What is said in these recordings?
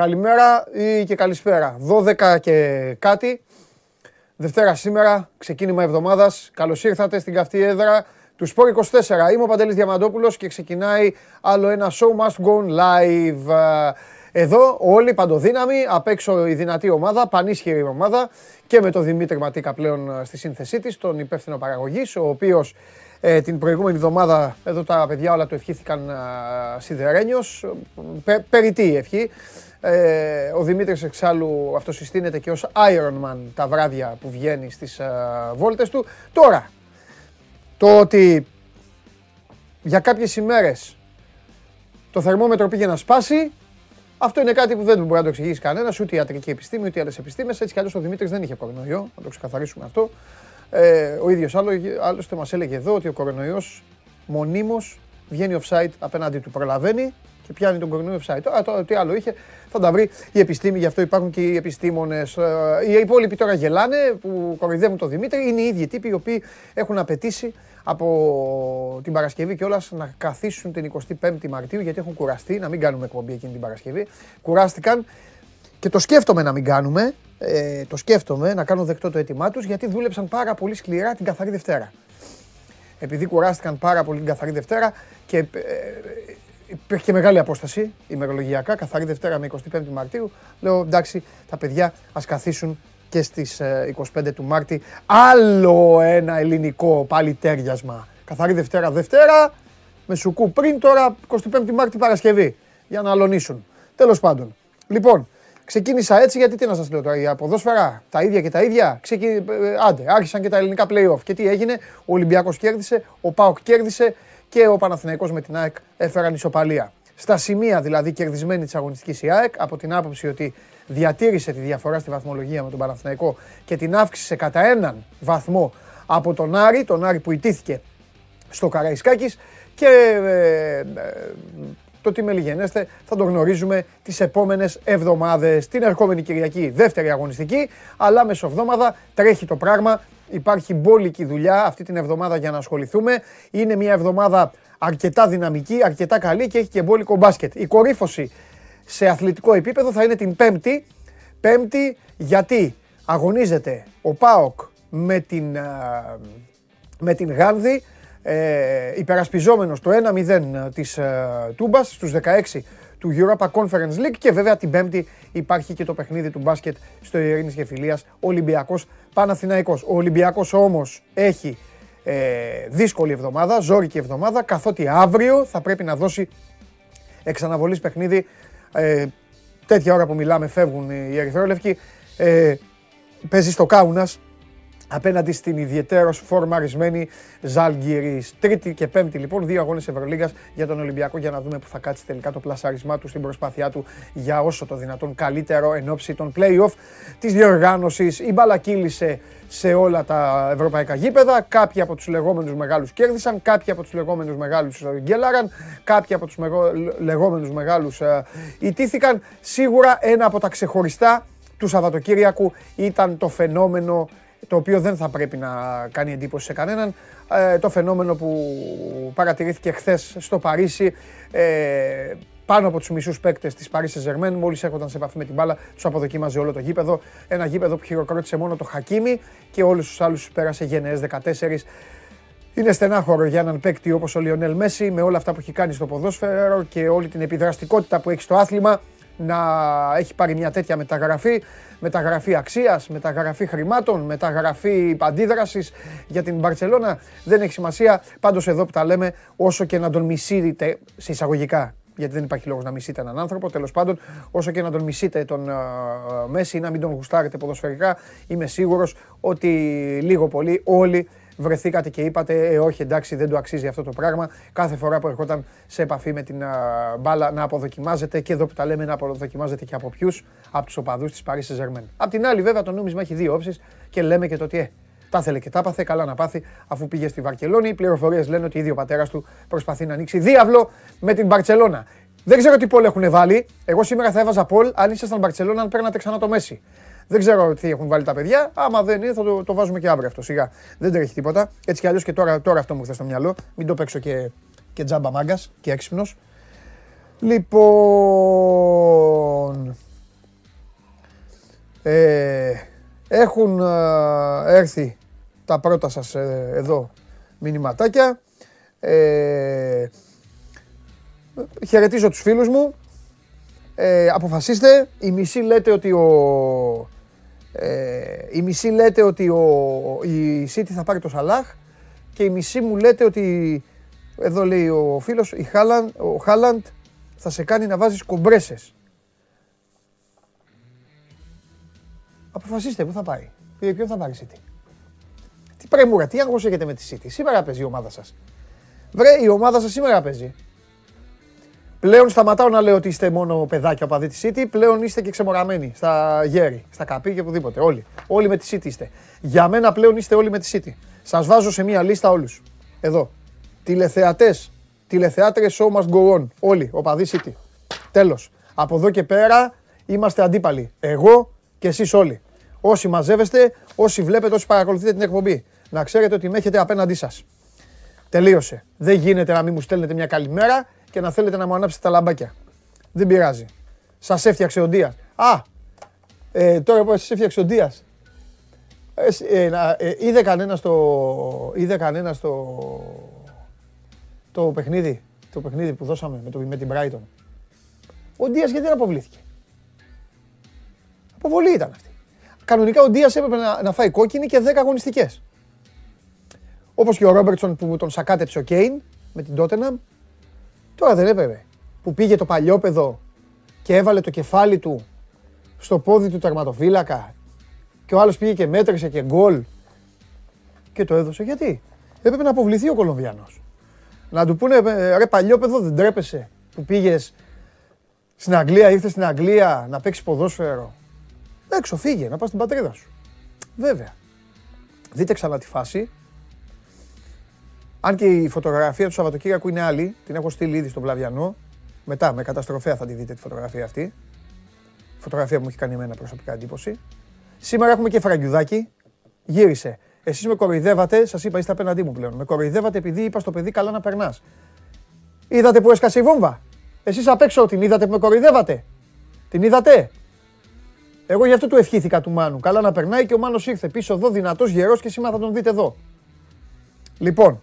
καλημέρα ή και καλησπέρα. 12 και κάτι. Δευτέρα σήμερα, ξεκίνημα εβδομάδας. Καλώς ήρθατε στην καυτή έδρα του Σπόρ 24. Είμαι ο Παντελής Διαμαντόπουλος και ξεκινάει άλλο ένα show must go live. Εδώ όλοι παντοδύναμοι, απ' έξω η δυνατή ομάδα, πανίσχυρη ομάδα και με τον Δημήτρη Ματίκα πλέον στη σύνθεσή της, τον υπεύθυνο παραγωγής, ο οποίος ε, την προηγούμενη εβδομάδα, εδώ τα παιδιά όλα το ευχήθηκαν σιδερένιος, πε, περιττή ευχή; Ε, ο Δημήτρης εξάλλου αυτοσυστήνεται και ως Iron Man τα βράδια που βγαίνει στις α, βόλτες του. Τώρα, το ότι για κάποιες ημέρες το θερμόμετρο πήγε να σπάσει, αυτό είναι κάτι που δεν μπορεί να το εξηγήσει κανένας, ούτε η ιατρική επιστήμη, ούτε οι άλλες επιστήμες. Έτσι κι αλλιώς ο Δημήτρης δεν είχε κορονοϊό, να το ξεκαθαρίσουμε αυτό. Ε, ο ίδιος άλλο, άλλωστε μας έλεγε εδώ ότι ο κορονοϊός μονίμως βγαίνει offside απέναντι του, προλαβαίνει και πιάνει τον κορονοϊό offside. Τώρα το, τι άλλο είχε, θα τα βρει η επιστήμη, γι' αυτό υπάρχουν και οι επιστήμονες. Ε, οι υπόλοιποι τώρα γελάνε που κοροϊδεύουν τον Δημήτρη. Είναι οι ίδιοι τύποι οι οποίοι έχουν απαιτήσει από την Παρασκευή και όλα να καθίσουν την 25η Μαρτίου γιατί έχουν κουραστεί να μην κάνουμε εκπομπή εκείνη την Παρασκευή. Κουράστηκαν και το σκέφτομαι να μην κάνουμε. Ε, το σκέφτομαι να κάνω δεκτό το αίτημά τους γιατί δούλεψαν πάρα πολύ σκληρά την καθαρή Δευτέρα. Επειδή κουράστηκαν πάρα πολύ την καθαρή Δευτέρα και ε, υπήρχε και μεγάλη απόσταση ημερολογιακά, καθαρή Δευτέρα με 25η Μαρτίου. Λέω εντάξει, τα παιδιά ας καθίσουν και στις 25 ε, του Μάρτη. Άλλο ένα ελληνικό πάλι τέριασμα. Καθαρή Δευτέρα Δευτέρα, με σουκού πριν τώρα 25 Μάρτη Παρασκευή. Για να αλωνίσουν. Τέλος πάντων. Λοιπόν, ξεκίνησα έτσι γιατί τι να σας λέω τώρα, η ποδόσφαιρα τα ίδια και τα ίδια. Ξεκι... Ε, άντε, άρχισαν και τα ελληνικά play-off. Και τι έγινε, ο Ολυμπιακός κέρδισε, ο ΠΑΟΚ κέρδισε και ο Παναθηναϊκός με την ΑΕΚ έφεραν ισοπαλία. Στα σημεία δηλαδή κερδισμένη της αγωνιστικής η ΑΕΚ, από την άποψη ότι διατήρησε τη διαφορά στη βαθμολογία με τον Παναθηναϊκό και την αύξησε κατά έναν βαθμό από τον Άρη, τον Άρη που ιτήθηκε στο Καραϊσκάκης και ε, ε, το τι μελιγενέστε θα το γνωρίζουμε τις επόμενες εβδομάδες. Την ερχόμενη Κυριακή δεύτερη αγωνιστική, αλλά μεσοβδόμαδα τρέχει το πράγμα. Υπάρχει μπόλικη δουλειά αυτή την εβδομάδα για να ασχοληθούμε. Είναι μια εβδομάδα αρκετά δυναμική, αρκετά καλή και έχει και μπόλικο μπάσκετ. Η κορύφωση σε αθλητικό επίπεδο θα είναι την Πέμπτη. Πέμπτη γιατί αγωνίζεται ο ΠΑΟΚ με την, με την Γάνδη ε, υπερασπιζόμενος το 1-0 της ε, Τούμπας στους 16 του Europa Conference League και βέβαια την Πέμπτη υπάρχει και το παιχνίδι του μπάσκετ στο Ειρήνης και Φιλίας Ολυμπιακός Παναθηναϊκός. Ο Ολυμπιακός όμως έχει ε, δύσκολη εβδομάδα, ζώρικη εβδομάδα καθότι αύριο θα πρέπει να δώσει εξαναβολής παιχνίδι ε, τέτοια ώρα που μιλάμε φεύγουν οι Ερυθρόλευκοι. Ε, παίζει στο Κάουνας απέναντι στην ιδιαίτερο φορμαρισμένη Ζάλγκυρη. Τρίτη και πέμπτη λοιπόν, δύο αγώνες Ευρωλίγα για τον Ολυμπιακό για να δούμε που θα κάτσει τελικά το πλασάρισμά του στην προσπάθειά του για όσο το δυνατόν καλύτερο εν ώψη των playoff της διοργάνωσης. Η μπάλα κύλησε σε όλα τα ευρωπαϊκά γήπεδα. Κάποιοι από τους λεγόμενους μεγάλους κέρδισαν, κάποιοι από τους λεγόμενους μεγάλους γκέλαραν, κάποιοι από τους λεγόμενους μεγάλους ε, ιτήθηκαν. Σίγουρα ένα από τα ξεχωριστά του Σαββατοκύριακου ήταν το φαινόμενο το οποίο δεν θα πρέπει να κάνει εντύπωση σε κανέναν. Ε, το φαινόμενο που παρατηρήθηκε χθες στο Παρίσι, ε, πάνω από τους μισούς παίκτες της Παρίσι Ζερμέν, μόλις έρχονταν σε επαφή με την μπάλα, τους αποδοκίμαζε όλο το γήπεδο. Ένα γήπεδο που χειροκρότησε μόνο το Χακίμι και όλους τους άλλους πέρασε γενναίες 14. Είναι στενάχωρο για έναν παίκτη όπως ο Λιονέλ Μέση με όλα αυτά που έχει κάνει στο ποδόσφαιρο και όλη την επιδραστικότητα που έχει στο άθλημα να έχει πάρει μια τέτοια μεταγραφή μεταγραφή αξίας, μεταγραφή χρημάτων, μεταγραφή αντίδρασης για την Μπαρσελόνα. Δεν έχει σημασία. Πάντως εδώ που τα λέμε, όσο και να τον μισείτε σε εισαγωγικά, γιατί δεν υπάρχει λόγος να μισείτε έναν άνθρωπο. Τέλος πάντων, όσο και να τον μισείτε τον uh, Μέση ή να μην τον γουστάρετε ποδοσφαιρικά, είμαι σίγουρος ότι λίγο πολύ όλοι βρεθήκατε και είπατε, Ε, όχι, εντάξει, δεν του αξίζει αυτό το πράγμα. Κάθε φορά που ερχόταν σε επαφή με την μπάλα να αποδοκιμάζεται και εδώ που τα λέμε να αποδοκιμάζεται και από ποιους, από τους οπαδούς της Paris Saint-Germain. Απ' την άλλη, βέβαια, το νόμισμα έχει δύο όψεις και λέμε και το ότι, ε, τα ήθελε και τα πάθε, καλά να πάθει αφού πήγε στη Βαρκελόνη. Οι πληροφορίες λένε ότι ήδη ο πατέρας του προσπαθεί να ανοίξει διάβλο με την Μπαρσελόνα. Δεν ξέρω τι πόλ έχουν βάλει. Εγώ σήμερα θα έβαζα πόλ αν ήσασταν Μπαρσελόνα, αν παίρνατε ξανά το Μέση. Δεν ξέρω τι έχουν βάλει τα παιδιά. Άμα δεν είναι, θα το, το βάζουμε και αύριο αυτό. Σιγά. Δεν τρέχει τίποτα. Έτσι κι αλλιώς και τώρα, τώρα αυτό μου ήρθε στο μυαλό. Μην το παίξω και, και τζάμπα μάγκας και έξυπνος. Λοιπόν. Ε, έχουν ε, έρθει τα πρώτα σας ε, εδώ μηνυματάκια. Ε, χαιρετίζω τους φίλους μου. Ε, αποφασίστε. Η μισή λέτε ότι ο... Ε, η μισή λέτε ότι ο, η City θα πάρει το Σαλάχ και η μισή μου λέτε ότι εδώ λέει ο φίλος η Χάλαντ, ο Χάλαντ θα σε κάνει να βάζεις κομπρέσες. Αποφασίστε πού θα πάει. Ποιο θα πάρει η City. Τι πρέμουρα, τι άγχος έχετε με τη City. Σήμερα παίζει η ομάδα σας. Βρε, η ομάδα σας σήμερα παίζει. Πλέον σταματάω να λέω ότι είστε μόνο παιδάκια οπαδοί της City. Πλέον είστε και ξεμοραμένοι στα γέρι, στα καπί και οπουδήποτε. Όλοι. Όλοι με τη City είστε. Για μένα πλέον είστε όλοι με τη City. Σας βάζω σε μία λίστα όλους. Εδώ. Τηλεθεατές. Τηλεθεάτρες show must go on. Όλοι. Οπαδοί City. Τέλος. Από εδώ και πέρα είμαστε αντίπαλοι. Εγώ και εσείς όλοι. Όσοι μαζεύεστε, όσοι βλέπετε, όσοι παρακολουθείτε την εκπομπή. Να ξέρετε ότι με έχετε απέναντί σας. Τελείωσε. Δεν γίνεται να μην μου στέλνετε μια καλημέρα και να θέλετε να μου ανάψετε τα λαμπάκια. Δεν πειράζει. Σας έφτιαξε ο Ντία. Α, ε, τώρα που σας έφτιαξε ο Ντία. Ε, ε, είδε κανένα το, είδε κανένα το, το παιχνίδι, το παιχνίδι που δώσαμε με, το, με την Brighton. Ο Ντία γιατί δεν αποβλήθηκε; Αποβολή ήταν αυτή. Κανονικά ο Ντία έπρεπε να, να φάει κόκκινη και 10 αγωνιστικές. Όπως και ο Ρόμπερτσον που τον σακάτεψε ο Κέιν με την Τότεναμ. Τώρα δεν έπρεπε. Που πήγε το παλιόπεδο και έβαλε το κεφάλι του στο πόδι του τερματοφύλακα και ο άλλος πήγε και μέτρησε και γκολ και το έδωσε. Γιατί; Έπρεπε να αποβληθεί ο Κολομβιάνος. Να του πούνε ρε παλιόπεδο δεν τρέπεσαι που πήγες στην Αγγλία, ήρθες στην Αγγλία να παίξεις ποδόσφαιρο. Έξω, φύγε, να πας στην πατρίδα σου. Βέβαια. Δείτε ξανά τη φάση. Αν και η φωτογραφία του Σαββατοκύριακου είναι άλλη, την έχω στείλει ήδη στο Βλαβιανό. Μετά, με καταστροφέα θα τη δείτε τη φωτογραφία αυτή. Η φωτογραφία που μου έχει κάνει εμένα προσωπικά εντύπωση. Σήμερα έχουμε και φραγκιουδάκι. Γύρισε. Εσείς με κοροϊδεύατε, σας είπα, είστε απέναντί μου πλέον. Με κοροϊδεύατε επειδή είπα στο παιδί καλά να περνάς. Είδατε που έσκασε η βόμβα; Εσείς απ' έξω την είδατε που με κοροϊδεύατε; Την είδατε; Εγώ γι' αυτό του ευχήθηκα του Μάνου. Καλά να περνάει και ο Μάνος ήρθε πίσω εδώ δυνατός γερός και σήμερα θα τον δείτε εδώ. Λοιπόν,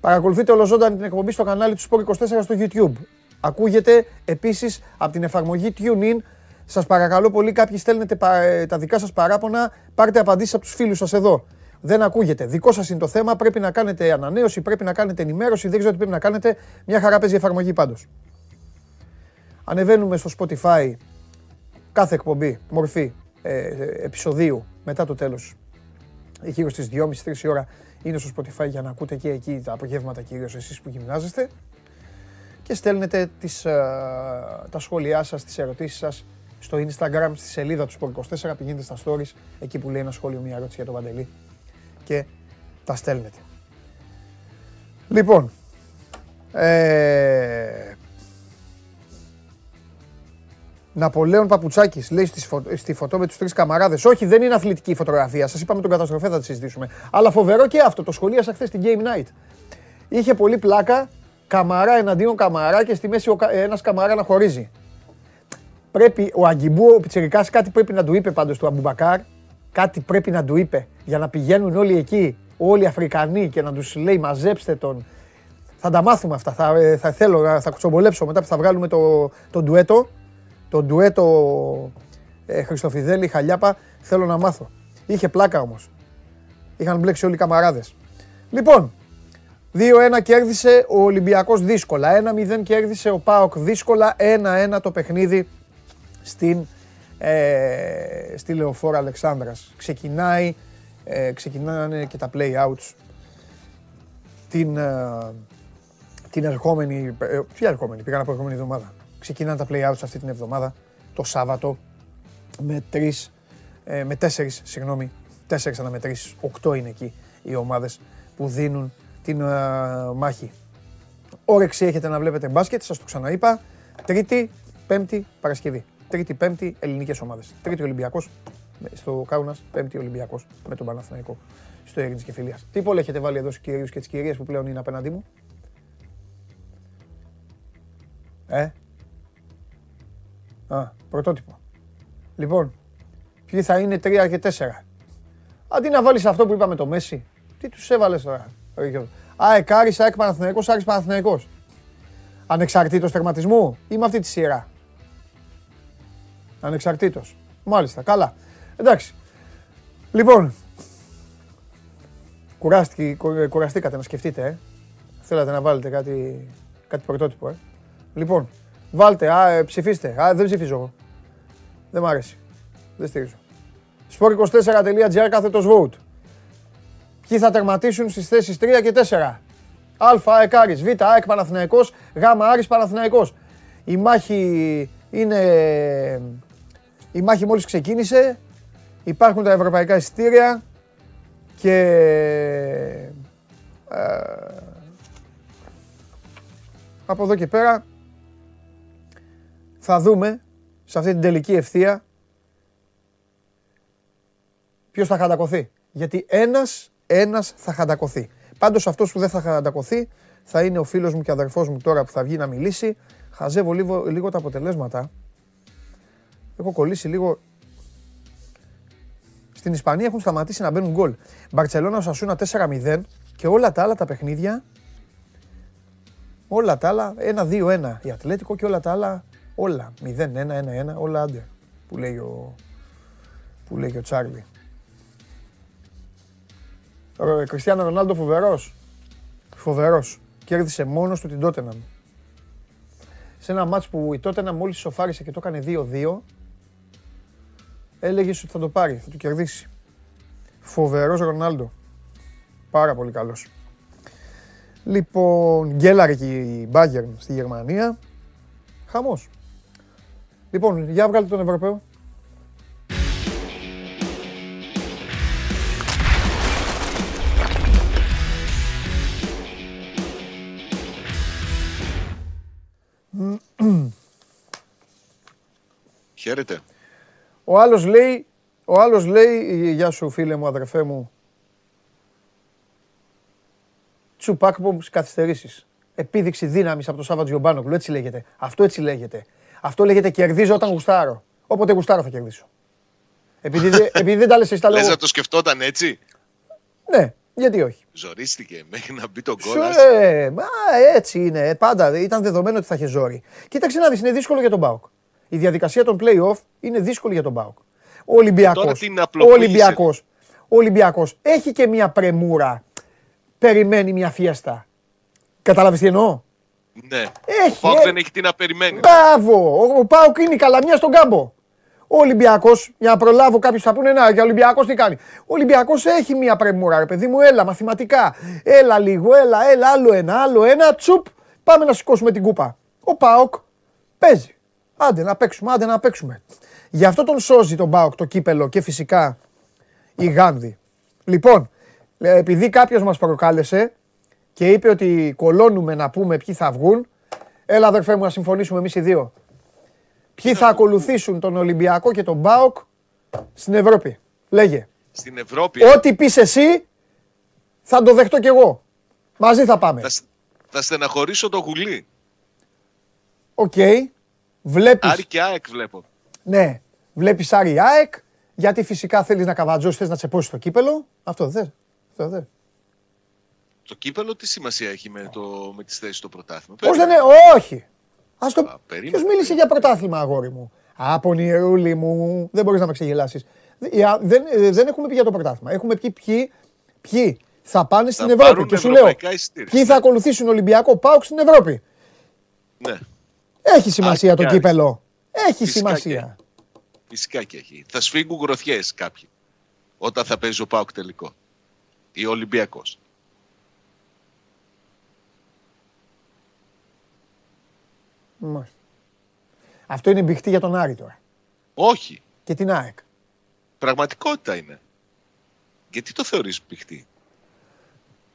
Παρακολουθείτε ολοζώντανη την εκπομπή στο κανάλι του Sport 24 στο YouTube. Ακούγεται επίσης από την εφαρμογή TuneIn. Σας παρακαλώ πολύ κάποιοι στέλνετε ε, τα δικά σας παράπονα, πάρτε απαντήσεις από τους φίλους σας εδώ. Δεν ακούγεται. Δικό σας είναι το θέμα, πρέπει να κάνετε ανανέωση, πρέπει να κάνετε ενημέρωση, δεν ξέρω τι πρέπει να κάνετε. Μια χαρά παίζει η εφαρμογή πάντως. Ανεβαίνουμε στο Spotify κάθε εκπομπή, μορφή ε, επεισοδίου μετά το τέλος. Γύρω στις 2.30-3 ώρα είναι στο Spotify για να ακούτε και εκεί τα απογεύματα κυρίως εσείς που γυμνάζεστε. Και στέλνετε τις, ε, τα σχόλιά σας, τις ερωτήσεις σας στο Instagram, στη σελίδα του Sport24, πηγαίνετε στα stories, εκεί που λέει ένα σχόλιο, μια ερώτηση για τον Παντελή. Και τα στέλνετε. Λοιπόν, ε, Ναπολέον Παπουτσάκης λέει στη, φω... στη φωτό με τους τρεις καμαράδες. Όχι, δεν είναι αθλητική φωτογραφία. Σας είπαμε τον καταστροφέ, θα τη συζητήσουμε. Αλλά φοβερό και αυτό. Το σχολίασα χθες στην Game Night. Είχε πολύ πλάκα. Καμαρά εναντίον καμαρά και στη μέση ένας καμαρά να χωρίζει. Πρέπει ο Αγκιμπού, ο Πιτσερικά, κάτι πρέπει να του είπε πάντως του Αμπουμπακάρ. Κάτι πρέπει να του είπε για να πηγαίνουν όλοι εκεί, όλοι οι Αφρικανοί και να τους λέει μαζέψτε τον. Θα τα μάθουμε αυτά. Θα, ε, θα θέλω, θα κουτσομπολέψω μετά που θα βγάλουμε το, το ντουέτο το ντουέτο ε, Χριστοφιδέλη Χαλιάπα θέλω να μάθω. Είχε πλάκα όμως. Είχαν μπλέξει όλοι οι καμαράδες. Λοιπόν, 2-1 κέρδισε ο Ολυμπιακός δύσκολα. 1-0 κέρδισε ο Πάοκ δύσκολα. 1-1 το παιχνίδι στην, ε, στη Λεωφόρα Αλεξάνδρας. Ξεκινάει, ε, ξεκινάνε και τα play-outs την, ε, την ερχόμενη, ε, ποια ερχόμενη, πήγαν από ερχόμενη εβδομάδα. Ξεκινάνε τα play-outs αυτή την εβδομάδα, το Σάββατο, με τρεις, ε, με τέσσερις, συγγνώμη, τέσσερις αναμετρήσεις, οκτώ είναι εκεί οι ομάδες που δίνουν την ε, μάχη. Όρεξη έχετε να βλέπετε μπάσκετ, σας το ξαναείπα. Τρίτη, Πέμπτη, Παρασκευή. Τρίτη, Πέμπτη, ελληνικές ομάδες. Τρίτη Ολυμπιακός στο Κάουνας, Πέμπτη Ολυμπιακός με τον Παναθηναϊκό στο Ειρήνης και Φιλίας. Τι πόλη έχετε βάλει εδώ στους κυρίους και τις κυρίες που πλέον είναι απέναντί μου; Ε, Α, πρωτότυπο. Λοιπόν, ποιοι θα είναι 3 και 4. Αντί να βάλεις αυτό που είπαμε το Μέση, τι τους έβαλες τώρα. ΑΕΚ Άρης, ΑΕΚ Παναθηναϊκός, Άρης Παναθηναϊκός. Ανεξαρτήτως τερματισμού ή με αυτή τη σειρά; Ανεξαρτήτως. Μάλιστα, καλά. Εντάξει. Λοιπόν, κουράστηκε, κουραστήκατε να σκεφτείτε, ε. Θέλατε να βάλετε κάτι, κάτι πρωτότυπο, ε. Λοιπόν, βάλτε, α, ε, ψηφίστε. Α, δεν ψηφίζω εγώ. Δεν μ' αρέσει. Δεν στηρίζω. Sport24.gr κάθετος vote. Ποιοι θα τερματίσουν στις θέσεις 3 και 4. Α, ΑΕΚ Άρης, Β, ΑΕΚ Παναθηναϊκός, Γ, Άρης Παναθηναϊκός. Η μάχη είναι... Η μάχη μόλις ξεκίνησε. Υπάρχουν τα ευρωπαϊκά εισιτήρια και... Ε, από εδώ και πέρα θα δούμε σε αυτή την τελική ευθεία ποιος θα χαντακωθεί. Γιατί ένας ένας θα χαντακωθεί. Πάντως αυτός που δεν θα χαντακωθεί θα είναι ο φίλος μου και αδερφός μου τώρα που θα βγει να μιλήσει. Χαζεύω λίγο, λίγο τα αποτελέσματα. Έχω κολλήσει λίγο. Στην Ισπανία έχουν σταματήσει να μπαίνουν γκολ. Μπαρτσελώνα Σασούνα 4-0 και όλα τα άλλα τα παιχνίδια. Όλα τα άλλα 1-2-1 η Ατλέτικο και όλα τα άλλα όλα 0-1-1-1 όλα άντε που λέει ο, που λέει ο Τσάρλι. Ο Κριστιανό Ρονάλντο φοβερός. Φοβερός. Κέρδισε μόνος του την Τότεναμ. Σε ένα μάτς που η Τότεναμ μόλις σοφάρισε και το έκανε 2-2, έλεγε ότι θα το πάρει, θα το κερδίσει. Φοβερός Ρονάλντο. Πάρα πολύ καλός. Λοιπόν, γκέλαρε και η Μπάγκερν στη Γερμανία. Χαμός. Λοιπόν, για βγάλτε τον Ευρωπαίο. Χαίρετε. Ο άλλος λέει, ο άλλος λέει, γεια σου φίλε μου, αδερφέ μου, τσουπάκμπομ καθυστερήσεις. Επίδειξη δύναμης από το Σάββατ Γιομπάνογλου, έτσι λέγεται. Αυτό έτσι λέγεται. Αυτό λέγεται κερδίζω όταν γουστάρω. Όποτε γουστάρω θα κερδίσω. Επειδή, επειδή δεν τα λες εσύ τα λέω. Λες να το σκεφτόταν έτσι; Ναι, γιατί όχι. Ζορίστηκε μέχρι να μπει τον κόλλο. Ε, μα έτσι είναι. Πάντα ήταν δεδομένο ότι θα είχε ζόρι. Κοίταξε να δεις, είναι δύσκολο για τον Μπάουκ. Η διαδικασία των play-off είναι δύσκολη για τον Μπάουκ. Ο Ολυμπιακό. Ο Ολυμπιακό. Ο Ολυμπιακός έχει και μια πρεμούρα. Περιμένει μια φιέστα. Κατάλαβε τι εννοώ; Ναι. Έχει, ο Πάουκ ε... δεν έχει τι να περιμένει. Μπράβο. Ο Πάουκ είναι η καλαμιά στον κάμπο. Ο Ολυμπιακός, για να προλάβω κάποιου θα πούνε να, και ο Ολυμπιακός τι κάνει. Ο Ολυμπιακός έχει μια πρεμούρα, ρε παιδί μου, έλα μαθηματικά. Έλα λίγο, έλα, έλα, άλλο ένα, άλλο ένα, τσουπ, πάμε να σηκώσουμε την κούπα. Ο Πάοκ παίζει. Άντε να παίξουμε, άντε να παίξουμε. Γι' αυτό τον σώζει τον Πάοκ το κύπελο και φυσικά η Γάνδη. Λοιπόν, επειδή κάποιος μας προκάλεσε και είπε ότι κολώνουμε να πούμε ποιοι θα βγουν, έλα αδερφέ μου να συμφωνήσουμε εμείς οι δύο. Ποιοι θα ακολουθήσουν τον Ολυμπιακό και τον Μπάοκ στην Ευρώπη. Λέγε. Στην Ευρώπη. Ό,τι πεις εσύ θα το δεχτώ κι εγώ. Μαζί θα πάμε. Θα, θα στεναχωρήσω το γουλί. Ok. Okay. Βλέπεις... Άρη και ΑΕΚ βλέπω. Ναι. Βλέπεις Άρη ΑΕΚ. Γιατί φυσικά θέλεις να καβατζώσεις, θες να τσεπώσεις το κύπελο. Αυτό δεν θες. Αυτό δεν Το κύπελο τι σημασία έχει με, το, με τις θέσεις στο πρωτάθλημα; Πώς δεν είναι. Όχι. Ας το... Ποιος μίλησε για πρωτάθλημα, αγόρι μου; Α, πονηρούλη μου. Δεν μπορείς να με ξεγελάσεις. Δεν, ε, δεν έχουμε πει για το πρωτάθλημα. Έχουμε πει ποιοι, ποιοι θα πάνε στην Ευρώπη. Και σου λέω, ποιοι θα ακολουθήσουν Ολυμπιακό Πάουκ στην Ευρώπη. Ναι. Έχει σημασία το κύπελο. Έχει σημασία. Φυσικά και έχει. Θα σφίγγουν γροθιές κάποιοι όταν θα παίζει ο Πάουκ τελικό. Ή ο Ολυμπιακός. Μάλιστα. Αυτό είναι μπηχτή για τον Άρη τώρα. Όχι. Και την ΑΕΚ. Πραγματικότητα είναι. Γιατί το θεωρείς μπηχτή;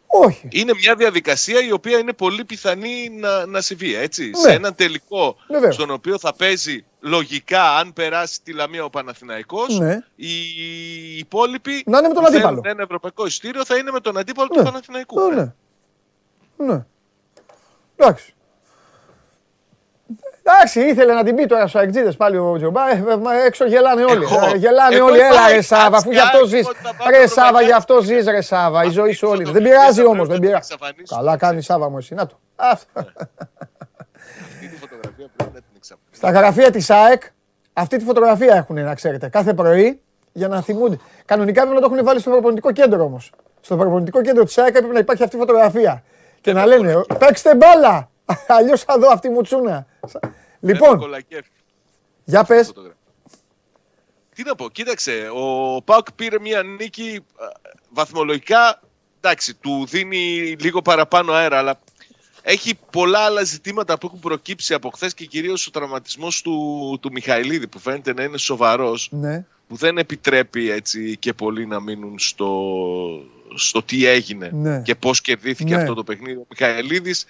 Όχι. Είναι μια διαδικασία η οποία είναι πολύ πιθανή να, να συμβεί, έτσι. Ναι. Σε έναν τελικό στον οποίο θα παίζει λογικά, αν περάσει τη Λαμία ο Παναθηναϊκός, ναι. οι υπόλοιποι να είναι με τον αντίπαλο. ένα ευρωπαϊκό ειστήριο θα είναι με τον αντίπαλο του ναι. Παναθηναϊκού. Ναι. ναι. ναι. Εντάξει. Εντάξει, ήθελε να την πει τώρα στους Αεκτζίδε πάλι ο Τζομπά. Ε, έξω γελάνε όλοι. Ε, γελάνε όλοι. Έλα, ρε Σάβα, αφού γι' αυτό ζεις. Ρε Σάβα, γι' αυτό ζεις, ρε Σάβα. Η ζωή σου όλη. Δεν πειράζει όμως. Δεν πειράζει. Καλά κάνει Σάβα μου εσύ. Να το. Στα γραφεία της ΑΕΚ αυτή τη φωτογραφία έχουν να ξέρετε κάθε πρωί για να θυμούνται. Κανονικά πρέπει να το έχουν βάλει στο προπονητικό κέντρο όμως. Στο προπονητικό κέντρο της ΑΕΚ πρέπει να υπάρχει αυτή η φωτογραφία. Και να λένε, παίξτε μπάλα! Αλλιώς θα δω αυτή η μουτσούνα. Λοιπόν, για πες. Τι να πω, κοίταξε, ο Πάουκ πήρε μια νίκη βαθμολογικά, εντάξει, του δίνει λίγο παραπάνω αέρα, αλλά έχει πολλά άλλα ζητήματα που έχουν προκύψει από χθες και κυρίως ο τραυματισμός του, του Μιχαηλίδη που φαίνεται να είναι σοβαρός. Ναι. Που δεν επιτρέπει έτσι και πολλοί να μείνουν στο, στο τι έγινε ναι. και πώς κερδίθηκε ναι. αυτό το παιχνίδι. Ο Μιχαηλίδης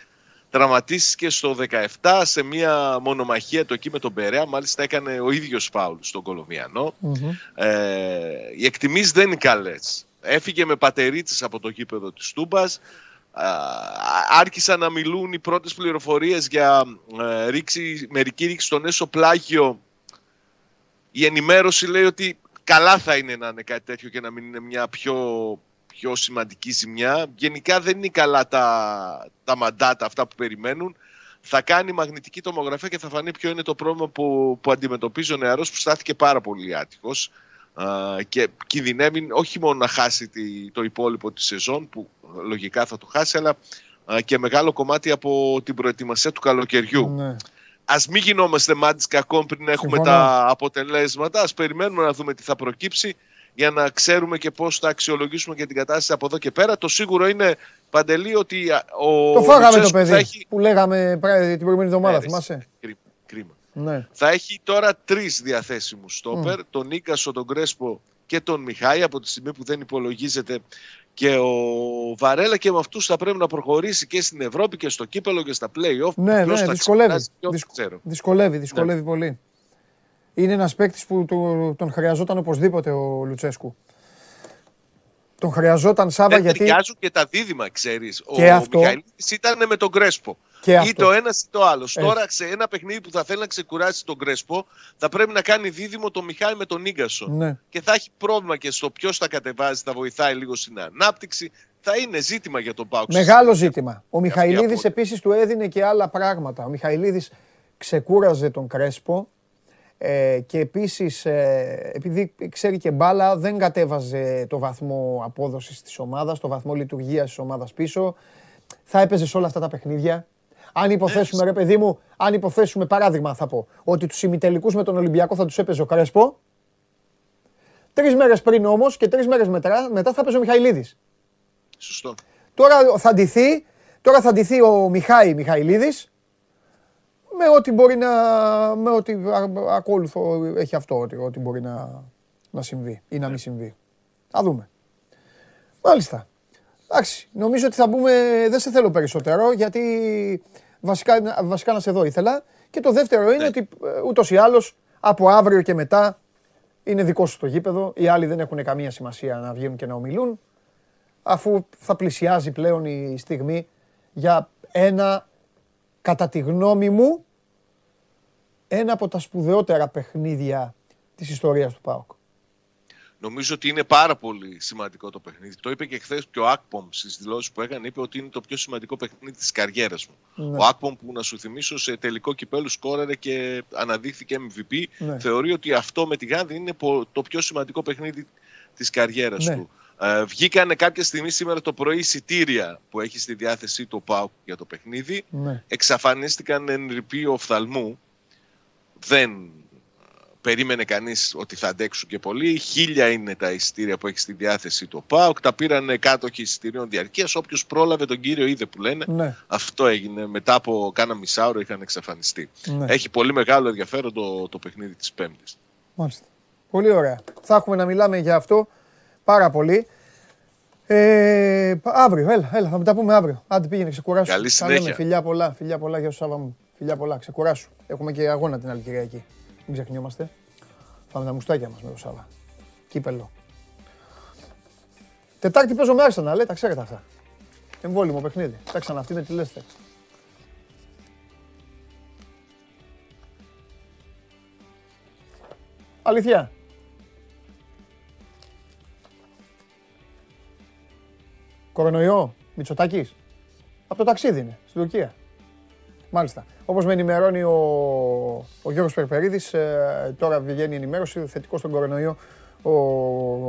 τραυματίστηκες στο 17 σε μια μονομαχία το εκεί με τον Περέα. Μάλιστα έκανε ο ίδιος φάουλ στον κολομιανο Ε, οι εκτιμήσεις δεν είναι καλές. Έφυγε με πατερίτσες από το γήπεδο της Τούμπας άρχισαν να μιλούν οι πρώτες πληροφορίες για ε, ρίξη, μερική ρίξη στον έσω πλάγιο. Η ενημέρωση λέει ότι καλά θα είναι να είναι κάτι τέτοιο και να μην είναι μια πιο, πιο σημαντική ζημιά. Γενικά δεν είναι καλά τα, τα μαντάτα αυτά που περιμένουν. Θα κάνει μαγνητική τομογραφία και θα φανεί ποιο είναι το πρόβλημα που, που αντιμετωπίζει ο νεαρός που στάθηκε πάρα πολύ άτυχος και κινδυνεύει όχι μόνο να χάσει το υπόλοιπο της σεζόν που λογικά θα το χάσει αλλά και μεγάλο κομμάτι από την προετοιμασία του καλοκαιριού. Ναι. Α μην γινόμαστε μάτι κακών πριν έχουμε τα αποτελέσματα. Α περιμένουμε να δούμε τι θα προκύψει για να ξέρουμε και πώς θα αξιολογήσουμε και την κατάσταση από εδώ και πέρα. Το σίγουρο είναι παντελή ότι ο. Το φάγαμε το παιδί που λέγαμε την προηγούμενη εβδομάδα, θυμάσαι; Κρίμα. Ναι. Θα έχει τώρα τρεις διαθέσιμους στόπερ, mm. τον Νίκασο, τον Κρέσπο και τον Μιχάη, από τη στιγμή που δεν υπολογίζεται και ο Βαρέλα και με αυτούς θα πρέπει να προχωρήσει και στην Ευρώπη και στο κύπελο και στα play-off. Ναι, ναι, δυσκολεύει. Δυσκολεύει, δυσκολεύει ναι. πολύ. Είναι ένας παίκτης που τον χρειαζόταν οπωσδήποτε ο Λουτσέσκου. Τον χρειαζόταν Σάβα γιατί. Ταιριάζουν και τα δίδυμα, ξέρεις. Ο, αυτό... ήταν με τον Κρέσπο. Και ή το ένας ή το άλλος. Τώρα σε ένα παιχνίδι που θα θέλει να ξεκουράσει τον Κρέσπο, θα πρέπει να κάνει δίδυμο το Μιχάη με τον Νίγκασο. Ναι. Και θα έχει πρόβλημα και στο ποιος θα κατεβάζει, θα βοηθάει λίγο στην ανάπτυξη. Θα είναι ζήτημα για τον Πάουξ. Μεγάλο ζήτημα. Ο Μιχαηλίδης επίσης του έδινε και άλλα πράγματα. Ο Μιχαηλίδης ξεκούραζε τον Κρέσπο. Ε, και επίσης ε, επειδή ξέρει και μπάλα δεν κατέβαζε το βαθμό απόδοσης της ομάδας, το βαθμό λειτουργίας της ομάδας πίσω. Θα έπαιζες σε όλα αυτά τα παιχνίδια. Αν υποθέσουμε, ρε παιδί μου, αν υποθέσουμε παράδειγμα θα πω, ότι τους ημιτελικούς με τον Ολυμπιακό θα τους έπαιζε ο Κρέσπο. Τρεις μέρες πριν όμως και τρεις μέρες μετά, μετά θα έπαιζε ο Μιχαηλίδης. Σωστό. Τώρα θα ντυθεί, τώρα θα ντυθεί ο Μιχάη Μιχαηλίδης με ό,τι μπορεί να. με ό,τι ακόλουθο έχει αυτό, ότι, ότι μπορεί να, να συμβεί ή να μην συμβεί. Θα δούμε. Μάλιστα. Εντάξει, νομίζω ότι θα μπούμε, δεν σε θέλω περισσότερο, γιατί βασικά, βασικά να σε δω ήθελα. Και το δεύτερο είναι ναι. ότι ε, ούτως ή άλλως από αύριο και μετά είναι δικό σου το γήπεδο. Οι άλλοι δεν έχουν καμία σημασία να βγαίνουν και να ομιλούν, αφού θα πλησιάζει πλέον η στιγμή για ένα, κατά τη γνώμη μου, ένα από τα σπουδαιότερα παιχνίδια της ιστορίας του ΠΑΟΚ. Νομίζω ότι είναι πάρα πολύ σημαντικό το παιχνίδι. Το είπε και χθες και ο Ακπομ στις δηλώσεις που έκανε. Είπε ότι είναι το πιο σημαντικό παιχνίδι της καριέρας μου. Ναι. Ο Ακπομ, που να σου θυμίσω, σε τελικό κυπέλου σκόραρε και αναδείχθηκε MVP, ναι. θεωρεί ότι αυτό με τη Γάνδη είναι το πιο σημαντικό παιχνίδι της καριέρας ναι. του. Ε, βγήκανε κάποια στιγμή σήμερα το πρωί εισιτήρια που έχει στη διάθεσή του ο για το παιχνίδι. Ναι. Εξαφανίστηκαν εν ρηπείο οφθαλμού. Δεν περίμενε κανείς ότι θα αντέξουν και πολύ. Χίλια είναι τα εισιτήρια που έχει στη διάθεση το ΠΑΟΚ. Τα πήραν κάτοχοι εισιτηρίων διαρκείας. Όποιος πρόλαβε τον κύριο είδε που λένε. Ναι. Αυτό έγινε. Μετά από κάνα μισάωρο είχαν εξαφανιστεί. Ναι. Έχει πολύ μεγάλο ενδιαφέρον το, το παιχνίδι της Πέμπτης. Μάλιστα. Πολύ ωραία. Θα έχουμε να μιλάμε για αυτό πάρα πολύ. Ε, αύριο, έλα, έλα, θα τα πούμε αύριο. Άντε πήγαινε, ξεκουράσου. Καλή συνέχεια. Φιλιά πολλά, φιλιά πολλά για σου μου. Φιλιά πολλά, ξεκουράσου. Έχουμε και αγώνα την άλλη Κυριακή. Μην ξεχνιόμαστε. Πάμε τα μουστάκια μας με το Σάβα. Κύπελο. Τετάρτη παίζω με Arsenal, λέει, τα ξέρετε αυτά. Εμβόλυμο παιχνίδι. να αυτή με τη λέστε. Αλήθεια. Κορονοϊό, Μητσοτάκης. Από το ταξίδι είναι, στην Τουρκία. Μάλιστα. Όπως με ενημερώνει ο, ο Γιώργος Περπερίδης, ε, τώρα βγαίνει η ενημέρωση θετικό στον κορονοϊό ο,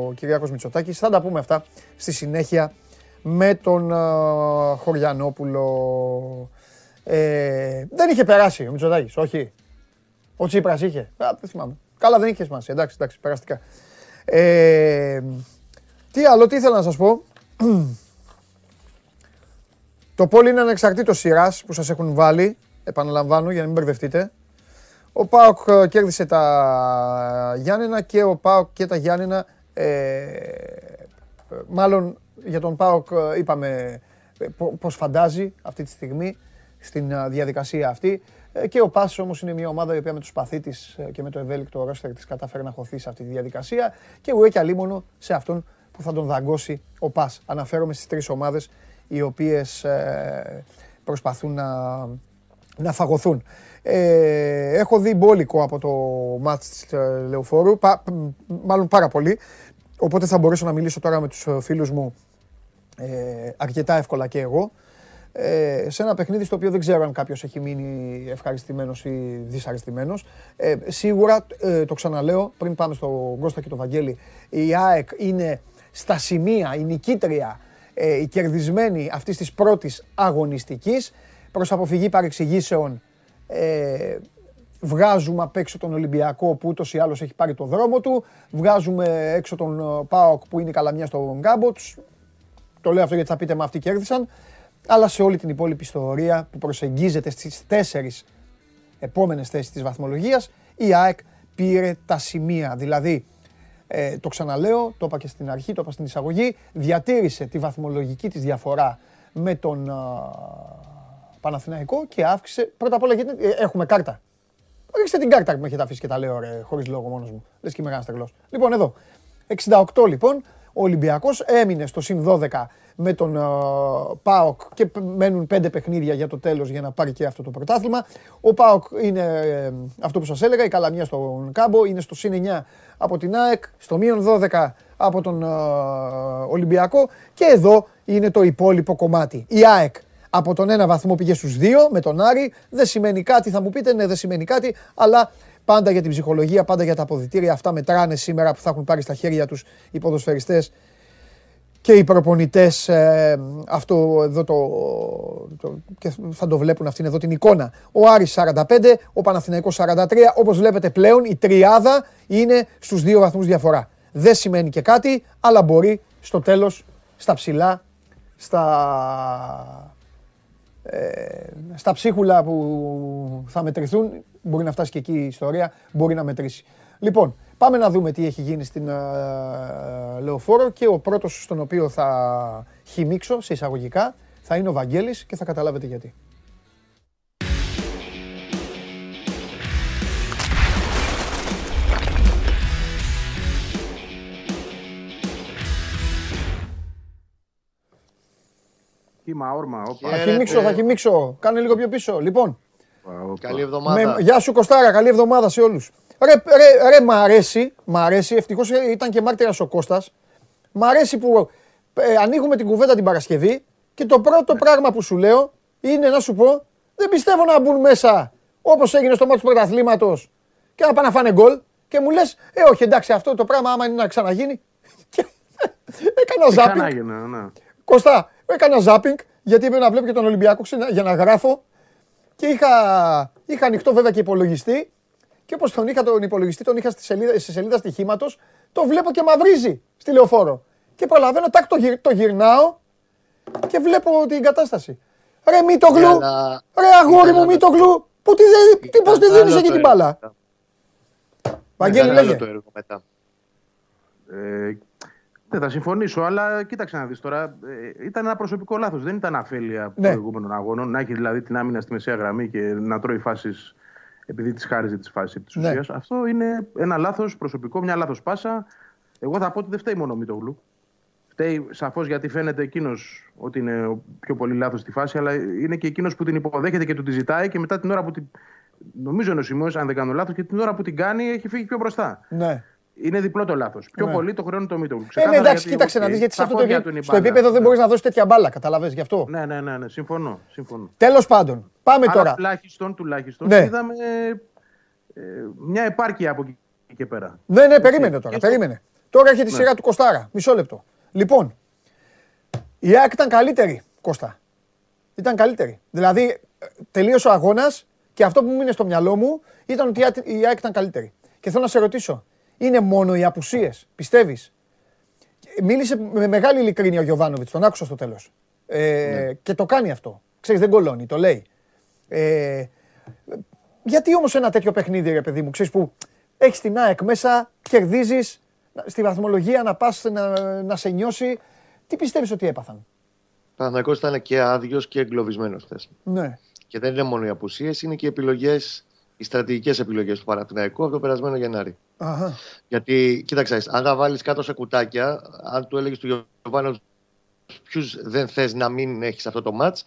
ο Κυριάκος Μητσοτάκης. Θα τα πούμε αυτά στη συνέχεια με τον ε, Χωριανόπουλο. Ε, δεν είχε περάσει ο Μητσοτάκης, όχι. Ο Τσίπρας είχε. Α, δεν θυμάμαι. Καλά δεν είχε σημασία. Εντάξει, εντάξει, περαστικά. Ε, τι άλλο, τι ήθελα να σας πω. Το πόλι είναι ανεξαρτήτως σειράς που σας έχουν βάλει. Επαναλαμβάνω για να μην μπερδευτείτε. Ο Πάοκ ε, κέρδισε τα Γιάννενα και ο Πάοκ και τα Γιάννενα. Ε, μάλλον για τον Πάοκ ε, είπαμε ε, πώς φαντάζει αυτή τη στιγμή στην διαδικασία αυτή. Και ο Πάσος όμως είναι μια ομάδα η οποία με το σπαθί της και με το ευέλικτο ρόστερ της κατάφερε να χωθεί σε αυτή τη διαδικασία και ουέ και αλίμονο σε αυτόν που θα τον δαγκώσει ο Πας. Αναφέρομαι στις τρεις ομάδες οι οποίες προσπαθούν να, να φαγωθούν. Ε, έχω δει μπόλικο από το μάτς της ε, Λεωφόρου, μάλλον πάρα πολύ. Οπότε θα μπορέσω να μιλήσω τώρα με τους ε, φίλους μου ε, αρκετά εύκολα και εγώ. Ε, σε ένα παιχνίδι στο οποίο δεν ξέρω αν κάποιος έχει μείνει ευχαριστημένος ή δυσαρεστημένος. Ε, σίγουρα, το ξαναλέω, πριν πάμε στο Κώστα και το Βαγγέλη, η ΑΕΚ είναι στα σημεία, η νικήτρια, η κερδισμένη αυτής της πρώτης αγωνιστικής, προς αποφυγή παρεξηγήσεων ε, βγάζουμε απ' έξω τον Ολυμπιακό που ούτως ή άλλως έχει πάρει το δρόμο του. Βγάζουμε έξω τον ε, ΠΑΟΚ που είναι καλαμιά στον γκάμπο. Το λέω αυτό γιατί θα πείτε με αυτοί κέρδισαν. Αλλά σε όλη την υπόλοιπη ιστορία που προσεγγίζεται στις τέσσερις επόμενες θέσεις της βαθμολογίας η ΑΕΚ πήρε τα σημεία. Δηλαδή, ε, το ξαναλέω, το είπα και στην αρχή, το είπα στην εισαγωγή, διατήρησε τη βαθμολογική της διαφορά με τον Παναθηναϊκό και αύξησε. Πρώτα απ' όλα γιατί ε, έχουμε κάρτα. Ρίξτε την κάρτα που με έχετε αφήσει και τα λέω ρε, χωρίς λόγο μόνος μου. Λες και είμαι μεγάλος τρελός. Λοιπόν εδώ, 68 λοιπόν, ο Ολυμπιακός έμεινε στο συν 12 με τον uh, ΠΑΟΚ και μένουν πέντε παιχνίδια για το τέλος για να πάρει και αυτό το πρωτάθλημα. Ο ΠΑΟΚ είναι ε, αυτό που σας έλεγα, η Καλαμιά στον Κάμπο, είναι στο συν 9 από την ΑΕΚ, στο μείον 12 από τον uh, Ολυμπιακό και εδώ είναι το υπόλοιπο κομμάτι. Η ΑΕΚ από τον ένα βαθμό πήγε στους δύο με τον Άρη. Δεν σημαίνει κάτι, θα μου πείτε, ναι, δεν σημαίνει κάτι, αλλά πάντα για την ψυχολογία, πάντα για τα αποδητήρια. Αυτά μετράνε σήμερα που θα έχουν πάρει στα χέρια τους οι ποδοσφαιριστές και οι προπονητές ε, αυτό εδώ το, το, και θα το βλέπουν αυτήν εδώ την εικόνα. Ο Άρης 45, ο Παναθηναϊκός 43. Όπως βλέπετε πλέον η τριάδα είναι στους δύο βαθμούς διαφορά. Δεν σημαίνει και κάτι, αλλά μπορεί στο τέλος, στα ψηλά, στα ε, στα ψίχουλα που θα μετρηθούν, μπορεί να φτάσει και εκεί η ιστορία, μπορεί να μετρήσει. Λοιπόν, πάμε να δούμε τι έχει γίνει στην uh, Λεωφόρο και ο πρώτος στον οποίο θα χυμίξω σε εισαγωγικά θα είναι ο Βαγγέλης και θα καταλάβετε γιατί. Κύμα, όρμα. Θα χυμίξω, θα χυμίξω. Κάνε λίγο πιο πίσω. Λοιπόν. Καλή εβδομάδα. Γεια σου Κωστάρα, καλή εβδομάδα σε όλους. Ρε, ρε, ρε, μ' αρέσει, μ' αρέσει, ευτυχώς ήταν και μάρτυρας ο Κώστας. Μ' αρέσει που ε, ανοίγουμε την κουβέντα την Παρασκευή και το πρώτο ναι. πράγμα που σου λέω είναι να σου πω δεν πιστεύω να μπουν μέσα όπως έγινε στο μάτι του πρωταθλήματος και να πάνε να φάνε γκολ και μου λες ε όχι εντάξει αυτό το πράγμα άμα είναι να ξαναγίνει και έκανα ζάπινγκ. Ναι. Κωστά, Έκανα ζάπινγκ γιατί έπρεπε να βλέπω και τον Ολυμπιακό για να γράφω. Και είχα, είχα ανοιχτό βέβαια και υπολογιστή. Και όπως τον είχα τον υπολογιστή, τον είχα στη σελίδα, στη σελίδα στοιχήματος, το βλέπω και μαυρίζει στη λεωφόρο. Και προλαβαίνω, τάκ το, γυρ, το γυρνάω και βλέπω την κατάσταση. Ρε μη το γλου, ρε αγόρι μου μη το γλου, που τι, τι, πώς τη δίνεις εκεί την μπάλα; Βαγγέλη λέγε. Ε, δεν θα συμφωνήσω, αλλά κοίταξε να δεις τώρα. Ε, ήταν ένα προσωπικό λάθος. Δεν ήταν αφέλεια ναι. προηγούμενων αγώνων. Να έχει δηλαδή την άμυνα στη μεσαία γραμμή και να τρώει φάσεις επειδή τη χάριζε τη φάση της ουσίας. Ναι. Αυτό είναι ένα λάθος προσωπικό, μια λάθος πάσα. Εγώ θα πω ότι δεν φταίει μόνο ο Μητογλου. Φταίει σαφώς γιατί φαίνεται εκείνος ότι είναι πιο πολύ λάθος στη φάση, αλλά είναι και εκείνος που την υποδέχεται και του τη ζητάει και μετά την ώρα που την, νομίζω είναι ο Σιμώο, αν δεν κάνω λάθος, και την ώρα που την κάνει έχει φύγει πιο μπροστά. Ναι. Είναι διπλό το λάθος. Πιο ναι. πολύ το χρόνο το Μίτογλου. Ε, ναι, εντάξει, κοίταξε να δεις γιατί σε αυτό το επίπεδο, στο επίπεδο δεν μπορεί να δώσεις τέτοια μπάλα. Καταλαβέ γι' αυτό. Ναι, ναι, ναι, ναι. συμφωνώ. συμφωνώ. Τέλος πάντων, πάμε τώρα. Τουλάχιστον, τουλάχιστον ναι. είδαμε ε, μια επάρκεια από εκεί και πέρα. Ναι, ναι, περίμενε τώρα. Περίμενε. Τώρα έρχεται η ναι. σειρά του Κοστάρα. Μισό λεπτό. Λοιπόν, η ΑΕΚ ήταν καλύτερη, Κώστα. Ήταν καλύτερη. Δηλαδή, τελείωσε ο αγώνας και αυτό που μου είναι στο μυαλό μου ήταν ότι η ΑΕΚ ήταν καλύτερη. Και θέλω να σε ρωτήσω, είναι μόνο οι απουσίες, πιστεύεις; Μίλησε με μεγάλη ειλικρίνεια ο Γιωβάνοβιτς, τον άκουσα στο τέλος. Ε, ναι. Και το κάνει αυτό. Ξέρεις, δεν κολώνει, το λέει. Ε, γιατί όμως ένα τέτοιο παιχνίδι, ρε παιδί μου, ξέρεις που έχεις την ΑΕΚ μέσα, κερδίζεις, στη βαθμολογία να πας να, να σε νιώσει. Τι πιστεύεις ότι έπαθαν; Παναγιώ ήταν και άδειος και εγκλωβισμένος χθες. Ναι. Και δεν είναι μόνο οι απουσίες, είναι και οι επιλογές, οι στρατηγικές επιλογές του Παναθηναϊκού από το περασμένο Γενάρη. Αχα. Γιατί, κοίταξε, αν τα βάλεις κάτω σε κουτάκια, αν του έλεγες του Γιωβάνο ποιους δεν θες να μην έχεις αυτό το ματ,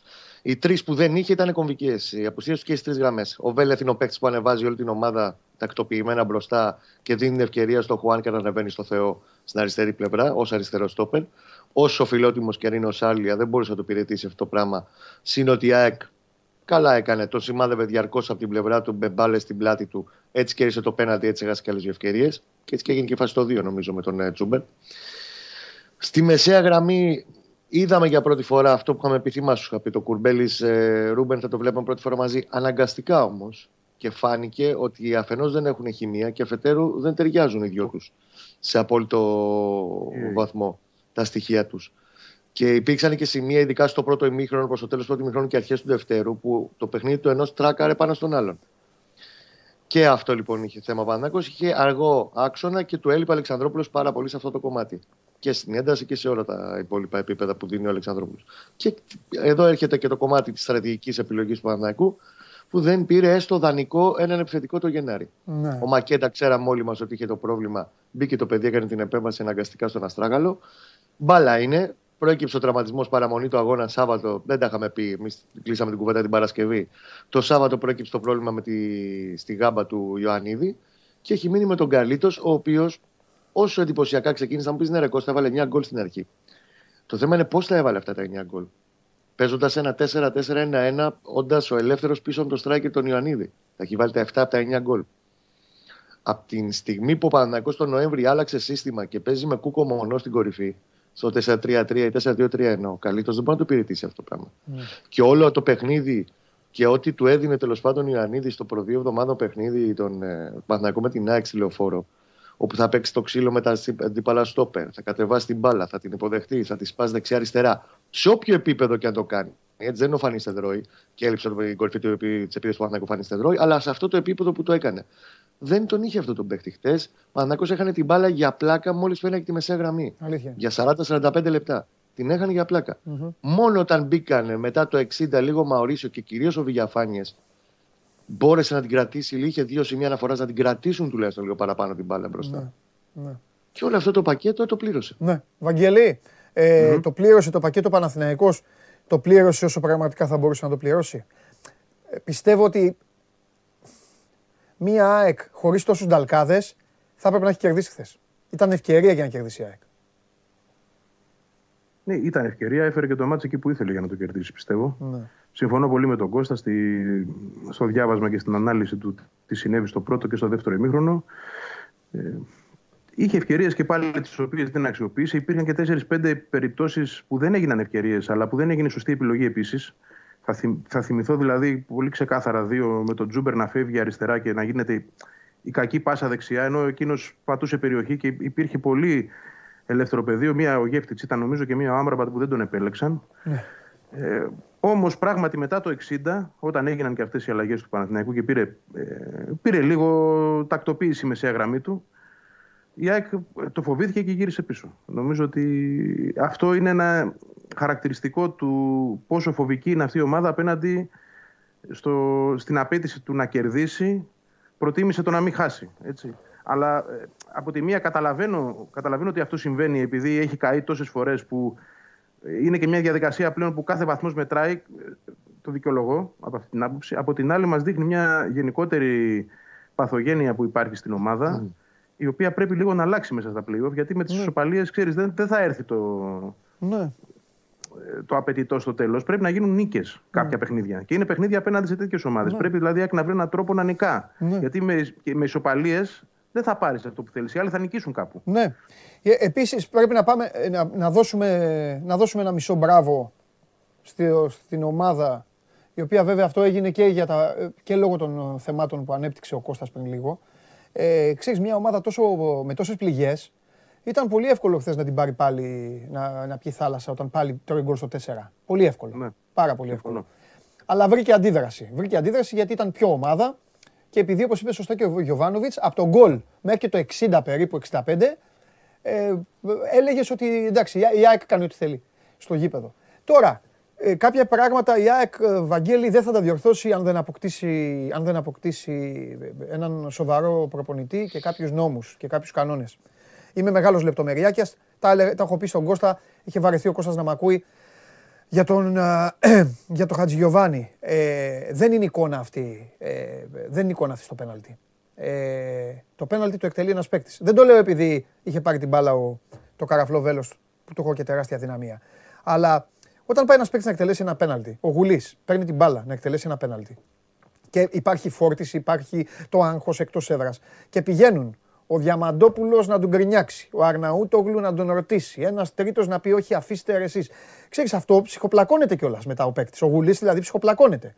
οι τρεις που δεν είχε ήταν κομβικές. Οι απουσίες του και στι τρεις γραμμές. Ο Βέλεθ είναι ο παίκτης που ανεβάζει όλη την ομάδα τακτοποιημένα μπροστά και δίνει την ευκαιρία στο Χουάν και να ανεβαίνει στο Θεό στην αριστερή πλευρά ως αριστερό στόπερ. Όσο φιλότιμος και αν είναι ο Σάλια, δεν μπορούσε να το υπηρετήσεις αυτό το πράγμα. Συν ότι η ΑΕΚ καλά έκανε. Το σημάδευε διαρκώς από την πλευρά του, με μπάλες στην πλάτη του. Έτσι κέρδισε το πέναντι, έτσι έχασε και άλλες ευκαιρίες. Και έτσι και έγινε και φάση το 2, νομίζω, με τον ε, Τσούμπερ. Στη μεσαία γραμμή είδαμε για πρώτη φορά αυτό που είχαμε πει, θυμάσου, είχα πει το Κουρμπέλης ε, Ρούμπεν, θα το βλέπουμε πρώτη φορά μαζί. Αναγκαστικά όμως. Και φάνηκε ότι αφενός δεν έχουν χημεία και αφετέρου δεν ταιριάζουν οι δυο τους σε απόλυτο ε. βαθμό τα στοιχεία τους. Και υπήρξαν και σημεία, ειδικά στο πρώτο ημίχρονο, προς το τέλος του πρώτου ημίχρονου και αρχές του Δευτέρου, που το παιχνίδι του ενός τράκαρε πάνω στον άλλον. Και αυτό λοιπόν είχε θέμα Πανάκο. Είχε αργό άξονα και του έλειπε Αλεξανδρόπουλος πάρα πολύ σε αυτό το κομμάτι. Και στην ένταση και σε όλα τα υπόλοιπα επίπεδα που δίνει ο Αλεξανδρόπουλος. Και εδώ έρχεται και το κομμάτι της στρατηγικής επιλογής του Πανάκου, που δεν πήρε έστω δανεικό έναν επιθετικό το Γενάρη. Ναι. Ο Μακέτα, ξέραμε όλοι μας ότι είχε το πρόβλημα. Μπήκε το παιδί, έκανε την επέμβαση αναγκαστικά στον Αστράγαλο. Μπάλα είναι. Προέκυψε ο τραυματισμός παραμονή του αγώνα Σάββατο. Δεν τα είχαμε πει. Εμείς κλείσαμε την κουβέντα την Παρασκευή. Το Σάββατο προέκυψε το πρόβλημα με τη, στη γάμπα του Ιωαννίδη. Και έχει μείνει με τον Καλίτος, ο οποίος όσο εντυπωσιακά ξεκίνησε, θα μου πεις ναι, ρε Κώστα, έβαλε 9 γκολ στην αρχή. Το θέμα είναι πώς θα έβαλε αυτά τα 9 γκολ. Παίζοντας ένα 4-4-1-1, όντας ο ελεύθερος πίσω από τον striker τον Ιωαννίδη. Θα έχει βάλει τα 7 από τα 9 γκολ. Από την στιγμή που ο Παναγιώ τον Νοέμβρη άλλαξε σύστημα και παίζει με κούκο μονό στην κορυφή, στο 4-3-3 ή 4-2-3 εννοώ. Ο καλύτερος δεν μπορεί να το υπηρετήσει αυτό το πράγμα. Mm. Και όλο το παιχνίδι και ό,τι του έδινε τέλος πάντων ο Ιωαννίδης στο προ δύο εβδομάδων παιχνίδι τον ε, με την ΑΕΚ λεωφόρο, όπου θα παίξει το ξύλο με τα αντίπαλα στόπερ, θα κατεβάσει την μπάλα, θα την υποδεχτεί, θα τη σπάσει δεξιά-αριστερά. Σε όποιο επίπεδο και αν το κάνει. Έτσι δεν είναι ο Φανή Στεδρόη και έλειψε την κορυφή τη επίδοση του Παναγικού Φανή Στεδρόη, αλλά σε αυτό το επίπεδο που το έκανε. Δεν τον είχε αυτό τον παίχτη χτες. Πανακό έχανε την μπάλα για πλάκα μόλις φαίνεται τη μεσαία γραμμή. Αλήθεια. Για 40-45 λεπτά. Την έχανε για πλακα Μόνο όταν μπήκανε μετά το 60 λίγο Μαωρίσιο και κυρίως ο Βηγιαφάνιε μπόρεσε να την κρατήσει. Είχε δύο σημεία αναφοράς να την κρατήσουν τουλάχιστον λίγο παραπάνω την μπάλα μπροστά. Ναι. ναι. Και όλο αυτό το πακέτο το πλήρωσε. Ναι. Βαγγελή, ε, το πλήρωσε το πακέτο Παναθηναϊκός, το πλήρωσε όσο πραγματικά θα μπορούσε να το πληρώσει. Ε, πιστεύω ότι μία ΑΕΚ χωρίς τόσους νταλκάδες θα έπρεπε να έχει κερδίσει χθες. Ήταν ευκαιρία για να κερδίσει η ΑΕΚ. Ναι, ήταν ευκαιρία. Έφερε και το μάτσο εκεί που ήθελε για να το κερδίσει, πιστεύω. Ναι. Συμφωνώ πολύ με τον Κώστα στη, στο διάβασμα και στην ανάλυση του τι συνέβη στο πρώτο και στο δεύτερο ημίχρονο. Ε, είχε ευκαιρίες και πάλι τις οποίες δεν αξιοποίησε. Υπήρχαν και 4-5 περιπτώσεις που δεν έγιναν ευκαιρίες, αλλά που δεν έγινε σωστή επιλογή επίσης. Θα, θα θυμηθώ δηλαδή πολύ ξεκάθαρα δύο με τον Τζούμπερ να φεύγει αριστερά και να γίνεται η κακή πάσα δεξιά, ενώ εκείνος πατούσε περιοχή και υπήρχε πολύ ελεύθερο πεδίο. Μία ο Γεύτιτ ήταν νομίζω και μία ο Άμραμπατ που δεν τον επέλεξαν. Ναι. Ε, Όμως πράγματι μετά το 60, όταν έγιναν και αυτές οι αλλαγές του Παναθηναϊκού και πήρε, ε, πήρε λίγο τακτοποίηση η μεσαία γραμμή του, η ΑΕΚ το φοβήθηκε και γύρισε πίσω. Νομίζω ότι αυτό είναι ένα χαρακτηριστικό του πόσο φοβική είναι αυτή η ομάδα απέναντι στο, στην απέτηση του να κερδίσει, προτίμησε το να μην χάσει. Έτσι. Αλλά ε, από τη μία καταλαβαίνω, καταλαβαίνω ότι αυτό συμβαίνει επειδή έχει καεί τόσες φορές που είναι και μια διαδικασία πλέον που κάθε βαθμός μετράει. το δικαιολογώ από αυτή την άποψη. Από την άλλη, μας δείχνει μια γενικότερη παθογένεια που υπάρχει στην ομάδα, mm. Η οποία πρέπει λίγο να αλλάξει μέσα στα playoff, γιατί με τις mm. ισοπαλίες, ξέρεις, δεν, δεν θα έρθει το, ναι. το απαιτητό στο τέλος. Πρέπει να γίνουν νίκες κάποια ναι. παιχνίδια. Και είναι παιχνίδια απέναντι σε τέτοιες ομάδες. Ναι. Πρέπει δηλαδή να βρει έναν τρόπο να νικά. Ναι. Γιατί με, με ισοπαλίες δεν θα πάρεις αυτό που θέλεις. Οι άλλοι θα νικήσουν κάπου. Ναι. Ε, Επίσης πρέπει να, πάμε, ε, να, να, δώσουμε, να δώσουμε ένα μισό μπράβο στη, στην ομάδα η οποία βέβαια αυτό έγινε και, για τα, και λόγω των θεμάτων που ανέπτυξε ο Κώστας πριν λίγο. Ε, ξέρεις, μια ομάδα τόσο, με τόσες πληγές, ήταν πολύ εύκολο χθες να την πάρει πάλι, να, να πιει θάλασσα όταν πάλι τρώει γκολ στο 4. Πολύ εύκολο. Ναι. Πάρα πολύ εύκολο. Αλλά βρήκε αντίδραση. Βρήκε αντίδραση γιατί ήταν πιο ομάδα και επειδή όπως είπε σωστά και ο Γιωβάνοβιτς, από τον γκολ μέχρι και το 60 περίπου, 65, ε, έλεγες ότι εντάξει η ΑΕΚ κάνει ό,τι θέλει στο γήπεδο. Τώρα, ε, κάποια πράγματα η ΑΕΚ ε, Βαγγέλη δεν θα τα διορθώσει αν δεν αποκτήσει, αν δεν αποκτήσει έναν σοβαρό προπονητή και κάποιους νόμους και κάποιους κανόνες. Είμαι μεγάλος λεπτομεριάκιας, τα, τα έχω πει στον Κώστα, είχε βαρεθεί ο Κώστας να μ' ακούει. Για τον, ε, για τον Χατζηγιοβάνη, ε, δεν είναι εικόνα αυτή, ε, δεν είναι εικόνα αυτή στο πέναλτι. Ε, το πέναλτι το εκτελεί ένας παίκτης. Δεν το λέω επειδή είχε πάρει την μπάλα ο, το καραφλό βέλος που του έχω και τεράστια δυναμία. Αλλά όταν πάει ένας παίκτης να εκτελέσει ένα πέναλτι, ο Γουλής παίρνει την μπάλα να εκτελέσει ένα πέναλτι. Και υπάρχει φόρτιση, υπάρχει το άγχος εκτός έδρας. Και πηγαίνουν ο Διαμαντόπουλος να τον γκρινιάξει, ο Αρναούτογλου να τον ρωτήσει, ένας τρίτος να πει όχι, αφήστε εσείς. Ξέρεις αυτό, ψυχοπλακώνεται κιόλας μετά ο παίκτης. Ο Γουλής δηλαδή ψυχοπλακώνεται.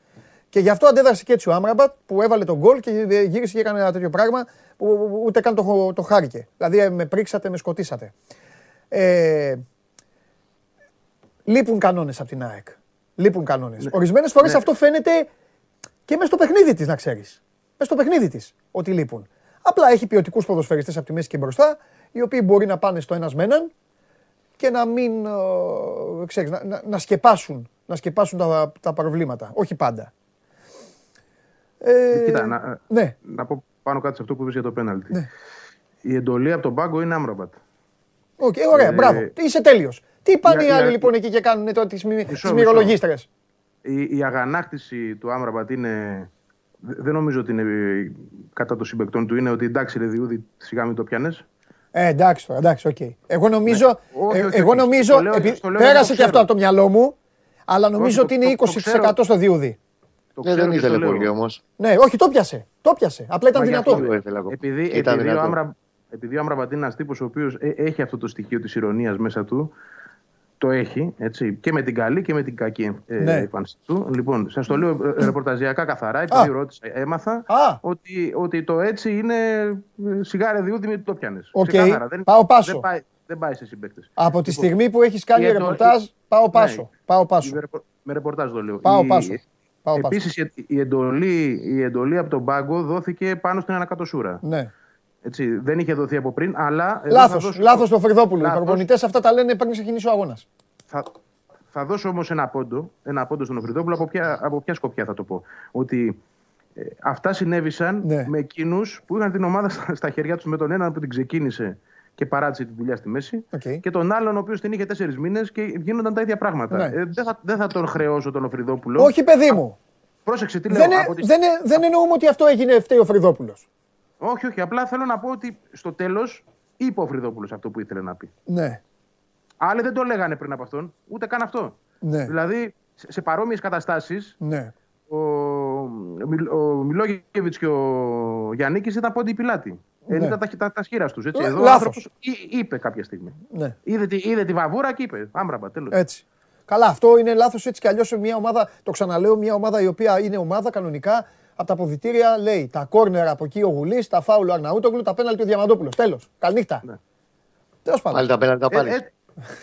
Και γι' αυτό αντέδρασε και έτσι ο Άμραμπατ που έβαλε τον γκολ και γύρισε και έκανε ένα τέτοιο πράγμα που ούτε καν το, το χάρηκε. Δηλαδή ε, με πρίξατε, με σκοτήσατε. Ε, Λείπουν κανόνες από την ΑΕΚ. Λείπουν κανόνες. Ναι. Ορισμένες φορές ναι. αυτό φαίνεται και μέσα στο παιχνίδι της, να ξέρεις. Μέσα στο παιχνίδι της ότι λείπουν. Απλά έχει ποιοτικούς ποδοσφαιριστές από τη μέση και μπροστά, οι οποίοι μπορεί να πάνε στο ένας με έναν και να μην. Ε, ξέρεις, να, να, να, σκεπάσουν, να σκεπάσουν τα, τα προβλήματα. Όχι πάντα. Ε, Κοίτα, να, ναι. να πω πάνω κάτι σε αυτό που είπες για το πέναλτι. Ναι. Η εντολή από τον πάγκο είναι άμραμπατ. Okay, ωραία, ε, μπράβο. Είσαι τέλειος. Τι πάνε οι άλλοι λοιπόν εκεί και κάνουν τώρα τις, μοιρολογίστρες; Η, η αγανάκτηση του Άμραμπατ είναι δεν νομίζω ότι είναι κατά των συμπαικτών του. Είναι ότι εντάξει, ρε Διούδη, σιγά μην το πιάνες. Ε, εντάξει τώρα, εντάξει, OK. Okay. Εγώ νομίζω, ναι. ε, εγώ νομίζω το λέω, επί, το λέω πέρασε και αυτό από το μυαλό μου, αλλά νομίζω όχι, ότι είναι 20% στο Διούδη. Το ε, δεν ήθελε πολύ όμως. Ναι, όχι, το πιάσε. Το πιάσε. Απλά ήταν δυνατό. Επειδή, επειδή, ο Άμρα, επειδή ο Άμραμπατ είναι ένας τύπος ο οποίος ε, έχει αυτό το στοιχείο της ηρωνίας μέσα του, το έχει έτσι, και με την καλή και με την κακή ε, ναι. εμφάνιση του. Λοιπόν, σας το λέω ε, ρεπορταζιακά καθαρά, επειδή ρώτησα, έμαθα ότι, ότι το έτσι είναι ε, σιγάρε διούδη με το πιάνε. Okay. Δεν, πάω πάσο. Δεν πάει, δεν πάει σε συμπαίκτες. Από τη λοιπόν, στιγμή που έχεις κάνει ρεπορτάζ, πάω ναι. πάσο. Ναι. Πάω πάσο. Με ρεπορτάζ το λέω. Πάω πάσο. Επίσης, η εντολή, η εντολή από τον πάγκο δόθηκε πάνω στην ανακατοσούρα. Ναι. Έτσι, δεν είχε δοθεί από πριν, αλλά. Λάθος δώσω... λάθος το Φρυδόπουλο. Οι προπονητές αυτά τα λένε πριν ξεκινήσει ο αγώνας. Θα, θα δώσω όμως ένα πόντο, ένα πόντο στον Φρυδόπουλο. Από ποια, από ποια σκοπιά θα το πω; Ότι ε, αυτά συνέβησαν ναι. με εκείνους που είχαν την ομάδα στα, στα χέρια τους με τον έναν που την ξεκίνησε και παράτησε τη δουλειά στη μέση. Okay. Και τον άλλον ο οποίος την είχε τέσσερις μήνες και γίνονταν τα ίδια πράγματα. Ναι. Ε, δεν, θα, δεν θα τον χρεώσω τον Φρυδόπουλο. Όχι, παιδί μου. Πρόσεξε τι λέω. Δεν, από δεν, δεν εννοούμε ότι αυτό έγινε φταίει ο Φρυδόπουλο. Όχι, όχι. Απλά θέλω να πω ότι στο τέλος είπε ο Φρυδόπουλος αυτό που ήθελε να πει. Ναι. Άλλοι δεν το λέγανε πριν από αυτόν, ούτε καν αυτό. Ναι. Δηλαδή, σε παρόμοιες καταστάσεις, ναι. ο, ο Μιλόγεβιτς και ο Γιάννη ήταν πόντι πιλάτη. Ναι. Ήταν τα, τα, τα σχήρα τους. Εδώ ο άνθρωπος είπε κάποια στιγμή. Ναι. Είδε, τη, είδε τη βαβούρα και είπε: Άμπραμπα, τέλος. Έτσι. Καλά, αυτό είναι λάθος έτσι κι αλλιώς μια ομάδα. Το ξαναλέω, μια ομάδα η οποία είναι ομάδα κανονικά από τα αποδητήρια λέει τα κόρνερ από εκεί ο Γουλής, τα φάουλο Αρναούτογλου, τα πέναλτι ο Διαμαντόπουλος. Τέλος. Καληνύχτα. Ναι. Τέλος πάντων. Πάλι τα πέναλτι τα πάλι. Ε, ε,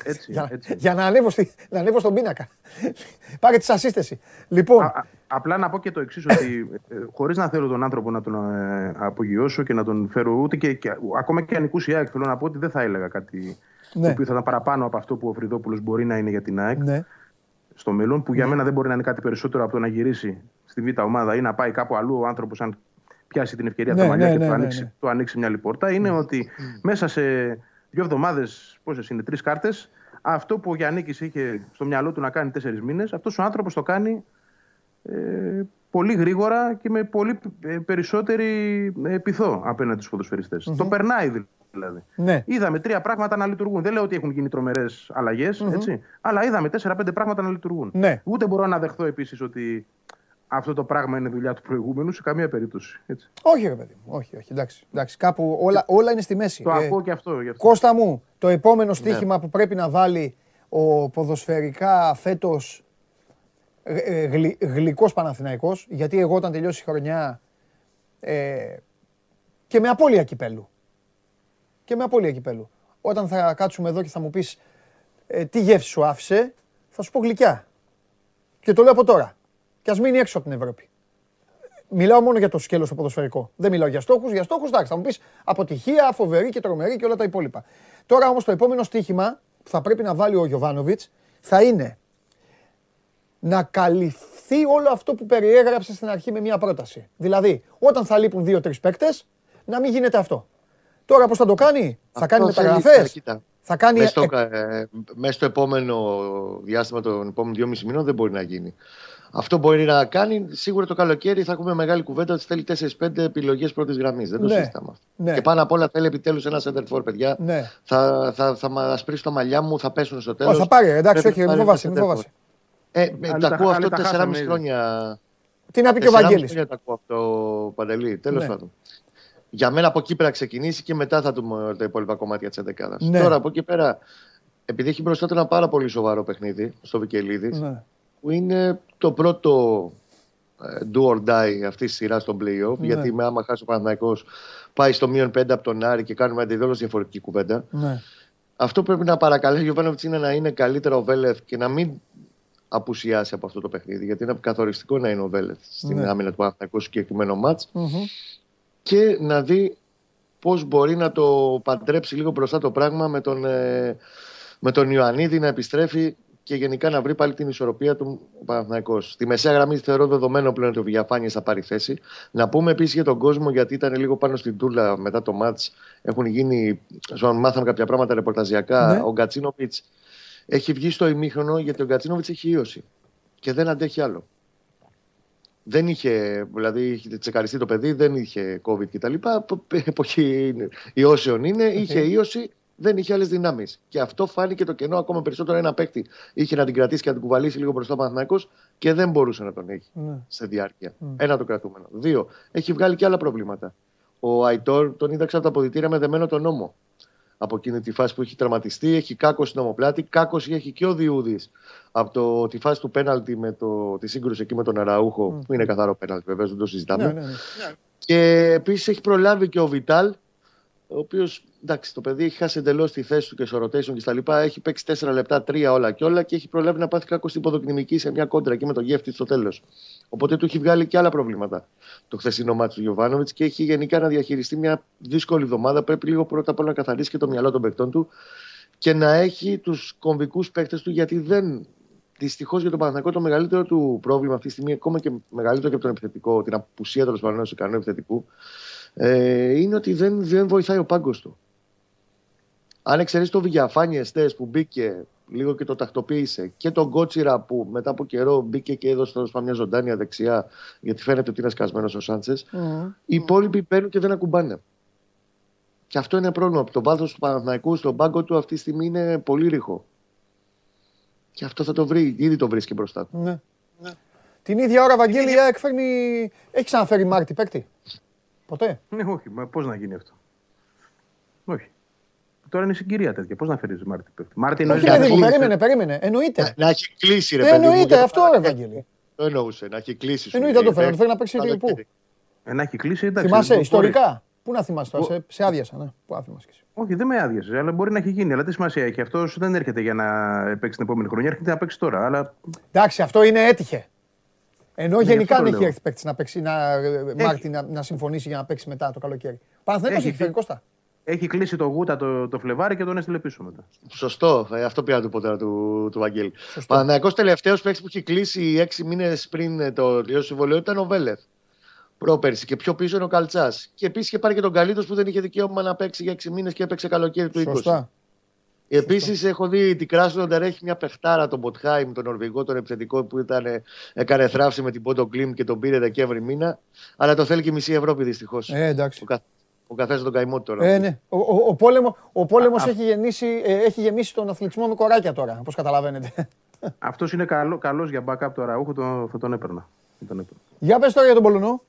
έτσι, για, έτσι. για, να ανέβω στη, να ανέβω στον πίνακα. Πάρε τη ασύστεση. Λοιπόν. Α, απλά να πω και το εξής, ότι ε, χωρίς να θέλω τον άνθρωπο να τον ε, απογειώσω και να τον φέρω ούτε και, και ακόμα και αν η ΑΕΚ, θέλω να πω ότι δεν θα έλεγα κάτι ναι. το οποίο θα ήταν παραπάνω από αυτό που ο Φρυδόπουλος μπορεί να είναι για την ΑΕΚ. Ναι. Στο μέλλον, που για ναι. μένα δεν μπορεί να είναι κάτι περισσότερο από το να γυρίσει στη β' ομάδα ή να πάει κάπου αλλού ο άνθρωπος, αν πιάσει την ευκαιρία ναι, από τα μαλλιά ναι, και ναι, του, ανοίξει, ναι, του ανοίξει μια άλλη πόρτα, είναι ότι μέσα σε δύο εβδομάδες, πόσες είναι, τρεις κάρτες, αυτό που ο Γιάννη είχε στο μυαλό του να κάνει τέσσερις μήνες, αυτός ο άνθρωπος το κάνει ε, πολύ γρήγορα και με πολύ ε, περισσότερη ε, πειθό απέναντι στους ποδοσφαιριστές. Το περνάει δηλαδή. Ναι. Είδαμε τρία πράγματα να λειτουργούν. Δεν λέω ότι έχουν γίνει τρομερές αλλαγές, mm-hmm. αλλά είδαμε τέσσερα-πέντε πράγματα να λειτουργούν. Ναι. Ούτε μπορώ να δεχθώ επίσης ότι αυτό το πράγμα είναι δουλειά του προηγούμενου σε καμία περίπτωση. Έτσι. Όχι, ρε παιδί μου. Όχι, όχι. Εντάξει, εντάξει. Κάπου όλα, όλα είναι στη μέση. Το ε, ακούω και αυτό, αυτό. Κώστα μου, το επόμενο ναι. στοίχημα που πρέπει να βάλει ο ποδοσφαιρικά φέτος ε, ε, γλυ, γλυκός Παναθηναϊκός, γιατί εγώ όταν τελειώσει η χρονιά ε, και με απώλεια κυπέλου. Και με απώλεια κυπέλου. Όταν θα κάτσουμε εδώ και θα μου πεις ε, τι γεύση σου άφησε, θα σου πω γλυκιά. Και το λέω από τώρα. Και ας μείνει έξω από την Ευρώπη. Μιλάω μόνο για το σκέλος το ποδοσφαιρικό. Δεν μιλάω για στόχους. Για στόχους, εντάξει, θα μου πεις αποτυχία, φοβερή και τρομερή και όλα τα υπόλοιπα. Τώρα όμως το επόμενο στοίχημα που θα πρέπει να βάλει ο Γιωβάνοβιτς θα είναι να καλυφθεί όλο αυτό που περιέγραψε στην αρχή με μια πρόταση. Δηλαδή, όταν θα λείπουν δύο-τρεις παίκτες, να μην γίνεται αυτό. Τώρα πώς θα το κάνει, θα κάνει μεταγραφές; Θα κάνει... Μέσα, στο, ε, μέσα στο επόμενο διάστημα των επόμενων δυόμιση μηνών δεν μπορεί να γίνει. Αυτό μπορεί να κάνει. Σίγουρα το καλοκαίρι θα έχουμε μεγάλη κουβέντα ότι θέλει 4-5 επιλογές πρώτης γραμμής. Δεν το ναι. συζητάμε αυτό. Ναι. Και πάνω απ' όλα θέλει επιτέλους ένα center παιδιά. Ναι. Θα, θα, θα μας πρίσει το μαλλιά μου, θα πέσουν στο τέλος. Θα πάρει, εντάξει, όχι, μην φοβάσαι. Ε, ε τα ακούω αυτό 4,5 χρόνια. Τι να πει και ο Βαγγέλης. τα ακούω αυτό, Παντελή. Τέλος ναι. πάντων. Για μένα από εκεί πέρα ξεκινήσει και μετά θα δούμε τα υπόλοιπα κομμάτια της 11 ναι. Τώρα από εκεί πέρα, επειδή έχει μπροστά του ένα πάρα πολύ σοβαρό παιχνίδι στο Βικελίδη, ναι. που είναι το πρώτο ε, do or die αυτής της σειράς στο playoff. Ναι. Γιατί με άμα χάσει ο Παναθηναϊκός πάει στο μείον 5 από τον Άρη και κάνουμε αντιδόλω διαφορετική κουβέντα. Ναι. Αυτό πρέπει να παρακαλέσει ο Γιωβάνοβιτς είναι να είναι καλύτερο ο Βέλεθ και να μην απουσιάσει από αυτό το παιχνίδι. Γιατί είναι καθοριστικό να είναι ο Βέλεθ στην ναι. άμυνα του Παναθηναϊκού συγκεκριμένο μάτς και να δει πώς μπορεί να το παντρέψει λίγο μπροστά το πράγμα με τον, ε, με τον Ιωαννίδη να επιστρέφει και γενικά να βρει πάλι την ισορροπία του ο Παναθηναϊκός. Στη μεσαία γραμμή θεωρώ δεδομένο πλέον ότι ο Βιαφάνιες θα πάρει θέση. Να πούμε επίσης για τον κόσμο, γιατί ήταν λίγο πάνω στην τούλα μετά το μάτς. Έχουν γίνει, μάθαμε κάποια πράγματα ρεπορταζιακά. Ναι. Ο Γκατσίνοβιτς έχει βγει στο ημίχρονο γιατί ο Γκατσίνοβιτς έχει ίωση και δεν αντέχει άλλο. Δεν είχε, δηλαδή είχε τσεκαριστεί το παιδί, δεν είχε COVID κτλ. Εποχή ιώσεων είναι, okay. είχε ίωση, δεν είχε άλλες δυνάμεις. Και αυτό φάνηκε το κενό ακόμα περισσότερο. Ένα παίκτη είχε να την κρατήσει και να την κουβαλήσει λίγο μπροστά ο Παναθηναϊκός και δεν μπορούσε να τον έχει mm. σε διάρκεια. Mm. Ένα το κρατούμενο. Δύο, έχει βγάλει και άλλα προβλήματα. Ο Αϊτόρ τον είδαξε από τα αποδητήρια με δεμένο τον νόμο από εκείνη τη φάση που έχει τραυματιστεί. Έχει κάκος στην ομοπλάτη. Κάκος έχει και ο Διούδης από το, τη φάση του πέναλτι με το, τη σύγκρουση εκεί με τον Αραούχο, που είναι καθαρό πέναλτι, βεβαίως δεν το συζητάμε. Ναι, ναι, ναι. Και επίσης έχει προλάβει και ο Βιτάλ, ο οποίος εντάξει, το παιδί έχει χάσει εντελώς τη θέση του και στο rotation και στα λοιπά. Έχει παίξει 4 λεπτά, 3 όλα και όλα και έχει προλάβει να πάθει κάκος στην υποδοκνημικής σε μια κόντρα εκεί με τον γεύτη στο τέλος. Οπότε του έχει βγάλει και άλλα προβλήματα το χθεσινό μάτι του Γιωβάνοβιτς και έχει γενικά να διαχειριστεί μια δύσκολη εβδομάδα. Πρέπει λίγο πρώτα απ' όλα να καθαρίσει και το μυαλό των παικτών του και να έχει τους κομβικούς παίκτε του γιατί δεν. Δυστυχώς για τον Παναθηναϊκό το μεγαλύτερο του πρόβλημα αυτή τη στιγμή, ακόμα και μεγαλύτερο και από τον επιθετικό, την απουσία τέλος πάντων ενός ικανού επιθετικού, ε, είναι ότι δεν, δεν βοηθάει ο πάγκος του. Αν εξαιρέσει το Βηγιαφάνι Εστέ που μπήκε λίγο και το τακτοποίησε και τον Κότσιρα που μετά από καιρό μπήκε και έδωσε τέλος μια ζωντάνια δεξιά, γιατί φαίνεται ότι είναι σκασμένος ο Σάντσες, mm. οι υπόλοιποι παίρνουν και δεν ακουμπάνε. Και αυτό είναι πρόβλημα. Το βάθο του Παναθηναϊκού στον πάγκο του αυτή τη στιγμή είναι πολύ ρηχό. Και αυτό θα το βρει, ήδη το βρίσκει μπροστά του. Ναι. ναι. Την ίδια ώρα, Βαγγέλια, εκφέρνει. Έχει ξαναφέρει Μάρτι παίκτη. Ποτέ; Ναι, όχι. Μα πώς να γίνει αυτό; Όχι. Τώρα είναι συγκυρία τέτοια. Πώς να φέρει Μάρτι παίκτη. Μάρτι εννοείται. Όχι, παιδί περίμενε, περίμενε. Εννοείται. Να, να έχει κλείσει, ρε παιδί. Εννοείται, αυτό ρε Ευαγγέλη. Το εννοούσε, να έχει κλείσει. Εννοείται, το φέρει. Θέλει να παίξει πού. Ε, να έχει κλείσει, εντάξει. Θυμάσαι, ιστορικά. Πού να θυμάσαι τώρα, σε, σε άδειασα, ναι. Πού να θυμάσαι. Όχι, δεν με άδειασε, αλλά μπορεί να έχει γίνει. Αλλά τι σημασία έχει. Αυτός δεν έρχεται για να παίξει την επόμενη χρονιά, έρχεται να παίξει τώρα. Αλλά... Εντάξει, αυτό είναι έτυχε. Ενώ ναι, γενικά δεν έχει έρθει παίκτη να παίξει, να, Μάρτι, να, να συμφωνήσει για να παίξει μετά το καλοκαίρι. Παναθηναϊκός έχει φέρει Κώστα. Έχει κλείσει το Γούτα το, το Φλεβάρι και τον έστειλε πίσω μετά. Σωστό. Ε, αυτό πήρα του ποτέ του, του Βαγγέλη. Παναθηναϊκός τελευταίος παίκτης που έχει κλείσει έξι μήνες πριν το τελειώσει συμβολέο ήταν ο Βέλεθ. Πρόπερση και πιο πίσω είναι ο Καλτσάς. Και επίσης είχε πάρει και τον Καλίτο που δεν είχε δικαίωμα να παίξει για έξι μήνες και έπαιξε καλοκαίρι του 20. Σωστά. Επίσης, έχω δει την Κράσνονταρ έχει μια παιχτάρα τον Μποτχάιμ, τον Νορβηγό, τον επιθετικό που ήταν, έκανε θράψη με την Πόντο Κλίμ και τον πήρε Δεκέμβρη μήνα. Αλλά το θέλει και η μισή Ευρώπη δυστυχώς. Ε, εντάξει. Ο, κα... ο καθένας τον καημό τώρα. Ε, ναι. Ο, ο, ο, πόλεμο, ο πόλεμος έχει, γεννήσει, ε, έχει γεμίσει τον αθλητισμό με κοράκια τώρα, όπως καταλαβαίνετε. Αυτός είναι καλό καλός για backup τώρα. Εγώ τον, θα τον έπαιρνα. Για πες τώρα για τον Πολωνό.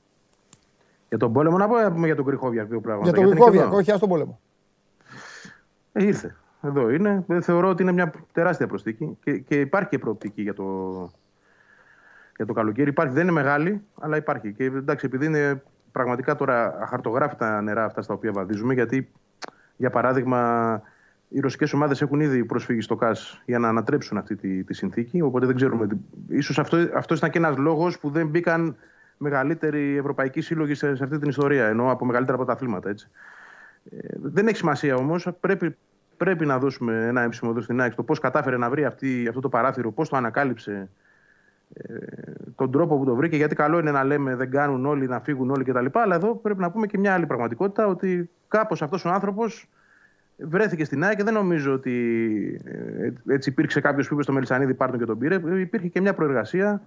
Για τον πόλεμο να πω για τον Κρυχόβια δύο πράγματα. Για τον Κρυχόβια, όχι, ας τον πόλεμο. Ε, ήρθε. Εδώ είναι. Ε, θεωρώ ότι είναι μια τεράστια προσθήκη και, και υπάρχει και προοπτική για το, για το καλοκαίρι. Υπάρχει, δεν είναι μεγάλη, αλλά υπάρχει. Και εντάξει, επειδή είναι πραγματικά τώρα αχαρτογράφητα νερά αυτά στα οποία βαδίζουμε, γιατί για παράδειγμα οι ρωσικές ομάδες έχουν ήδη προσφύγει στο ΚΑΣ για να ανατρέψουν αυτή τη, τη συνθήκη. Οπότε δεν ξέρουμε. σω αυτό, αυτός ήταν και ένας λόγος που δεν μπήκαν μεγαλύτεροι ευρωπαϊκοί σύλλογοι σε, σε αυτή την ιστορία, ενώ από μεγαλύτερα πρωταθλήματα. Έτσι. Ε, δεν έχει σημασία όμως. Πρέπει, πρέπει να δώσουμε ένα έμψιμο εδώ στην ΑΕΚ το πώς κατάφερε να βρει αυτή, αυτό το παράθυρο, πώς το ανακάλυψε, ε, τον τρόπο που το βρήκε. Γιατί καλό είναι να λέμε δεν κάνουν όλοι, να φύγουν όλοι κτλ. Αλλά εδώ πρέπει να πούμε και μια άλλη πραγματικότητα ότι κάπως αυτός ο άνθρωπος βρέθηκε στην ΑΕΚ και δεν νομίζω ότι ε, έτσι υπήρξε κάποιος που είπε στο Μελισανίδη πάρτον και τον πήρε. Υπήρχε και μια προεργασία.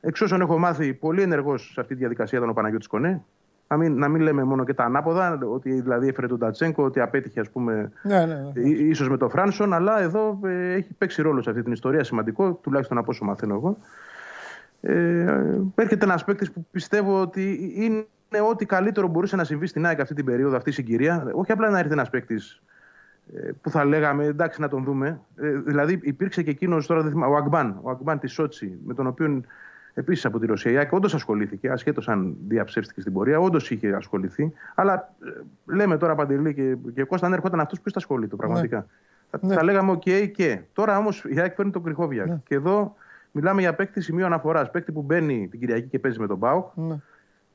Εξ όσων έχω μάθει, πολύ ενεργός σε αυτή τη διαδικασία ήταν ο Παναγιώτης Κονέ. Να μην, να μην λέμε μόνο και τα ανάποδα, ότι δηλαδή έφερε τον Τατσέγκο, ότι απέτυχε ας πούμε, ναι, ναι, ναι. ίσως με τον Φράνσον, αλλά εδώ ε, έχει παίξει ρόλο σε αυτή την ιστορία σημαντικό, τουλάχιστον από όσο μαθαίνω εγώ. Ε, έρχεται ένας παίκτης που πιστεύω ότι είναι ό,τι καλύτερο μπορούσε να συμβεί στην ΑΕΚ αυτή την περίοδο, αυτή η συγκυρία. Όχι απλά να έρθει ένας παίκτης ε, που θα λέγαμε εντάξει να τον δούμε. Ε, δηλαδή υπήρξε και εκείνος τώρα, ο Αγμπάν, ο Αγμπάν της Σότσι, με τον οποίο επίσης από τη Ρωσία η ΑΕΚ όντως ασχολήθηκε, ασχέτως αν διαψεύστηκε στην πορεία, όντως είχε ασχοληθεί. Αλλά ε, λέμε τώρα Παντελή και, και Κώστα, αν έρχονταν αυτός, ποιος θα ασχολείται πραγματικά; Ναι. Θα, ναι. θα λέγαμε OK okay, και. Τώρα όμως η ΑΕΚ φέρνει τον Κριχόβιακ. Ναι. Και εδώ μιλάμε για παίκτη σημείο αναφοράς. Παίκτη που μπαίνει την Κυριακή και παίζει με τον Μπάουκ. Ναι.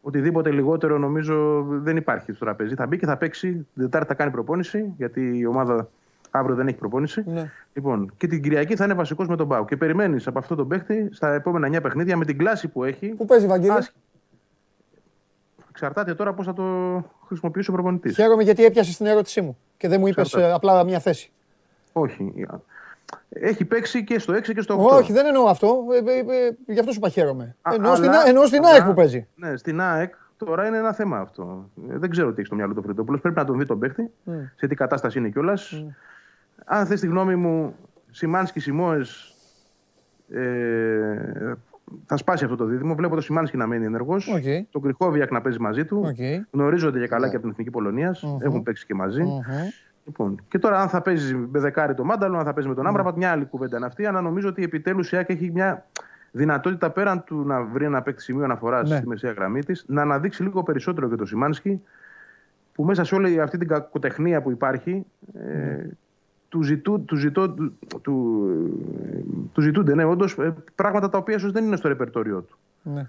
Οτιδήποτε λιγότερο νομίζω δεν υπάρχει στο τραπέζι. Θα μπει και θα παίξει. Την Τετάρτη θα κάνει προπόνηση, γιατί η ομάδα αύριο δεν έχει προπόνηση. Ναι. Λοιπόν, και την Κυριακή θα είναι βασικός με τον Πάου. Και περιμένεις από αυτό τον παίχτη στα επόμενα 9 παιχνίδια με την κλάση που έχει. Πού παίζει, Βαγγέλη; Άσχη. Εξαρτάται τώρα πώς θα το χρησιμοποιήσει ο προπονητής. Χαίρομαι γιατί έπιασες την ερώτησή μου και δεν μου είπες ε, απλά μια θέση. Όχι. Έχει παίξει και στο 6 και στο 8. Όχι, δεν εννοώ αυτό. Ε, ε, ε, γι' αυτό σου είπα χαίρομαι. Εννοώ, στην, εννοώ στην ΑΕΚ που παίζει. Ναι, στην ΑΕΚ τώρα είναι ένα θέμα αυτό. Δεν ξέρω τι έχει στο μυαλό του Φρεντόπουλος. Πρέπει να τον δει τον παίχτη, mm. σε τι κατάσταση είναι κιόλας. Mm. Αν θες τη γνώμη μου, Σιμάνσκι Σιμόε ε, θα σπάσει αυτό το δίδυμο. Βλέπω το Σιμάνσκι να μένει ενεργός. Okay. Τον Κρυχόβιακ να παίζει μαζί του. Okay. Γνωρίζονται για καλά yeah. και από την Εθνική Πολωνίας. Mm-hmm. Έχουν παίξει και μαζί. Mm-hmm. Λοιπόν, και τώρα, αν θα παίζει με δεκάρι το Μάνταλο, αν θα παίζει με τον Άμπραπατ, μια άλλη κουβέντα είναι αυτή. Αλλά νομίζω ότι επιτέλους η ΑΚ έχει μια δυνατότητα πέραν του να βρει ένα παίκτη σημείο αναφοράς ναι. στη μεσαία γραμμή της, να αναδείξει λίγο περισσότερο και το Σιμάνσκι, που μέσα σε όλη αυτή την κακοτεχνία που υπάρχει, ε, ναι. Του, ζητού, του, ζητώ, του, του, του ζητούνται ναι, όντως, ε, πράγματα τα οποία ίσως δεν είναι στο ρεπερτόριό του. Ναι.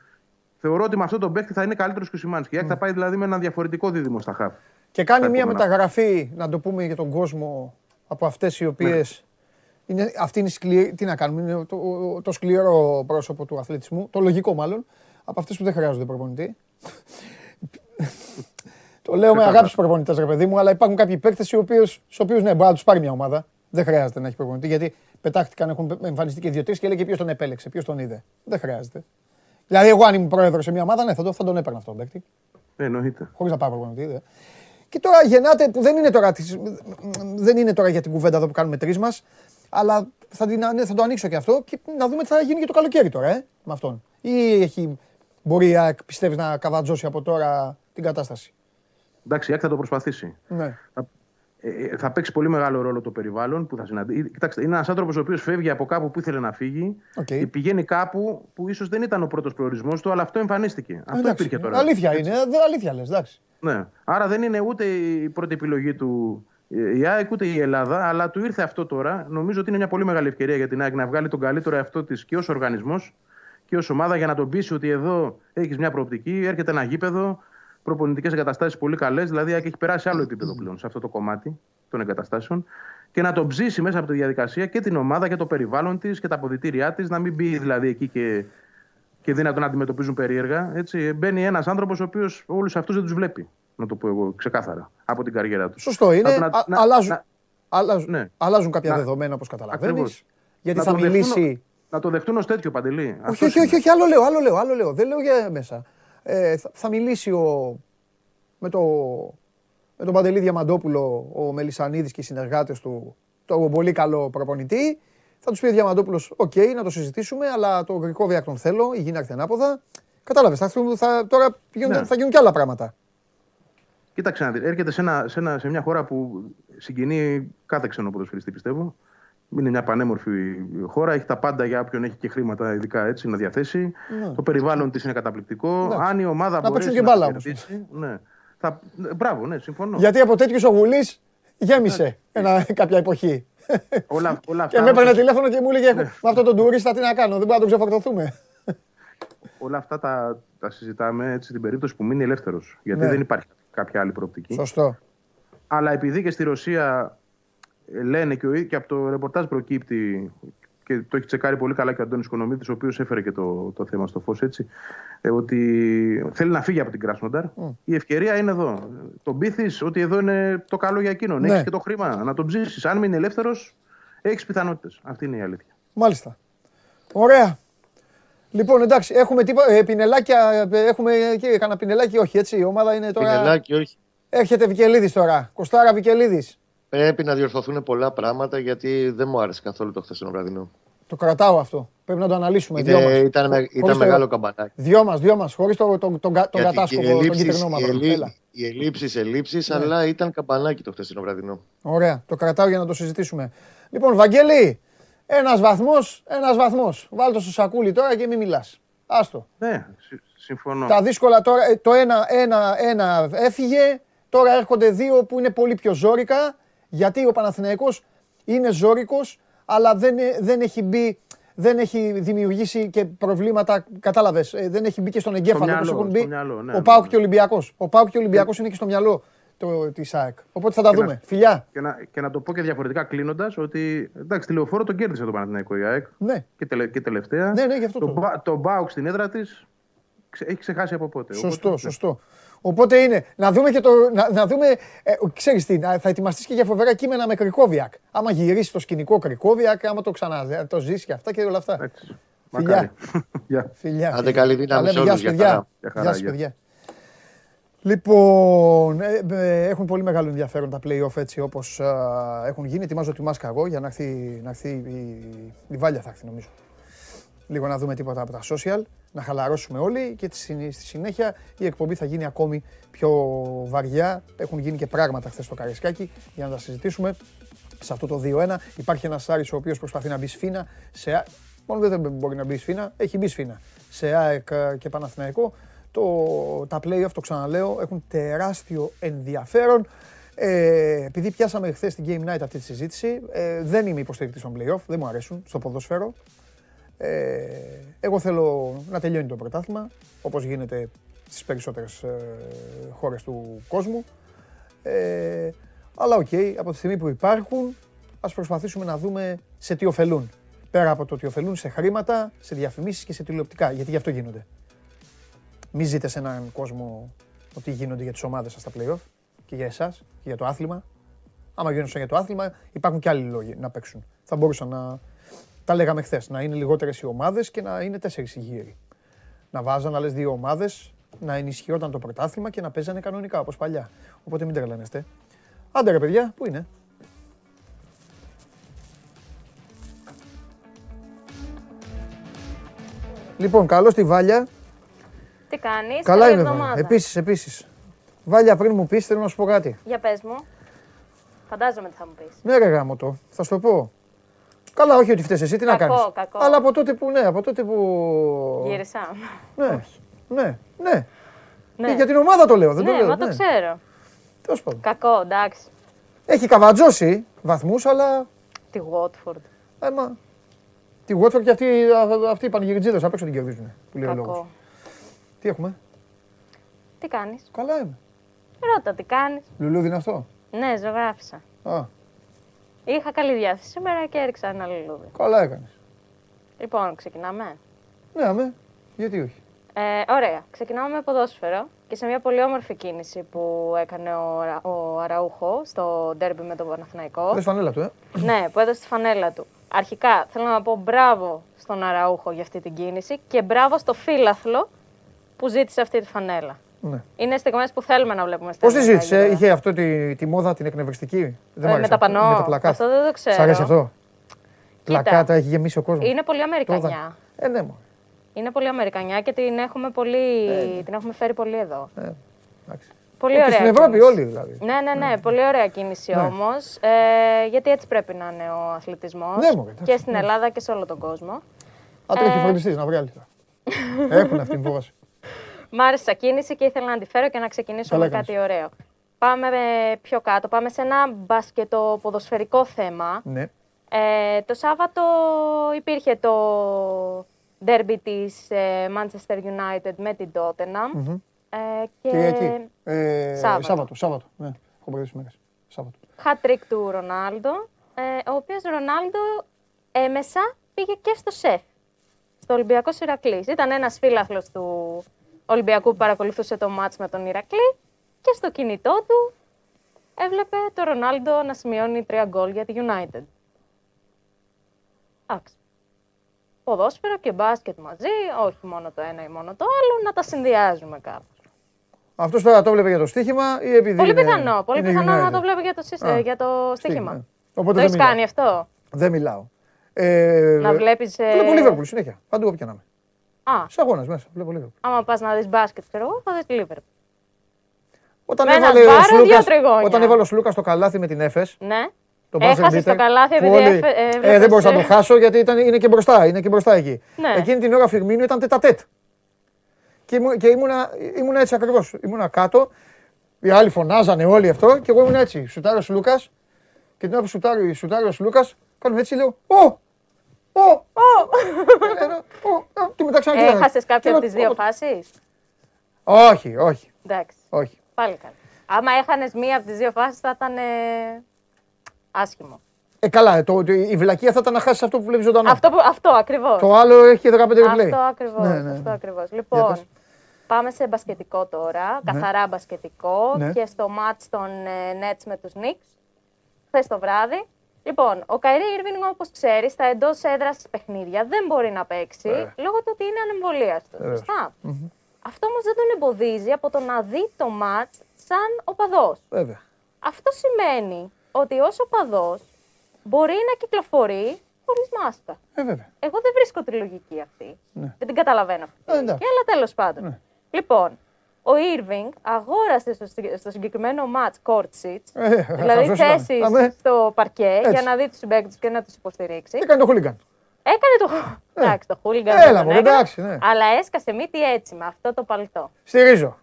Θεωρώ ότι με αυτό τον παίκτη θα είναι καλύτερος και ο Σιμάνσκι. Ναι. Θα πάει δηλαδή με ένα διαφορετικό δίδυμο στα χάφ. Και κάνει μια μεταγραφή, να το πούμε για τον κόσμο, από αυτές οι οποίες. Ναι. Είναι, αυτή είναι σκληρή, τι να κάνουμε, είναι το, το σκληρό πρόσωπο του αθλητισμού, το λογικό μάλλον, από αυτές που δεν χρειάζονται προπονητή. Το λέω με αγάπης στου προπονητές, ρε παιδί μου, αλλά υπάρχουν κάποιοι παίκτες στους οποίους ναι, μπορεί να τους πάρει μια ομάδα. Δεν χρειάζεται να έχει προπονητή, γιατί πετάχτηκαν, έχουν εμφανιστεί και δύο-τρεις και λέει και ποιος τον επέλεξε, ποιος τον είδε. Δεν χρειάζεται. Δηλαδή, εγώ αν ήμουν πρόεδρος σε μια ομάδα, ναι, θα, το, θα τον έπαιρνα αυτόν τον παίκτη. Εννοείται. Χωρίς να πάρω προπονητή. Και τώρα γεννάται, που δεν είναι τώρα, δεν είναι τώρα για την κουβέντα εδώ που κάνουμε τρεις μας, αλλά θα, την, θα το ανοίξω και αυτό και να δούμε τι θα γίνει και το καλοκαίρι τώρα, ε, με αυτόν. Ή έχει, μπορεί, πιστεύεις, να καβατζώσει από τώρα την κατάσταση. Εντάξει, η θα το προσπαθήσει. Ναι. Θα, ε, ε, θα παίξει πολύ μεγάλο ρόλο το περιβάλλον που θα συναντήσει. Κοιτάξτε, είναι ένας άνθρωπος ο οποίος φεύγει από κάπου που ήθελε να φύγει okay. και πηγαίνει κάπου που ίσως δεν ήταν ο πρώτος προορισμός του, αλλά αυτό εμφανίστηκε. Αυτό υπήρχε τώρα. Αλήθεια είναι. Αλήθεια λες, εντάξει. Ναι. Άρα δεν είναι ούτε η πρώτη επιλογή του η ΑΕΚ ούτε η Ελλάδα, αλλά του ήρθε αυτό τώρα. Νομίζω ότι είναι μια πολύ μεγάλη ευκαιρία για την ΑΕΚ να βγάλει τον καλύτερο εαυτό της και ως οργανισμός και ως ομάδα για να τον πείσει ότι εδώ έχεις μια προοπτική, έρχεται ένα γήπεδο, προπονητικές εγκαταστάσεις πολύ καλές. Δηλαδή η ΑΕΚ έχει περάσει άλλο επίπεδο πλέον σε αυτό το κομμάτι των εγκαταστάσεων και να τον ψήσει μέσα από τη διαδικασία και την ομάδα και το περιβάλλον της και τα αποδητήριά της, να μην μπει δηλαδή εκεί και και δυνατόν να αντιμετωπίζουν περίεργα. Έτσι. Μπαίνει ένας άνθρωπος ο οποίος όλους αυτούς δεν τους βλέπει. Να το πω εγώ ξεκάθαρα από την καριέρα τους. Σωστό είναι. Να, να, αλλάζουν. Να, Αλλάζουν, ναι. αλλάζουν κάποια να... δεδομένα όπως καταλαβαίνεις. Γιατί να θα μιλήσει. να το δεχτούν ως τέτοιο παντελή. Όχι, όχι, όχι, όχι, άλλο λέω, άλλο λέω, άλλο λέω. Δεν λέω για μέσα. Ε, θα, θα, μιλήσει ο, με, το, με τον Παντελή Διαμαντόπουλο ο Μελισανίδης και οι συνεργάτες του, το πολύ καλό προπονητή. Θα τους πει ο Διαμαντόπουλος: Οκ, okay, να το συζητήσουμε, αλλά το γρικό βιάκ τον θέλω, η γυναίκα ανάποδα. Κατάλαβες, θα, θα, τώρα ναι. θα γίνουν και άλλα πράγματα. Κοίταξε να δεις. Έρχεται σε, ένα, σε, ένα, σε μια χώρα που συγκινεί κάθε ξένο ποδοσφαιριστή, πιστεύω. Είναι μια πανέμορφη χώρα. Έχει τα πάντα για όποιον έχει και χρήματα, ειδικά έτσι, να διαθέσει. Ναι. Το περιβάλλον της είναι καταπληκτικό. Ναι. Αν η ομάδα να μπορεί να μπάλα όμως. Ναι. Θα... Μπράβο, ναι, συμφωνώ. Γιατί από τέτοιους ο Γουλή γέμισε ένα, κάποια εποχή. Όλα, όλα αυτά. Και με έπαιρνε τηλέφωνο και μου έλεγε ναι. Με αυτόν τον τουρίστα τι να κάνω, δεν μπορούμε να τον ξεφορτωθούμε. Όλα αυτά τα, τα συζητάμε έτσι την περίπτωση που μείνει ελεύθερος. Γιατί ναι. δεν υπάρχει κάποια άλλη προοπτική. Σωστό. Αλλά επειδή και στη Ρωσία ε, λένε και, ο, και από το ρεπορτάζ προκύπτει και το έχει τσεκάρει πολύ καλά και ο Αντώνης Οικονομίτης, ο οποίος έφερε και το, το θέμα στο φως έτσι, ε, ότι θέλει να φύγει από την Κράσνονταρ. Mm. Η ευκαιρία είναι εδώ. Τον πείθεις ότι εδώ είναι το καλό για εκείνον. Ναι. Έχεις και το χρήμα να τον ψήσεις. Αν μείνει ελεύθερος, έχεις πιθανότητες. Αυτή είναι η αλήθεια. Μάλιστα. Ωραία. Λοιπόν, εντάξει, έχουμε τίποτα. Ε, πινελάκια, ε, έχουμε και κανένα πινελάκι, όχι έτσι. Η ομάδα είναι τώρα. Πινελάκι, όχι. Έρχεται Βικελίδης τώρα. Κοστάρα Βικελίδης. Πρέπει να διορθωθούν πολλά πράγματα γιατί δεν μου άρεσε καθόλου το χθεσινό βραδινό. Το κρατάω αυτό. Πρέπει να το αναλύσουμε. Είναι, δυο ήταν με, ήταν μεγάλο καμπανάκι. Δυο μας, δυο μας. Χωρίς τον το, το, το, κατάσκοπο, τον κυτρινό μαύρο. Οι ελλείψει, ελλείψεις, ναι. αλλά ήταν καμπανάκι το χθεσινό βραδινό. Ωραία. Το κρατάω για να το συζητήσουμε. Λοιπόν, Βαγγέλη, ένας βαθμός, ένας βαθμός. Βάλτε στο σακούλι τώρα και μην μιλάς. Άστο. Ναι, συμφωνώ. Τα δύσκολα τώρα, ε, το ένα, ένα, ένα έφυγε. Τώρα έρχονται δύο που είναι πολύ πιο ζώρικα. Γιατί ο Παναθηναϊκός είναι ζώρικος, αλλά δεν, ε, δεν έχει μπει δεν έχει δημιουργήσει και προβλήματα. Κατάλαβες. Ε, δεν έχει μπει και στον εγκέφαλο όπως έχουν μπει. Μυαλό, ναι, ο Πάουκ και ο Ολυμπιακός. Ο Πάουκ και ο Ολυμπιακός είναι και στο μυαλό της ΣΑΕΚ. Οπότε θα τα δούμε. Να, Φιλιά. Και να, και να το πω και διαφορετικά κλείνοντας ότι εντάξει, τη λεωφόρο τον κέρδισε το Παναθηναϊκό η ΑΕΚ. Ναι. Και, τελε, και τελευταία. Ναι, ναι, γι αυτό το, το, το Πάουκ στην έδρα της έχει ξεχάσει από πότε. Σωστό, Οπότε, σωστό. Οπότε είναι να δούμε και το. Να, να δούμε, ε, ξέρεις τι, θα ετοιμαστείς και για φοβερά κείμενα με κρικόβιακ. Άμα γυρίσεις το σκηνικό κρικόβιακ, άμα το ξανά το ζήσει και αυτά και όλα αυτά. Έτσι. Φιλιά. Φιλιά. Άντε καλή δύναμη σε όλους. Γεια σας παιδιά. Λοιπόν, ε, ε, έχουν πολύ μεγάλο ενδιαφέρον τα play-off έτσι όπως έχουν γίνει. Ετοιμάζω τη μάσκα εγώ για να έρθει, να έρθει η, η, Βάλια θα έρθει νομίζω λίγο να δούμε τίποτα από τα social, να χαλαρώσουμε όλοι και στη συνέχεια η εκπομπή θα γίνει ακόμη πιο βαριά. Έχουν γίνει και πράγματα χθες στο Καρισκάκι για να τα συζητήσουμε. Σε αυτό το 2-1 υπάρχει ένας Άρης ο οποίος προσπαθεί να μπει σφίνα σε. Μόνο δεν μπορεί να μπει σφίνα, έχει μπει σφήνα σε ΑΕΚ και Παναθηναϊκό. Το, τα play-off, το ξαναλέω, έχουν τεράστιο ενδιαφέρον. Ε, επειδή πιάσαμε χθες στην Game Night αυτή τη συζήτηση, ε, δεν είμαι υποστηρικτής των play-off, δεν μου αρέσουν στο ποδόσφαιρο. Ε, εγώ θέλω να τελειώνει το πρωτάθλημα, όπως γίνεται στις περισσότερες ε, χώρες του κόσμου. Ε, αλλά OK, okay, από τη στιγμή που υπάρχουν, ας προσπαθήσουμε να δούμε σε τι ωφελούν. Πέρα από το ότι ωφελούν σε χρήματα, σε διαφημίσεις και σε τηλεοπτικά, γιατί γι' αυτό γίνονται. Μην ζείτε σε έναν κόσμο ότι γίνονται για τις ομάδες σας τα play-off και για εσάς και για το άθλημα. Άμα γίνονται για το άθλημα, υπάρχουν και άλλοι λόγοι να παίξουν. Θα μπορούσαν να, τα λέγαμε χθες. Να είναι λιγότερες οι ομάδες και να είναι τέσσερις οι γύροι. Να βάζαν άλλες δύο ομάδες, να ενισχυόταν το πρωτάθλημα και να παίζανε κανονικά όπως παλιά. Οπότε μην τρελαίνεστε. Άντε ρε παιδιά, πού είναι; Λοιπόν, καλώς τη Βάλια. Τι κάνεις, Καλά είμαι. Επίσης, επίσης. Βάλια, πριν μου πεις, θέλω να σου πω κάτι. Για πες μου. Φαντάζομαι τι θα μου πεις. Ναι, ρε γάμο το. Θα σου το πω. Καλά, όχι ότι φταίει εσύ, τι να κάνεις. Κακό. Αλλά από τότε που, ναι, από τότε που. Γύρισα. Ναι, ναι, ναι. ναι. για την ομάδα το λέω, δεν ναι, το λέω. Μα το ναι. ξέρω. Τέλος πάντων. Κακό, εντάξει. Έχει καβατζώσει βαθμούς, αλλά. Τη Watford. Έμα. Τη Watford και αυτοί, αυτοί οι πανηγυριτζίδε απ' έξω την κερδίζουν. Που λέει Κακό. Τι έχουμε; Τι κάνεις; Καλά είμαι. Ρώτα, τι κάνεις. Λουλούδι είναι αυτό; Ναι, ζωγράφισα. Α, Είχα καλή διάθεση σήμερα και έριξα ένα λουλούδι. Καλά έκανες. Λοιπόν, ξεκινάμε. Ναι, αμέ. Γιατί όχι; Ε, ωραία. Ξεκινάμε με ποδόσφαιρο και σε μια πολύ όμορφη κίνηση που έκανε ο, ο Αραούχο στο ντέρμπι με τον Παναθηναϊκό. Έδωσε φανέλα του, ε. Ναι, που έδωσε τη φανέλα του. Αρχικά θέλω να πω μπράβο στον Αραούχο για αυτή την κίνηση και μπράβο στο φίλαθλο που ζήτησε αυτή τη φανέλα. Ναι. Είναι στιγμές που θέλουμε να βλέπουμε στην Πώς τη ζήτησε, είχε αυτό τη, τη μόδα την εκνευριστική; Δεν ε, με τα πανό. Με τα πλακάτα. Αυτό δεν το ξέρω. Σ' αρέσει αυτό; Κοίτα, πλακάτα έχει γεμίσει ο κόσμος. Είναι πολύ Αμερικανιά. Ε, ναι, μόνο. Είναι πολύ Αμερικανιά και την έχουμε, πολύ... Ε, την έχουμε φέρει πολύ εδώ. Ε, πολύ ωραία. Και στην Ευρώπη κίνηση. όλοι δηλαδή. Ναι, ναι, ναι. ναι. Πολύ ωραία κίνηση ναι. όμως. Ε, γιατί έτσι πρέπει να είναι ο αθλητισμός. Ναι, και στην Ελλάδα και σε όλο τον κόσμο. Α, τρέχει ε... φροντιστή να βγάλει. Έχουν αυτή την φόβαση. Μ' άρεσε κίνηση και ήθελα να τη φέρω και να ξεκινήσω με κάτι ωραίο. Πάμε πιο κάτω. Πάμε σε ένα μπασκετοποδοσφαιρικό θέμα. Ναι. Ε, το Σάββατο υπήρχε το derby της ε, Manchester United με την Tottenham. Mm-hmm. Ε, και εκεί. Ε, Σάββατο. Σάββατο, Σάββατο. Ναι, έχω περάσει μέρες. Σάββατο. Hat-trick του Ρονάλντο, ε, ο οποίος Ρονάλντο έμεσα πήγε και στο ΣΕΦ, στο Ολυμπιακό Ηρακλής. Ήταν ένας φίλαθλος του Ολυμπιακού που παρακολουθούσε το μάτς με τον Ηρακλή και στο κινητό του έβλεπε το Ρονάλντο να σημειώνει τρία γκολ για τη United. Εντάξει. Ποδόσφαιρο και μπάσκετ μαζί, όχι μόνο το ένα ή μόνο το άλλο, να τα συνδυάζουμε κάπως. Αυτός τώρα το βλέπει για το στοίχημα ή επειδή. Πολύ πιθανό. Πολύ πιθανό να το βλέπει για το, σύστε, για το στοίχημα. Ναι. το έχεις κάνει αυτό; Δεν μιλάω. Ε, να βλέπεις. Ε... Βλέπω Λίβερπουλ συνέχεια. Παντού όποια να είμαι. Α. Σε αγώνα μέσα. Βλέπω Λίβερπουλ. Άμα πας να δεις μπάσκετ, ξέρω εγώ, θα δεις Λίβερπουλ. Όταν έβαλε, ο Σλούκας, όταν έβαλε ο Σλούκας στο καλάθι με την Έφε. Ναι. Το Έχασε το καλάθι επειδή όλοι... ε, δεν μπορούσα να το χάσω γιατί ήταν, είναι και μπροστά, είναι και μπροστά εκεί. Ναι. Εκείνη την ώρα Φιρμίνου ήταν τετατέτ. Και, ήμουν, και ήμουνα, ήμουνα έτσι ακριβώς. Ήμουνα κάτω, οι άλλοι φωνάζανε όλοι αυτό και εγώ ήμουν έτσι. Σουτάρο Λούκα και την ώρα που σουτάρει, σουτάρει ο Λούκα, κάνουμε έτσι λέω Ω! Ω! Ω! Και μετά ξανακοιτάω. Έχασες κάποια από τις δύο φάσεις; Όχι, όχι. Εντάξει. Όχι. Πάλι καλά. Άμα έχανες μία από τις δύο φάσεις θα ήταν άσχημο. Ε, καλά, το, η βλακία θα ήταν να χάσεις αυτό που βλέπεις ζωντανό. Αυτό, αυτό ακριβώς. Το άλλο έχει 15 replay. Αυτό ακριβώς. Ναι, ναι. Αυτό ακριβώς. Λοιπόν, πάμε σε μπασκετικό τώρα. Ναι. Καθαρά μπασκετικό ναι. και στο match των ε, Nets με τους Knicks. Χθες το βράδυ. Λοιπόν, ο Καϊρή Ήρβινγκ, όπως ξέρεις, στα εντός έδρας παιχνίδια δεν μπορεί να παίξει ε. λόγω του ότι είναι ανεμβολίαστο. Σωστά. Mm-hmm. Αυτό όμως δεν τον εμποδίζει από το να δει το match σαν οπαδός. Βέβαια. Αυτό σημαίνει ότι ως οπαδός μπορεί να κυκλοφορεί χωρίς μάσκα. Ε, βέβαια. Εγώ δεν βρίσκω τη λογική αυτή. Ναι. Δεν την καταλαβαίνω αυτή. Ε, αλλά τέλος πάντων. Ναι. Λοιπόν, ο Irving αγόρασε στο, στο συγκεκριμένο match court seats, ε, δηλαδή θέσεις στο παρκέ για να δει τους συμπαίκτε και να τους υποστηρίξει. Έκανε το χούλιγκαν. Έκανε το. Ε. Εντάξει, το χούλιγκαν. Έλα, μου, εντάξει. Ναι. Αλλά έσκασε μύτη έτσι με αυτό το παλτό. Στηρίζω.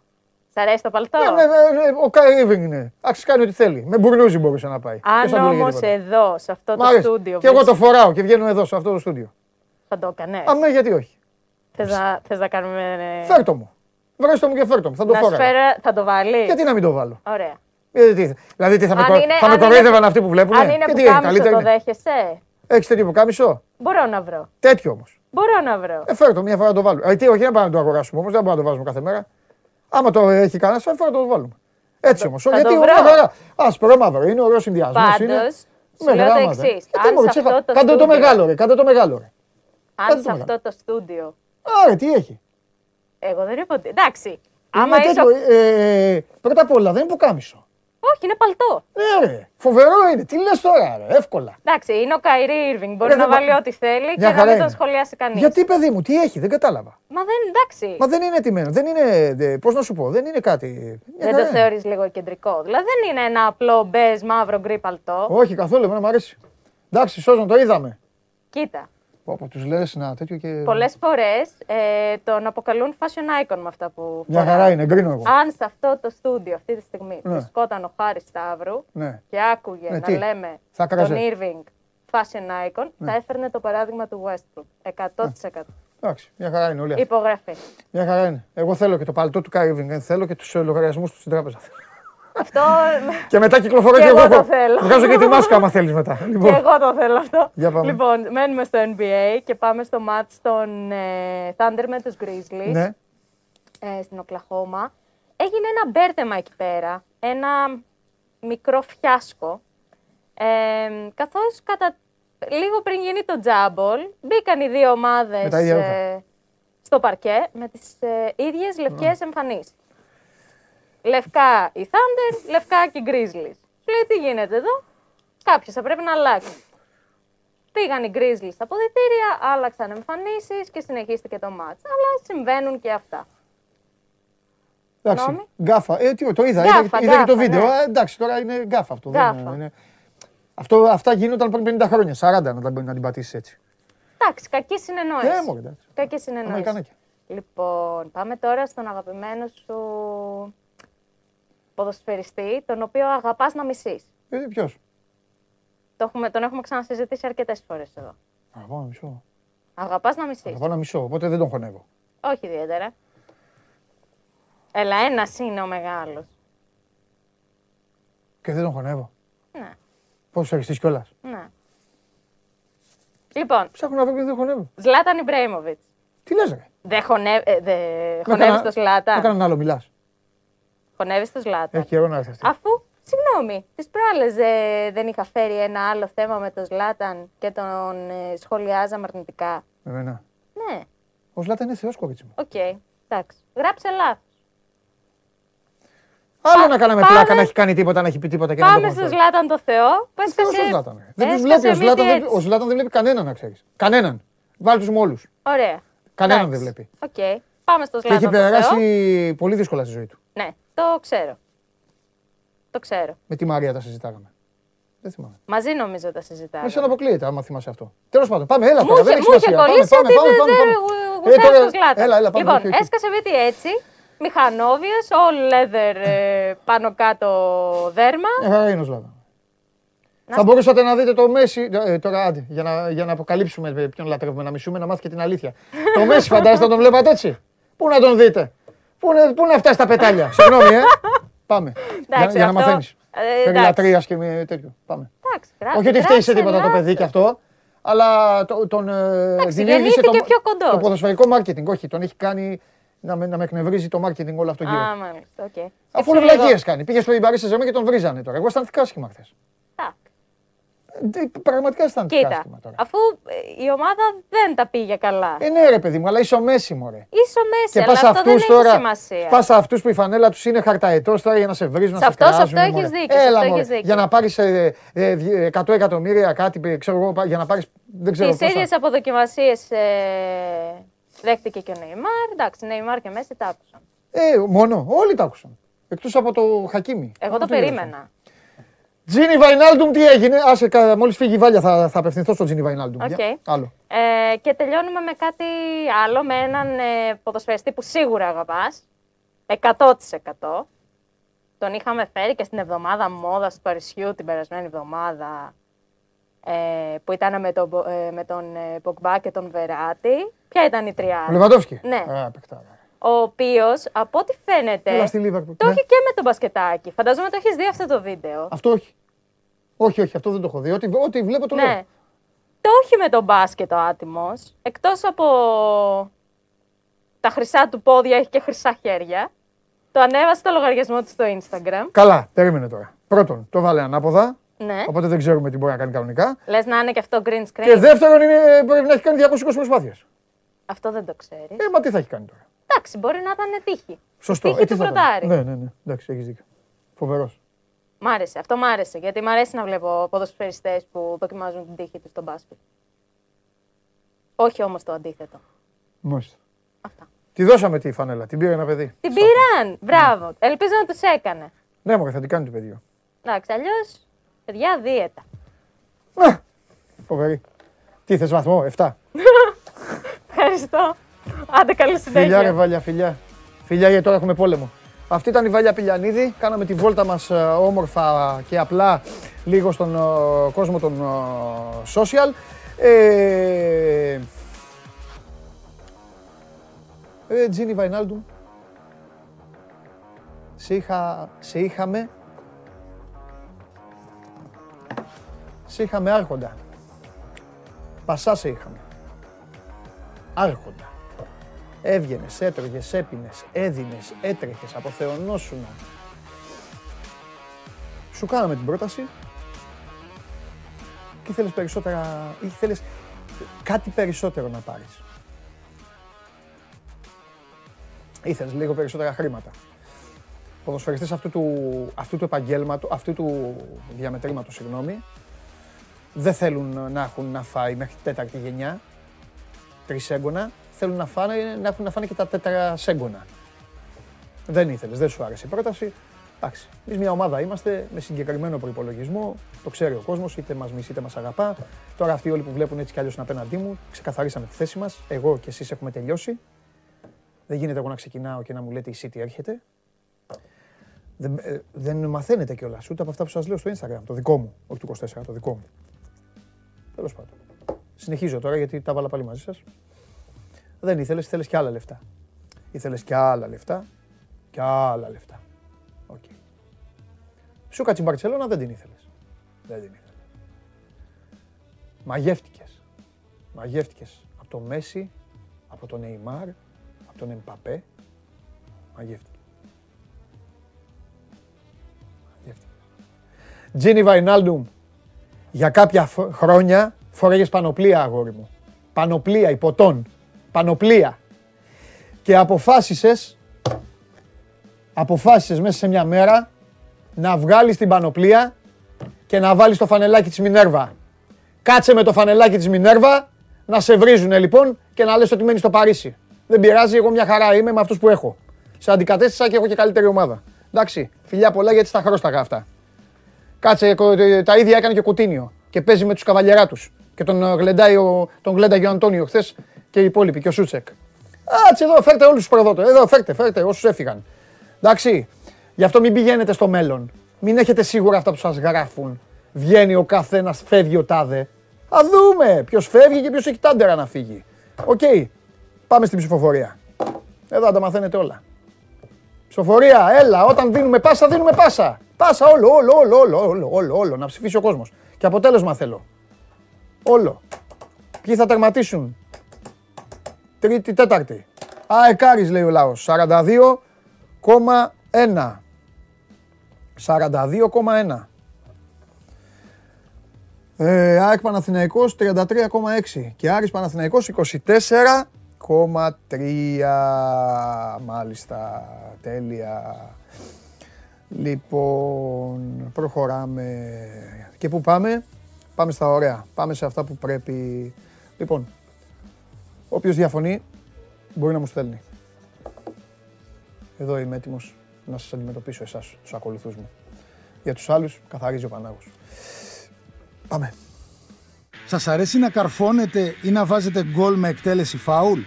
Σ' αρέσει το παλτό; Ναι, ναι, ναι, ναι ο Κάι Ρίβινγκ είναι. Άξι κάνει ό,τι θέλει. Με μπουρνούζι μπορούσε να πάει. Αν όμως εδώ, σε αυτό το στούντιο. Και εγώ το φοράω και βγαίνω εδώ, σε αυτό το στούντιο. Θα το έκανες. Αμέ, γιατί όχι. Θες να, θες να κάνουμε. Ναι. Φέρτο μου. Βρέστο μου και φέρτο μου. Θα το φοράω. Θα το βάλει. Γιατί να μην το βάλω; Ωραία. Γιατί, δηλαδή τι θα, με, είναι, θα με κοροϊδεύαν αυτοί που βλέπουν. Αν είναι που κάμισο το δέχεσαι; Έχεις τέτοιο που κάμισο; Μπορώ να βρω. Τέτοιο όμως. Μπορώ να βρω. Ε, φέρτο μια φορά να το βάλω. Ε, τι, όχι να πάμε να το αγοράσουμε όμως, δεν μπορούμε να το βάζουμε κάθε μέρα. Άμα το έχει κανένας, θα το βάλουμε. Έτσι όμως. Γιατί είναι ωραία. Άσπρο μαύρο είναι ωραίο συνδυασμός. Πάντως, σου λέω το εξής. Κάντε το μεγάλο, ρε. Κάντε το μεγάλο. Αν σε αυτό το στούντιο. Άρα, τι έχει; Εγώ δεν είπα ότι. Εντάξει. Άμα είσαι... ε, πρώτα απ' όλα δεν είναι κάμισο. Όχι, είναι παλτό. Ναι, ρε. Φοβερό είναι. Τι λες τώρα, ρε. εύκολα. Εντάξει, είναι ο Καϊρή Ήρβινγκ. Μπορεί να βάλει ό,τι θέλει και να μην τον σχολιάσει κανείς. Γιατί, παιδί μου, τι έχει, δεν κατάλαβα. Μα δεν εντάξει. Μα δεν είναι ετοιμένο. Δεν είναι. Πώς να σου πω, δεν είναι κάτι. Δεν το θεωρείς λίγο κεντρικό. Δηλαδή δεν είναι ένα απλό μπες μαύρο γκρι παλτό. Όχι καθόλου, εμένα μου αρέσει. Εντάξει, σώζον, το είδαμε. Κοίτα. Από τους λες να τέτοιο και. Πολλές φορές ε, τον αποκαλούν fashion icon με αυτά που. Μια χαρά είναι, γκρίνω εγώ. Αν σε αυτό το στούντιο αυτή τη στιγμή ναι. βρισκόταν ο Χάρης Σταύρου ναι. και άκουγε ναι, να τι; λέμε θα τον Irving fashion icon, ναι. θα έφερνε το παράδειγμα του Westbrook. 100%. Εντάξει, μια χαρά είναι όλοι αυτοί. Υπογραφή. Μια χαρά είναι. Εγώ θέλω και το παλτό του Irving, θέλω και τους λογαριασμούς του στην τράπεζα. Αυτό. και μετά κυκλοφορώ και, εγώ. το θέλω. Βγάζω και τη μάσκα άμα θέλεις μετά. Λοιπόν. Και εγώ το θέλω αυτό. Για πάμε. Λοιπόν, μένουμε στο NBA και πάμε στο match των ε, Thunder με τους Grizzlies. Ναι. ε, στην Οκλαχώμα. Έγινε ένα μπέρδεμα εκεί πέρα, ένα μικρό φιάσκο, ε, καθώς κατά λίγο πριν γίνει το τζάμπολ, μπήκαν οι δύο ομάδες ε, στο παρκέ με τις ε, ίδιες λευκές εμφανίσεις. Λευκά η Thunder, λευκά και η Grizzlies. Λέει τι γίνεται εδώ, κάποιος θα πρέπει να αλλάξει. Πήγαν οι Grizzlies στα αποδυτήρια, άλλαξαν εμφανίσεις και συνεχίστηκε το ματς. Αλλά συμβαίνουν και αυτά. Εντάξει, γκάφα. Ε, τι, το είδα, γκάφα, είδα, είδα και το βίντεο. Ναι. Ε, εντάξει, τώρα είναι γκάφα αυτό. Γκάφα. Δεν, είναι... Αυτό, αυτά γίνονταν πριν 50 χρόνια, 40 να, να την πατήσεις έτσι. Εντάξει, κακή συνεννόηση. Ε, μόνο εντάξει. Κακή συνεννόηση. Λοιπόν, πάμε τώρα στον αγαπημένο σου ποδοσφαιριστή, τον οποίο αγαπάς να μισείς. Ε, ποιος; Το έχουμε, τον έχουμε ξανασυζητήσει αρκετές φορές εδώ. Αγαπάω να μισώ. Αγαπάς να μισείς. Αγαπάω να μισώ, οπότε δεν τον χωνεύω. Όχι ιδιαίτερα. Έλα, ένας είναι ο μεγάλος. Και δεν τον χωνεύω. Ναι. Πώ έχει στήσει κιόλας. Ναι. Λοιπόν. Ψάχνω να βρω και δεν χωνεύω. Ζλάταν Ιμπρέιμοβιτ. Τι λες, ρε; Δεν χωνε... ε, δε... χωνεύεις το Ζλάτα. Έκανα άλλο, μιλάς. Χωνεύει το Ζλάτα. Έχει καιρό να έρθει Αφού Συγγνώμη, τις προάλλες δεν είχα φέρει ένα άλλο θέμα με τον Σλάταν και τον ε, σχολιάζαμε αρνητικά. Εμένα. Ναι. Ο Σλάταν είναι θεός, κορίτσι μου. Οκ, okay. εντάξει. Γράψε λάθος. Άλλο να κάναμε πλάκα, να έχει κάνει τίποτα, να έχει πει τίποτα και πάμε να το Πάμε στο Σλάταν το Θεό. Πες και σε... Δεν τους βλέπει. Ο Σλάταν, ο Σλάταν δεν βλέπει κανέναν, να ξέρεις. Κανέναν. Βάλει τους όλους. Ωραία. Κανέναν δεν βλέπει. Okay. Πάμε στο Σλάταν. Και έχει περάσει πολύ δύσκολα στη ζωή του. Ναι, το ξέρω. Το ξέρω. Με τη Μαρία τα συζητάγαμε. Δεν θυμάμαι. Μαζί νομίζω τα συζητάγαμε. Εσύ αποκλείεται, άμα θυμάσαι αυτό. Τέλος πάντων, πάμε, έλα τώρα. Δεν έχει σημασία. Πάμε, πάμε, πάμε. πάμε, πάμε. Έλα, έλα, πάμε. Λοιπόν, έσκασε βίτι έτσι. Μηχανόβιος, all leather ε, πάνω κάτω δέρμα. Ε, είναι ο Θα μπορούσατε να δείτε το Μέση. Ε, τώρα άντε, για να, για να αποκαλύψουμε ποιον λατρεύουμε να μισούμε, να μάθει και την αλήθεια. το Μέση φαντάζεστε να τον βλέπατε έτσι; Πού να τον δείτε; Πού είναι, πού είναι αυτά στα πετάλια; Συγγνώμη, ε. Πάμε. για, για να μαθαίνεις. Ε, Περί λατρείας και με τέτοιο. Πάμε. Εντάξει, Όχι ότι φταίει σε τίποτα το παιδί και αυτό, αλλά το, τον ε, δημιούργησε το, το ποδοσφαιρικό μάρκετινγκ. Όχι, τον έχει κάνει να με, να με εκνευρίζει το μάρκετινγκ όλο αυτό γύρω. Α, μάλιστα, okay. Αφού βλαγίε κάνει. Πήγε στο Ιμπαρί σε και τον βρίζανε τώρα. Εγώ αισθάνθηκα άσχημα χθες. Πραγματικά αισθάνεται άσχημα τώρα. Αφού ε, η ομάδα δεν τα πήγε καλά. Ε, ναι, ρε παιδί μου, αλλά είσαι ο Μέση, μωρέ. Είσαι ο Μέση, και αλλά αυτό δεν τώρα, έχει σημασία. Πας αυτούς που η φανέλα τους είναι χαρταετός τώρα για να σε βρίζουν, να σε κράζουν. Σε αυτό έχεις δίκιο. Έλα, αυτό έχεις δίκιο. Για να πάρεις ε, ε, 100 εκατομμύρια κάτι, ξέρω εγώ, για να πάρεις. Δεν ξέρω Τις ίδιες αποδοκιμασίες ε, δέχτηκε και ο Νεϊμάρ. Εντάξει, Νεϊμάρ και Μέση τα άκουσαν. Ε, μόνο, όλοι τα άκουσαν. Εκτός από το Χακίμι. Εγώ το περίμενα. Τζίνι Βαϊνάλντουμ, τι έγινε; Άσε, μόλις φύγει η Βάλια θα, θα απευθυνθώ στο Τζίνι Βαϊνάλντουμ. Okay. Άλλο. Ε, και τελειώνουμε με κάτι άλλο, με έναν ε, ποδοσφαιριστή που σίγουρα αγαπάς. 100%. Τον είχαμε φέρει και στην εβδομάδα μόδας του Παρισιού την περασμένη εβδομάδα ε, που ήταν με, το, ε, με τον ε, Ποκμπά και τον Βεράτη. Ποια ήταν η τριάδα. Λεβαντόφσκι. Ναι. Α, ο οποίος από ό,τι φαίνεται. Το ναι. έχει και με τον μπασκετάκι. Φαντάζομαι το έχεις δει αυτό το βίντεο. Αυτό όχι. Όχι, όχι, αυτό δεν το έχω δει. Ό,τι, ό,τι βλέπω το ναι. λέω. Το όχι με τον μπάσκετ ο άτιμος. Εκτός από τα χρυσά του πόδια, έχει και χρυσά χέρια. Το ανέβασε το λογαριασμό του στο Instagram. Καλά, περίμενε τώρα. Πρώτον, το βάλε ανάποδα. Ναι. Οπότε δεν ξέρουμε τι μπορεί να κάνει κανονικά. Λες να είναι και αυτό green screen. Και δεύτερον, είναι, πρέπει να έχει κάνει 220 προσπάθειες. Αυτό δεν το ξέρεις. Ε, μα τι θα έχει κάνει τώρα. Εντάξει, μπορεί να ήταν τύχη. Σωστό. Τύχη ε, του πρωτάρι. Ναι, ναι, ναι. Εντάξει, έχεις δίκιο. Φοβερός. Μ' άρεσε. Αυτό μ' άρεσε. Γιατί μ' αρέσει να βλέπω ποδοσφαιριστές που δοκιμάζουν την τύχη τους στον μπάσκετ. Όχι όμως το αντίθετο. Μάλιστα. Αυτά. Τη δώσαμε τη φανέλα. Την πήρε ένα παιδί. Την πήραν. Μπράβο. Ναι. Ελπίζω να τους έκανε. Ναι, μόνο θα την κάνει το παιδί. Εντάξει, αλλιώς παιδιά δίαιτα. Ναι. Φοβερή. Τι θες βαθμό, 7. Ευχαριστώ. Άντε καλή συνέχεια. Φιλιά, ρε Βάλια, φιλιά. Φιλιά, γιατί τώρα έχουμε πόλεμο. Αυτή ήταν η Βάλια Πηλιανίδη. Κάναμε τη βόλτα μας ε, όμορφα και απλά λίγο στον ε, κόσμο των ε, social. Ε, ε, Τζίνι Βαϊνάλντουμ, σε, είχα, σε είχαμε, σε είχαμε άρχοντα. Πασά σε είχαμε. Άρχοντα. Έβγαινες, έτρωγες, έπινες, έδινες, έτρεχες, αποθεωνόσουν. Σου κάναμε την πρόταση και ήθελε περισσότερα, ήθελε κάτι περισσότερο να πάρεις; Ήθελες λίγο περισσότερα χρήματα. Ποδοσφαιριστές αυτού του, αυτού του επαγγέλματο, αυτού του διαμετρήματος, συγγνώμη, δεν θέλουν να έχουν να φάει μέχρι τέταρτη γενιά, τρισέγγωνα, θέλουν να, φάνε, να έχουν να φάνε και τα τέτρα σέγγωνα. Δεν ήθελες, δεν σου άρεσε η πρόταση. Εντάξει, εμείς μια ομάδα είμαστε με συγκεκριμένο προπολογισμό. Το ξέρει ο κόσμος, είτε μας μισεί είτε μας αγαπά. Τώρα αυτοί όλοι που βλέπουν έτσι κι αλλιώς απέναντί μου, ξεκαθαρίσαμε τη θέση μας. Εγώ και εσείς έχουμε τελειώσει. Δεν γίνεται εγώ να ξεκινάω και να μου λέτε η City έρχεται. Δεν, ε, δεν μαθαίνετε κιόλας ούτε από αυτά που σας λέω στο Instagram. Το δικό μου, όχι του 24, το δικό μου. Τέλος πάντων. Συνεχίζω τώρα γιατί τα βάλα πάλι μαζί σας. Δεν ήθελες, ήθελες και άλλα λεφτά. Ήθελες και άλλα λεφτά. Και άλλα λεφτά. Okay. Σου κάτσει η Μπαρσελόνα, δεν την ήθελες. Δεν την ήθελες. Μαγεύτηκες. Μαγεύτηκες από το Μέση, από τον Νεϊμάρ, από τον Εμπαπέ. Μαγεύτηκες. Τζίνι Βαϊνάλντουμ, για κάποια χρόνια φορέγες πανοπλία, αγόρι μου. Πανοπλία, υποτών. Πανοπλία. Και αποφάσισες, αποφάσισες μέσα σε μια μέρα να βγάλεις την πανοπλία και να βάλεις το φανελάκι της Μινέρβα. Κάτσε με το φανελάκι της Μινέρβα, να σε βρίζουνε λοιπόν και να λες ότι μένεις στο Παρίσι. Δεν πειράζει, εγώ μια χαρά είμαι με αυτούς που έχω. Σε αντικατέστησα και έχω και καλύτερη ομάδα. Εντάξει, φιλιά πολλά γιατί στα χρώσταγα αυτά. Κάτσε, τα ίδια έκανε και ο Κουτίνιο και παίζει με τους καβαλιεράτους. Και τον ε, γλεντάει ο, τον γλένταγε ο Αντώνιο χθες και οι υπόλοιποι και ο Σούτσεκ. Άτσε εδώ, φέρτε όλους τους προδότες. Εδώ, φέρτε, φέρτε όσους έφυγαν. Εντάξει, γι' αυτό μην πηγαίνετε στο μέλλον. Μην έχετε σίγουρα αυτά που σας γράφουν. Βγαίνει ο καθένας, φεύγει ο τάδε. Ας δούμε ποιος φεύγει και ποιος έχει τ' άντερα να φύγει. Οκ, πάμε στην ψηφοφορία. Εδώ τα μαθαίνετε όλα. Ψηφοφορία, έλα, όταν δίνουμε πάσα, δίνουμε πάσα. Πάσα όλο, όλο, όλο, όλο, όλο, όλο, όλο, να ψηφίσει ο κόσμος. Και αποτέλεσμα θέλω. Όλο. Ποιοι θα τερματίσουν; Τρίτη, τέταρτη. Αεκάρης λέει ο λαός. 42,1. 42,1. Ε, ΑΕΚ Παναθηναϊκός 33,6 και Άρης Παναθηναϊκός 24,3. Μάλιστα, τέλεια. Λοιπόν, προχωράμε. Και πού πάμε; Πάμε στα ωραία. Πάμε σε αυτά που πρέπει. Λοιπόν, όποιος διαφωνεί μπορεί να μου στέλνει. Εδώ είμαι έτοιμος να σας αντιμετωπίσω εσάς, τους ακολουθούς μου. Για τους άλλους καθαρίζει ο Πανάγος. Πάμε. Σας αρέσει να καρφώνετε ή να βάζετε γκολ με εκτέλεση φάουλ;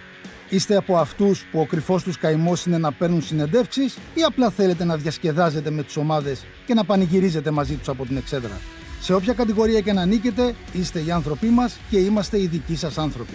Είστε από αυτούς που ο κρυφός τους καημός είναι να παίρνουν συνεντεύξεις ή απλά θέλετε να διασκεδάζετε με τις ομάδες και να πανηγυρίζετε μαζί τους από την εξέδρα; Σε όποια κατηγορία και να νίκετε, είστε οι άνθρωποι μας και είμαστε οι δικοί σας άνθρωποι.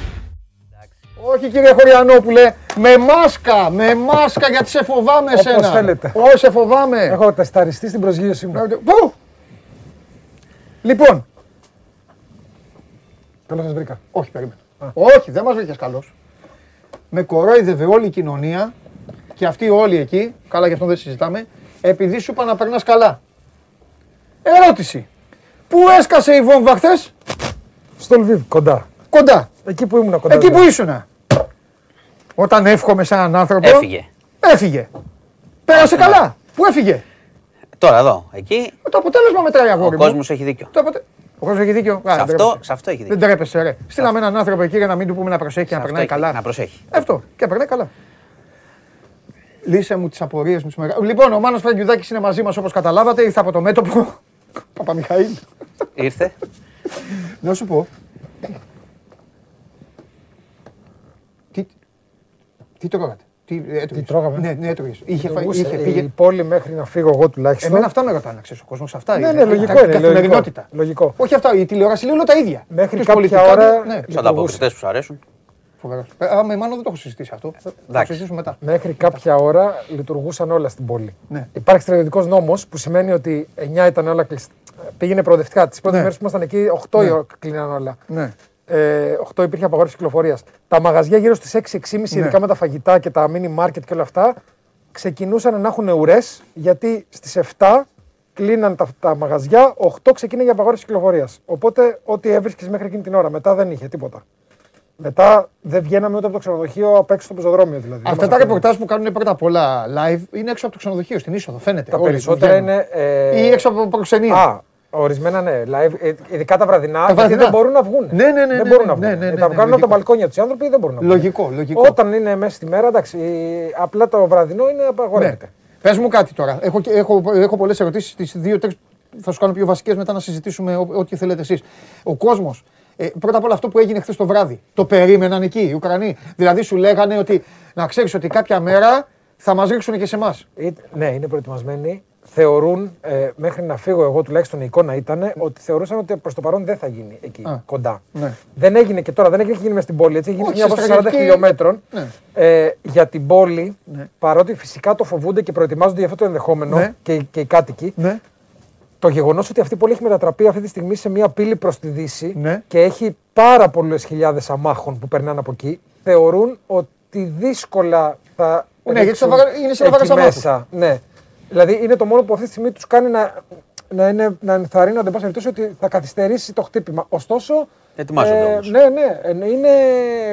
Όχι κύριε Χωριανόπουλε, με μάσκα, με μάσκα γιατί σε φοβάμαι Όπως εσένα. θέλετε. Όχι, σε φοβάμαι. Έχω τεσταριστεί στην προσγείωσή μου. Πού; Λοιπόν. Καλώς σας βρήκα. Όχι, περίμενα. Όχι, δεν μας βρήκες καλός. Με κορόιδευε όλη η κοινωνία και αυτοί όλοι εκεί, καλά γι' αυτό δεν συζητάμε, επειδή σου είπα να περνάς καλά. Ερώτηση. Πού έσκασε η βόμβα χθες, Στο Λβίβ, κοντά. Κοντά. Εκεί που ήμουν κοντά. Εκεί που δηλαδή. Ήσουν. Όταν εύχομαι σε έναν άνθρωπο. Έφυγε. Έφυγε. Πέρασε καλά. Πού έφυγε; Τώρα εδώ, εκεί. Το αποτέλεσμα μετράει αγόρι Ο μου. κόσμος έχει δίκιο. Το αποτε... Ο κόσμος έχει δίκιο. Σε αυτό, σε αυτό έχει Δεν δίκιο. τρέπεσαι, ρε. Στείλαμε έναν άνθρωπο εκεί για να μην του πούμε να προσέχει και Σε να αυτό περνάει έχει- καλά. Να προσέχει. Αυτό. Και περνάει καλά. Λύσε μου τις απορίες μου. τις μεγα- Λοιπόν, ο Μάνος Φραγκιουδάκης είναι μαζί μας όπως καταλάβατε. Ήρθε από το μέτωπο. Παπαμιχαήλ. Ήρθε. Να σου πω. Τι, τι τρώγατε, Τι, έτρωγες. τρώγαμε; Ναι, ναι, έτρωγες. Είχε, φα... Λειτουργούσε είχε η πήγε... πόλη μέχρι να φύγω εγώ τουλάχιστον. Εμένα αυτά με ρωτάνε, ξέρεις, ο κόσμος. Αυτά Ναι, είναι. ναι, λογικό Κα- είναι, Καθημερινότητα. λογικό. Όχι αυτά, η τηλεόραση λέει όλα τα ίδια. Μέχρι Τους κάποια πολιτικά, ώρα- Ναι, Σαν τα αποκριτές που σου αρέσουν. φοβερός. Ε, Α, με μάλλον δεν το έχω συζητήσει αυτό. Θα το Εντάξει. συζητήσουμε μετά. Μέχρι κάποια ώρα λειτουργούσαν όλα στην πόλη. Ναι. Υπάρχει στρατιωτικός νόμος που σημαίνει ότι 9 ήταν όλα κλειστά. Πήγαινε προοδευτικά. Τις πρώτες Ναι. μέρες που ήμασταν εκεί, 8 Ναι. η ώρα κλείναν όλα. Ναι. Ε, 8 υπήρχε απαγόρευση κυκλοφορίας. Τα μαγαζιά γύρω στις 6-6.30, Ναι. ειδικά με τα φαγητά και τα mini market και όλα αυτά, ξεκινούσαν να έχουν ουρές γιατί στις 7 κλείναν τα, τα μαγαζιά, 8 ξεκίνησε η απαγόρευση κυκλοφορίας. Οπότε ό,τι έβρισκες μέχρι εκείνη την ώρα. Μετά δεν είχε τίποτα. Μετά δεν βγαίναμε ούτε από το ξενοδοχείο απ' έξω στο πεζοδρόμιο δηλαδή. Δεν Αυτά μας τα αφήνανε. ρεπορτάζ που κάνουν πρώτα απ' όλα live είναι έξω από το ξενοδοχείο, στην είσοδο. Φαίνεται. Τα Όλοι περισσότερα βγαίνουν. είναι. ε, Ή έξω από προξενία. Α, ορισμένα ναι. Live, ε, ειδικά τα βραδινά, γιατί βραδινά. δεν μπορούν να βγουν. Ναι, ναι, ναι, Δεν ναι, μπορούν ναι, να βγουν. ναι, ναι, Ε, ναι, τα ναι, βγάλουν από τα λογικό. μπαλκόνια τους οι άνθρωποι δεν μπορούν να βγουν. Λογικό, λογικό. Όταν είναι μέσα στη μέρα, εντάξει, η- απλά το βραδινό είναι απαγορεύεται. Πες μου κάτι τώρα. Έχω, και- έχω, έχω πολλές ερωτήσεις. Τι δύο-τρει θα σου κάνω πιο βασικές μετά να συζητήσουμε ό- ό,τι θέλετε εσείς. Ο κόσμος. Ε, πρώτα απ' όλα αυτό που έγινε χθες το βράδυ. Το περίμεναν εκεί οι Ουκρανοί. Δηλαδή σου λέγανε ότι να ξέρεις ότι κάποια μέρα θα μας ρίξουν και σε εμάς. Ε, ναι, είναι προετοιμασμένοι. Θεωρούν, ε, μέχρι να φύγω εγώ τουλάχιστον η εικόνα ήταν, ότι θεωρούσαν ότι προς το παρόν δεν θα γίνει εκεί Α, κοντά. ναι. Δεν έγινε και τώρα, δεν έχει γίνει μέσα στην πόλη, έτσι, έχει γίνει Όχι, μια σε απόσταση 40 στρατιωτική- χιλιόμετρων. Ναι. Ε, για την πόλη, Ναι. παρότι φυσικά το φοβούνται και προετοιμάζονται για αυτό το ενδεχόμενο Ναι. και, και οι κάτοικοι, Ναι. το γεγονός ότι αυτή η πόλη έχει μετατραπεί αυτή τη στιγμή σε μια πύλη προς τη Δύση Ναι. και έχει πάρα πολλές χιλιάδες αμάχων που περνάνε από εκεί, θεωρούν ότι δύσκολα θα. Ναι, γιατί ρίξουν θα βάγα- είναι σαν να εκεί βάγας αμάχους. μέσα. Ναι. Δηλαδή είναι το μόνο που αυτή τη στιγμή τους κάνει να, να, είναι, να ενθαρρύνονται, εν πάση περιπτώσει, ότι θα καθυστερήσει το χτύπημα. Ωστόσο. Ετοιμάζονται όμως. Ναι, ναι, ε, είναι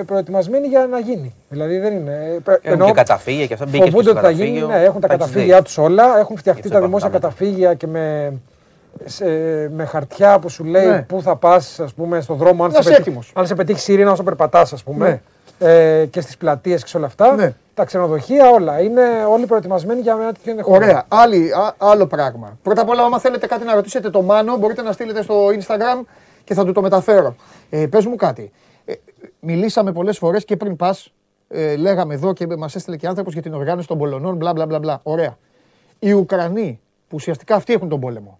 προετοιμασμένοι για να γίνει. Δηλαδή δεν είναι. ε, Έχουν και καταφύγια και αυτά. Μπήκε και Φοβούνται στο ότι θα γίνει, καταφύγιο. ναι, έχουν τα θα έχεις καταφύγια δει. τους όλα, έχουν φτιαχτεί Έτσι τα δεν δημόσια υπάρχουν καταφύγια και με, σε, με χαρτιά που σου λέει Ναι. πού θα πας, ας πούμε, στον δρόμο, αν, Να σε, είσαι πετύχει, έτοιμος. αν σε πετύχει σιρήνα όσο περπατάς, ας πούμε. Ε, και στις πλατείες και σε όλα αυτά. Ναι. Τα ξενοδοχεία, όλα. Είναι όλοι προετοιμασμένοι για ένα τέτοιο ενδεχόμενο. Ωραία. Άλλη, α- άλλο πράγμα. Πρώτα απ' όλα, άμα θέλετε κάτι να ρωτήσετε το Μάνο, μπορείτε να στείλετε στο Instagram και θα του το μεταφέρω. Ε, πες μου κάτι. Ε, μιλήσαμε πολλές φορές και πριν πας, ε, λέγαμε εδώ και μας έστειλε και άνθρωπος για την οργάνωση των Πολωνών, μπλα μπλα μπλα. μπλα. Ωραία. Οι Ουκρανοί, που ουσιαστικά αυτοί έχουν τον πόλεμο,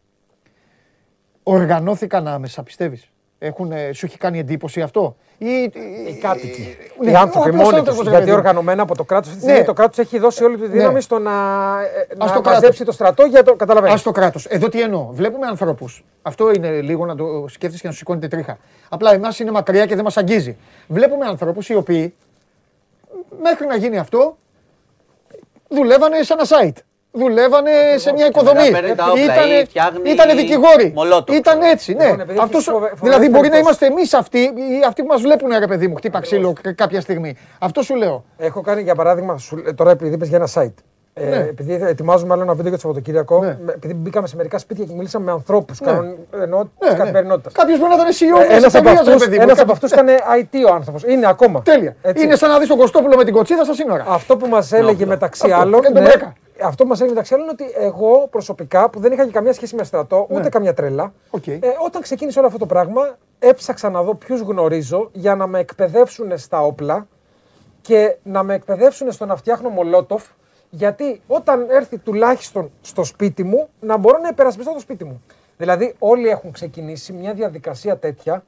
οργανώθηκαν άμεσα, πιστεύεις; Έχουν, ε, σου έχει κάνει εντύπωση αυτό; Ή, Οι κάτοικοι. Ναι, οι άνθρωποι ο απλός μόνοι άνθρωπος, τους. ρε Γιατί παιδί μου. οργανωμένα από το κράτος. Αυτή τη Ναι. στιγμή το κράτος έχει δώσει όλη τη δύναμη Ναι. στο να, ε, να το μαζέψει κράτος. το στρατό για το. Καταλαβαίνεις. Α το κράτος. Εδώ τι εννοώ. Βλέπουμε ανθρώπους. Αυτό είναι λίγο να το σκέφτεσαι και να σου σηκώνεται τρίχα. Απλά εμάς είναι μακριά και δεν μας αγγίζει. Βλέπουμε ανθρώπους οι οποίοι μέχρι να γίνει αυτό δουλεύανε σε ένα site. Δουλεύανε σε μια οικοδομή. μετά παίρνει τα όπλα Ήτανε, ή φτιάχνει ήτανε δικηγόροι. μολότοφ. Ήταν έτσι, ναι. Λοιπόν, επειδή Αυτός- έχεις φοβε- φοβερές δηλαδή μπορεί να περιπτώσεις. είμαστε εμείς αυτοί, ή αυτοί που μας βλέπουν, ρε παιδί μου, χτύπα ξύλο κα- κάποια στιγμή. Αυτό σου λέω. Έχω κάνει για παράδειγμα, σου- ε, τώρα επειδή είπες για ένα site. Ε, Ναι. Επειδή ετοιμάζουμε άλλο ένα βίντεο για το Σαββατοκύριακο, Ναι. με- επειδή μπήκαμε σε μερικά σπίτια και μιλήσαμε με ανθρώπους Ναι. ενώ τη Ναι, ναι. καθημερινότητας. Κάποιος μπορεί να ήταν CEO Ε, μιας Ένας από εταιρείας, ρε αυτού παιδί μου. ένας από Κάποιος- αυτούς ήταν IT ο άνθρωπος. Είναι ακόμα. Τέλεια. Έτσι. Είναι σαν να δεις τον Κωστόπουλο με την κοτσίδα στα σύνορα. Αυτό που μας έλεγε μεταξύ Αυτό, άλλων. Έκανε τον ναι, Μπρέκα. αυτό που μας έλεγε μεταξύ άλλων είναι ότι εγώ προσωπικά που δεν είχα και καμία σχέση με στρατό, ούτε καμιά τρέλα. Ναι. Οκ. Ε, όταν ξεκίνησε όλο αυτό το πράγμα, έψαξα να δω ποιους γνωρίζω για να με εκπαιδεύσουν στα όπλα και να με εκπαιδεύσουν στο να φτιάχνω μολότοφ. Γιατί όταν έρθει τουλάχιστον στο σπίτι μου, να μπορώ να υπερασπιστώ το σπίτι μου. Δηλαδή, όλοι έχουν ξεκινήσει μια διαδικασία τέτοια,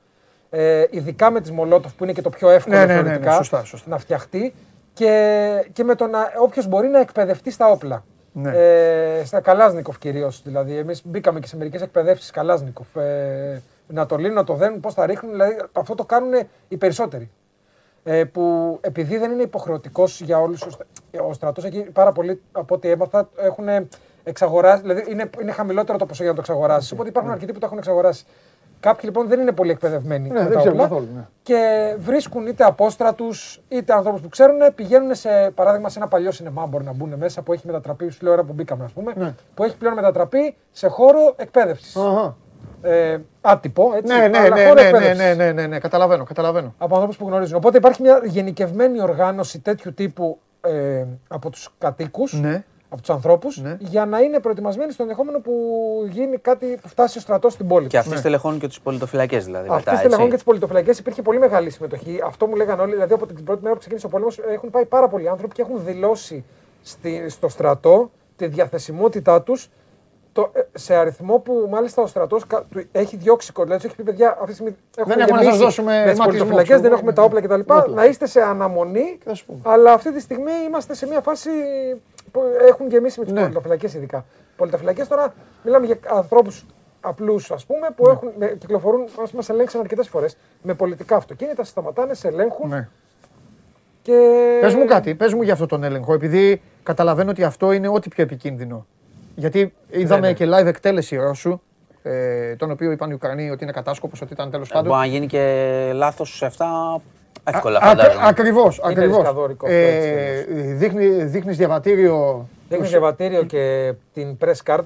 ε, ειδικά με τις μολότοφ που είναι και το πιο εύκολο Ναι, ναι, ναι, ναι, θεωρητικά, σωστά, σωστά. να φτιαχτεί και, και με το να όποιος μπορεί να εκπαιδευτεί στα όπλα. Ναι. Ε, στα Καλάζνικοφ κυρίως. Δηλαδή, εμείς μπήκαμε και σε μερικές εκπαιδεύσεις Καλάζνικοφ. Ε, να το λύνουν, να το δένουν, πώς θα ρίχνουν. Δηλαδή, αυτό το κάνουν οι περισσότεροι. Ε, που επειδή δεν είναι υποχρεωτικός για όλους, ο στρατός εκεί πάρα πολλοί από ό,τι έμαθα έχουν εξαγοράσει. Δηλαδή, είναι, είναι χαμηλότερο το ποσό για να το εξαγοράσει. Οπότε υπάρχουν αρκετοί που το έχουν εξαγοράσει. Κάποιοι λοιπόν δεν είναι πολύ εκπαιδευμένοι Ναι, με δεν τα ξέρουν όπλα καθόλου, ναι. και βρίσκουν είτε απόστρατου είτε ανθρώπους που ξέρουν, πηγαίνουν σε παράδειγμα σε ένα παλιό σινεμά. Μπορεί να μπουν μέσα που έχει μετατραπεί, σου λέω ώρα που μπήκαμε, ας πούμε, Ναι. που έχει πλέον μετατραπεί σε χώρο εκπαίδευσης. Αχα. Ε, άτυπο, έτσι. Ναι, ναι, αλλά ναι, χώρο ναι, ναι, εκπαίδευσης. ναι, ναι, ναι, ναι, καταλαβαίνω, καταλαβαίνω. Από ανθρώπους που γνωρίζουν. Οπότε υπάρχει μια γενικευμένη οργάνωση τέτοιου τύπου ε, από τους κατοίκους. Ναι. Από τους ανθρώπους ναι. για να είναι προετοιμασμένοι στο ενδεχόμενο που γίνει κάτι που φτάσει ο στρατός στην πόλη. Και αυτοί ναι. στελεχώνουν και τι πολιτοφυλακές δηλαδή. Αυτοί στελεχώνουν και τις πολιτοφυλακέ. Υπήρχε πολύ μεγάλη συμμετοχή. Αυτό μου λέγανε όλοι. Δηλαδή από την πρώτη μέρα που ξεκίνησε ο πόλεμος έχουν πάει πάρα πολλοί άνθρωποι και έχουν δηλώσει στη, στο στρατό τη διαθεσιμότητά τους το, ε, σε αριθμό που μάλιστα ο στρατός έχει διώξει κοντά. έχει πει παιδιά, αυτή τη στιγμή έχουμε δεν έχουμε να σας δώσουμε πολιτοφυλακέ, δεν έχουμε τα όπλα κτλ. Να είστε σε αναμονή, αλλά αυτή τη στιγμή είμαστε σε μια φάση που έχουν γεμίσει με τις ναι. πολιτοφυλακές ειδικά. Πολιτοφυλακές τώρα μιλάμε για ανθρώπους απλούς, ας πούμε, που ναι. έχουν, κυκλοφορούν, μα ελέγξαν αρκετές φορές με πολιτικά αυτοκίνητα, σταματάνε, σε ελέγχουν. Ναι. Και... Πες μου κάτι, πες μου για αυτό τον έλεγχο, επειδή καταλαβαίνω ότι αυτό είναι ό,τι πιο επικίνδυνο. Γιατί είδαμε ναι, και live εκτέλεση Ρώσου, ε, τον οποίο είπαν οι Ουκρανοί ότι είναι κατάσκοπος, ότι ήταν τέλος πάντων. Μπορεί να γίνει και λάθος σε αυτά. Εύκολα φαντάζομαι. Ακριβώς. Ακριβώς. Ε, δείχνει, δείχνεις διαβατήριο. Δείχνεις διαβατήριο και την press card,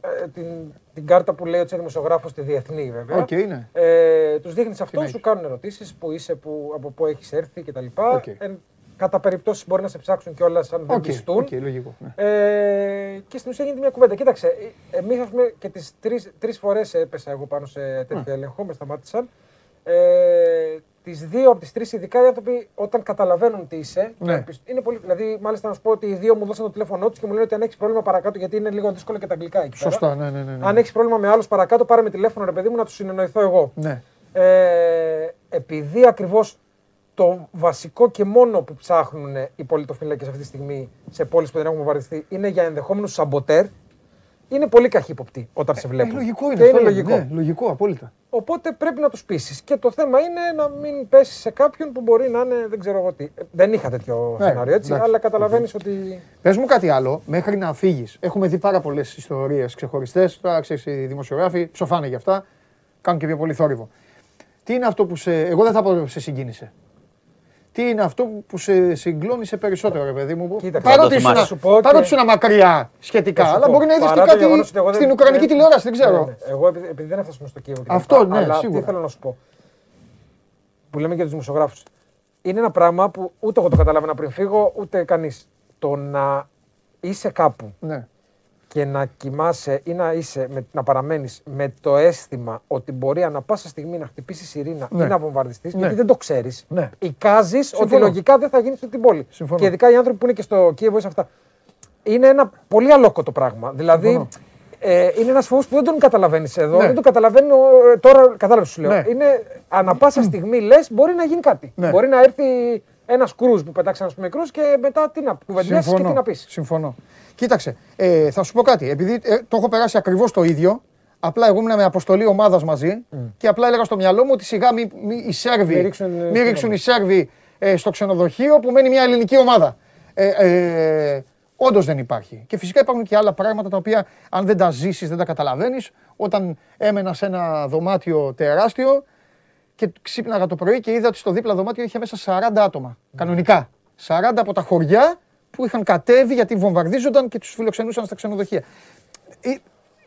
ε, την, την κάρτα που λέει ότι είσαι δημοσιογράφος στη διεθνή βέβαια. Okay, ναι. ε, Τους δείχνεις αυτό, σου κάνουν ερωτήσεις που είσαι, που, από πού έχεις έρθει κτλ. Okay. Κατά περιπτώσεις μπορεί να σε ψάξουν κιόλας αν δεν πιστούν. Okay, λογικό, ναι. ε, και στην ουσία γίνεται μια κουβέντα. Κοίταξε, εμείς ας πούμε και τις τρεις φορές έπεσα εγώ πάνω σε τέτοιο ναι. έλεγχο, με σταμάτησαν. Ε, τις δύο από τις τρεις, ειδικά οι άνθρωποι όταν καταλαβαίνουν τι είσαι. Ναι. Είναι πολύ, δηλαδή, μάλιστα να σου πω ότι οι δύο μου δώσαν το τηλέφωνό τους και μου λένε ότι αν έχεις πρόβλημα παρακάτω, γιατί είναι λίγο δύσκολο και τα αγγλικά εκεί. Σωστά, ναι, ναι, ναι, ναι. Αν έχεις πρόβλημα με άλλους παρακάτω, πάρε με τηλέφωνο, ρε παιδί μου, να τους συνεννοηθώ εγώ. Ναι. Ε, επειδή ακριβώς το βασικό και μόνο που ψάχνουν οι πολιτοφύλακες αυτή τη στιγμή σε πόλεις που δεν έχουν βαρεθεί είναι για ενδεχόμενους σαμποτέρ. Είναι πολύ καχύποπτοι όταν σε βλέπουν. Ε, λογικό είναι. Και είναι λογικό. Ναι, λογικό, απόλυτα. Οπότε πρέπει να τους πείσει. Και το θέμα είναι να μην πέσει σε κάποιον που μπορεί να είναι δεν ξέρω εγώ τι. Ε, δεν είχα τέτοιο ναι, σενάριο έτσι, αλλά καταλαβαίνεις ότι. Πες μου κάτι άλλο, μέχρι να φύγεις. Έχουμε δει πάρα πολλές ιστορίες ξεχωριστές. Τώρα ξέρεις, οι δημοσιογράφοι ψοφάνε γι' αυτά. Κάνουν και πιο πολύ θόρυβο. Τι είναι αυτό που σε. Εγώ δεν θα πω σε συγκίνησε τι είναι αυτό που σε συγκλώνησε περισσότερο, ρε παιδί μου. Κοίτα, παρότι σου, σου πω παρότι και... μακριά σχετικά, αλλά μπορεί να είδες και κάτι στην Ουκρανική τηλεόραση, δεν ξέρω. Ναι, ναι. Εγώ επειδή δεν έφτασα στο Κίεβο. Αυτό, ναι, αλλά σίγουρα. Τι θέλω να σου πω. Που λέμε για τους δημοσιογράφους. Είναι ένα πράγμα που ούτε εγώ το καταλάβαινα πριν φύγω, ούτε κανείς. Το να είσαι κάπου ναι και να κοιμάσαι ή να, είσαι, με, να παραμένεις με το αίσθημα ότι μπορεί ανα πάσα στιγμή να χτυπήσεις σιρήνα ναι. ή να βομβαρδιστείς, ναι. γιατί δεν το ξέρεις, ναι. εικάζεις ότι λογικά δεν θα γίνει στην πόλη. Συμφωνώ. Και ειδικά οι άνθρωποι που είναι και στο Κίεβο σε αυτά. Είναι ένα πολύ αλόκοτο πράγμα. Δηλαδή, ε, είναι ένας φόβος που δεν τον καταλαβαίνεις εδώ. Ναι. Δεν τον καταλαβαίνω ε, τώρα, κατάλαβες σου λέω. Ναι. Είναι ανα πάσα στιγμή λες, μπορεί να γίνει κάτι. Ναι. Μπορεί να έρθει ένας κρούζ που πετάξει ένα μικρό και μετά τι να κουβεντιάσεις και τι να πεις. Συμφωνώ. Κοίταξε, ε, θα σου πω κάτι. Επειδή ε, το έχω περάσει ακριβώς το ίδιο, απλά εγώ ήμουν με αποστολή ομάδας μαζί mm. και απλά έλεγα στο μυαλό μου ότι σιγά μη, μη οι Σέρβοι, μη ρίξουν, μη ρίξουν οι Σέρβοι ε, στο ξενοδοχείο που μένει μια ελληνική ομάδα. Ε, ε, Όντως δεν υπάρχει. Και φυσικά υπάρχουν και άλλα πράγματα τα οποία αν δεν τα ζήσεις, δεν τα καταλαβαίνεις. Όταν έμενα σε ένα δωμάτιο τεράστιο και ξύπναγα το πρωί και είδα ότι στο δίπλα δωμάτιο είχε μέσα 40 άτομα. Κανονικά. 40 από τα χωριά που είχαν κατέβει γιατί βομβαρδίζονταν και τους φιλοξενούσαν στα ξενοδοχεία. Ε,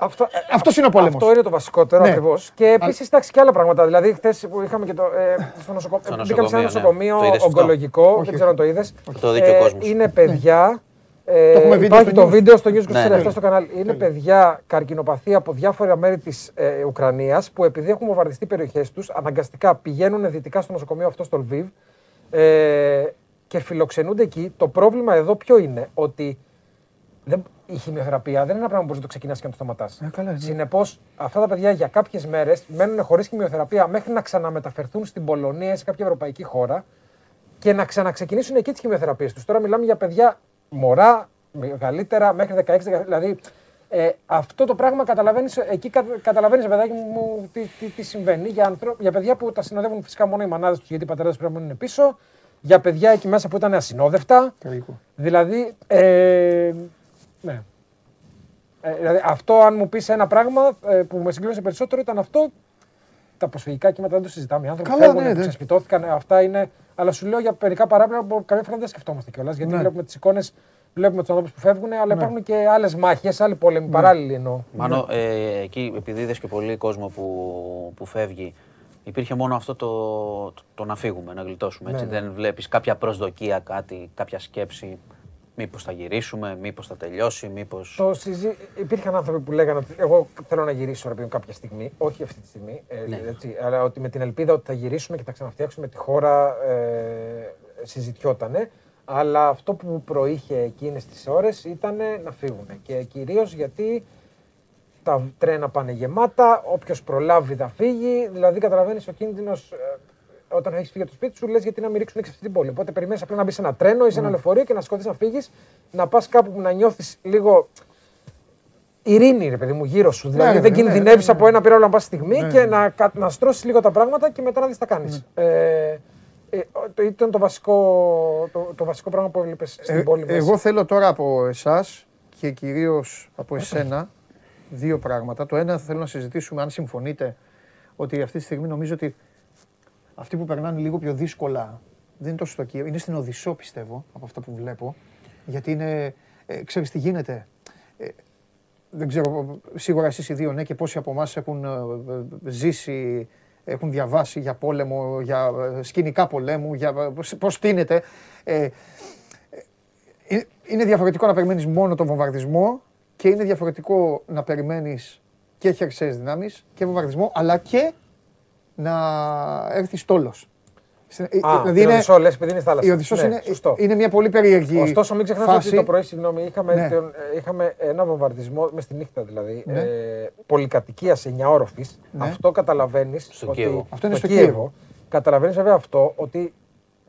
αυτό, ε, αυτός είναι ο πόλεμος. Αυτό είναι το βασικότερο ναι. ακριβώς. Και επίσης εντάξει και άλλα πράγματα. Δηλαδή, χθες που είχαμε και το. Ε, στο νοσοκομείο. Μπήκαμε σε ένα νοσοκομείο ναι. ογκολογικό. Δεν ξέρω αν το είδες. Το δίκιο ε, κόσμος. Είναι παιδιά. Ε, το έχουμε υπάρχει το βίντεο στο News 24 ναι, στο κανάλι. Είναι παιδιά καρκινοπαθή από διάφορα μέρη της ε, Ουκρανίας που επειδή έχουν βομβαρδιστεί περιοχές τους, αναγκαστικά πηγαίνουν δυτικά στο νοσοκομείο αυτό στο Λβίβ. Ε, και φιλοξενούνται εκεί. Το πρόβλημα εδώ ποιο είναι, ότι δεν, η χημειοθεραπεία δεν είναι ένα πράγμα που μπορείς να το ξεκινάς και να το σταματάς. Ε, ναι. Συνεπώς, αυτά τα παιδιά για κάποιες μέρες μένουν χωρίς χημειοθεραπεία μέχρι να ξαναμεταφερθούν στην Πολωνία ή σε κάποια ευρωπαϊκή χώρα και να ξαναξεκινήσουν εκεί τις χημειοθεραπείες τους. Τώρα μιλάμε για παιδιά μωρά, μεγαλύτερα, μέχρι 16, δηλαδή ε, αυτό το πράγμα καταλαβαίνεις, εκεί καταλαβαίνεις, παιδάκι μου, τι, τι, τι συμβαίνει για, άνθρω... για παιδιά που τα συνοδεύουν φυσικά μόνο οι μανάδες τους, γιατί οι πατέρες πρέπει να είναι πίσω για παιδιά εκεί μέσα που ήταν ασυνόδευτα. Δηλαδή, ε, ναι. Ε, δηλαδή, αυτό αν μου πεις ένα πράγμα ε, που με συγκλώνησε περισσότερο ήταν αυτό. Τα προσφυγικά κύματα δεν το συζητάμε. Οι άνθρωποι Καλά, φεύγουν, ναι, ξεσπιτώθηκαν. Αυτά είναι. Αλλά σου λέω για περικά παράπλευρα που καμιά φορά δεν σκεφτόμαστε κιόλας. Γιατί ναι. βλέπουμε τις εικόνες, βλέπουμε τους ανθρώπους που φεύγουν, αλλά ναι. υπάρχουν και άλλες μάχες, άλλοι πόλεμοι ναι. παράλληλοι εννοώ. Μάνο, ε, εκεί επειδή είδες και πολύ κόσμο που, που φεύγει, Υπήρχε μόνο αυτό το, το, να φύγουμε, να γλιτώσουμε. Έτσι. Ναι, ναι. Δεν βλέπεις κάποια προσδοκία, κάτι, κάποια σκέψη. Μήπως θα γυρίσουμε, μήπως θα τελειώσει, μήπω. Το συζή... Υπήρχαν άνθρωποι που λέγανε ότι εγώ θέλω να γυρίσω ρε, κάποια στιγμή, όχι αυτή τη στιγμή, ε, ναι. έτσι, αλλά ότι με την ελπίδα ότι θα γυρίσουμε και θα ξαναφτιάξουμε τη χώρα ε, συζητιότανε. Αλλά αυτό που προείχε εκείνες τις ώρες ήταν να φύγουν. Και κυρίως γιατί τα τρένα πάνε γεμάτα, όποιος προλάβει θα φύγει. Δηλαδή, καταλαβαίνεις ο κίνδυνος ε, όταν έχεις φύγει από το σπίτι σου, λες γιατί να μην ρίξουν έξω αυτή την πόλη. Οπότε περιμένεις απλά να μπεις σε ένα τρένο ή σε ένα ναι. λεωφορείο και να σηκωθεί να φύγεις, να πας κάπου που να νιώθεις λίγο ειρήνη, ρε παιδί μου, γύρω σου. Δηλαδή ναι, δεν ναι, κινδυνεύεις ναι, από ένα πύραυλο να πας στιγμή και να, να στρώσεις λίγο τα πράγματα και μετά να δεις τι θα κάνεις. Ε, ε, το, ήταν το βασικό, το, το βασικό πράγμα που έβλεπες στην ε, πόλη. Εγώ θέλω τώρα από εσάς και κυρίως από εσένα δύο πράγματα. Το ένα θέλω να συζητήσουμε αν συμφωνείτε ότι αυτή τη στιγμή νομίζω ότι αυτοί που περνάνε λίγο πιο δύσκολα δεν είναι τόσο στο Κίεβο, είναι στην Οδυσσό πιστεύω από αυτά που βλέπω. Γιατί είναι, ε, ξέρεις τι γίνεται. Ε, δεν ξέρω, σίγουρα εσείς οι δύο ναι και πόσοι από εμά έχουν ε, ε, ζήσει, έχουν διαβάσει για πόλεμο, για ε, σκηνικά πολέμου, για πώς τίνεται. Ε, είναι διαφορετικό να περιμένεις μόνο τον βομβαρδισμό και είναι διαφορετικό να περιμένεις και χερσαίες δυνάμεις και βομβαρδισμό, αλλά και να έρθεις στόλος. Α, δηλαδή είναι, Οδυσσό, λες, επειδή είναι θάλασσα. Η Οδυσσός ναι, είναι, είναι μια πολύ περίεργη Ωστόσο, μην ξεχνάτε ότι το πρωί, συγγνώμη, είχαμε, ναι. τον, είχαμε ένα βομβαρδισμό, μες στη νύχτα δηλαδή, ναι. ε, πολυκατοικίας σε 9 όροφης. Ναι. Αυτό καταλαβαίνεις στο ότι, Αυτό είναι στο, στο Κίεβο. Καταλαβαίνεις βέβαια αυτό, ότι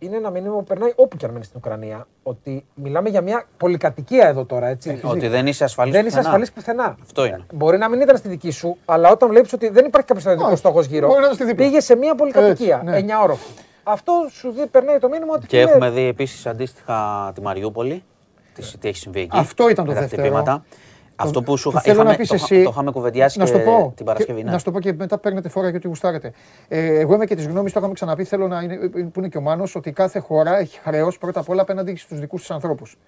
είναι ένα μήνυμα που περνάει όπου και αν μένει στην Ουκρανία. Ότι μιλάμε για μια πολυκατοικία εδώ τώρα. Έτσι. Ε, ότι δεν είσαι ασφαλής Δεν είσαι ασφαλής πουθενά. Αυτό είναι. Μπορεί να μην ήταν στη δική σου, αλλά όταν βλέπεις ότι δεν υπάρχει κάποιος στρατιωτικός στόχος γύρω, πήγε σε μια πολυκατοικία. Ναι. 9 όροφη. Αυτό σου δει, περνάει το μήνυμα ότι. Και έχουμε δει επίσης αντίστοιχα τη Μαριούπολη. Τι έχει συμβεί εκεί. Αυτό ήταν το δεύτερο. Αυτό που σου είχαμε, το, εσύ, το είχαμε κουβεντιάσει να και πω, την Παρασκευή. Ναι. Να σου το πω και μετά παίρνετε φορά γιατί γουστάρετε. Ε, εγώ είμαι και της γνώμης, το είχαμε ξαναπεί, θέλω να είναι, που είναι και ο Μάνος, ότι κάθε χώρα έχει χρέος πρώτα απ' όλα απέναντι στους δικούς της ανθρώπους.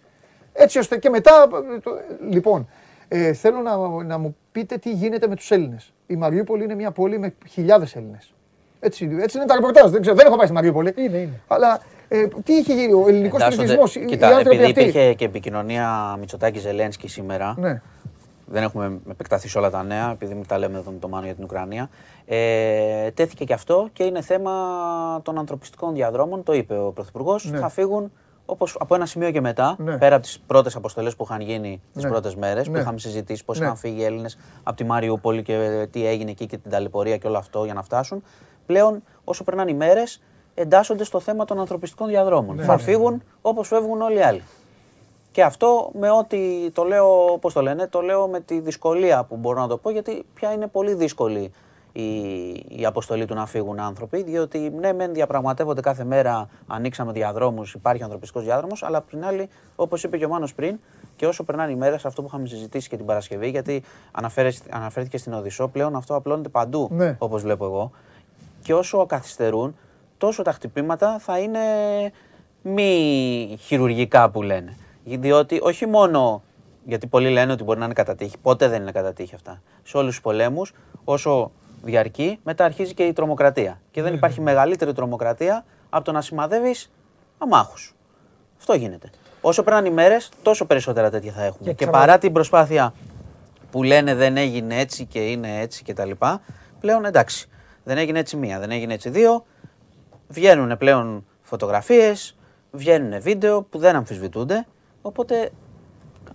Έτσι ώστε και μετά. Το, λοιπόν, ε, θέλω να, να μου πείτε τι γίνεται με τους Έλληνες. Η Μαριούπολη είναι μια πόλη με χιλιάδες Έλληνες. Έτσι, έτσι είναι τα ρεπορτάζ. Δεν, ξέρω, δεν έχω πάει στη Μαριούπολη. Είναι, είναι. Αλλά ε, τι είχε γίνει, ο ελληνικός πληθυσμός. Κοίτα, επειδή υπήρχε και επικοινωνία Μητσοτάκη Ζελένσκι σήμερα. Ναι δεν έχουμε επεκταθεί σε όλα τα νέα, επειδή μην τα λέμε εδώ με το Μάνο για την Ουκρανία. Ε, τέθηκε και αυτό και είναι θέμα των ανθρωπιστικών διαδρόμων. Το είπε ο Πρωθυπουργός. Ναι. Θα φύγουν όπως από ένα σημείο και μετά, ναι. πέρα από τις πρώτες αποστολές που είχαν γίνει τις ναι. πρώτες μέρες, που ναι. είχαμε συζητήσει πώς ναι. είχαν φύγει οι Έλληνες από τη Μαριούπολη και τι έγινε εκεί και την ταλαιπωρία και όλο αυτό για να φτάσουν. Πλέον, όσο περνάνε οι μέρες, εντάσσονται στο θέμα των ανθρωπιστικών διαδρόμων. Θα φύγουν όπως φεύγουν όλοι οι άλλοι. Και αυτό με ό,τι το λέω, πώς το λένε, το λέω με τη δυσκολία που μπορώ να το πω, γιατί πια είναι πολύ δύσκολη η, η αποστολή του να φύγουν άνθρωποι, διότι ναι, μεν διαπραγματεύονται κάθε μέρα, ανοίξαμε διαδρόμους, υπάρχει ανθρωπιστικός διάδρομος, αλλά απ' την άλλη, όπως είπε και ο Μάνος πριν, και όσο περνάνε οι μέρες, αυτό που είχαμε συζητήσει και την Παρασκευή, γιατί αναφέρθηκε στην Οδυσσό, πλέον αυτό απλώνεται παντού, ναι. όπως βλέπω εγώ. Και όσο καθυστερούν, τόσο τα χτυπήματα θα είναι μη χειρουργικά που λένε. Διότι όχι μόνο γιατί πολλοί λένε ότι μπορεί να είναι κατά τύχη, ποτέ δεν είναι κατά τύχη αυτά. Σε όλους τους πολέμους, όσο διαρκεί, μετά αρχίζει και η τρομοκρατία. Και δεν ναι, υπάρχει ναι. μεγαλύτερη τρομοκρατία από το να σημαδεύεις αμάχους. Αυτό γίνεται. Όσο περνάνε οι μέρες, τόσο περισσότερα τέτοια θα έχουμε. Και, παρά την προσπάθεια που λένε δεν έγινε έτσι και είναι έτσι κτλ. Πλέον εντάξει. Δεν έγινε έτσι μία, δεν έγινε έτσι δύο. Βγαίνουν πλέον φωτογραφίες, βγαίνουν βίντεο που δεν αμφισβητούνται Οπότε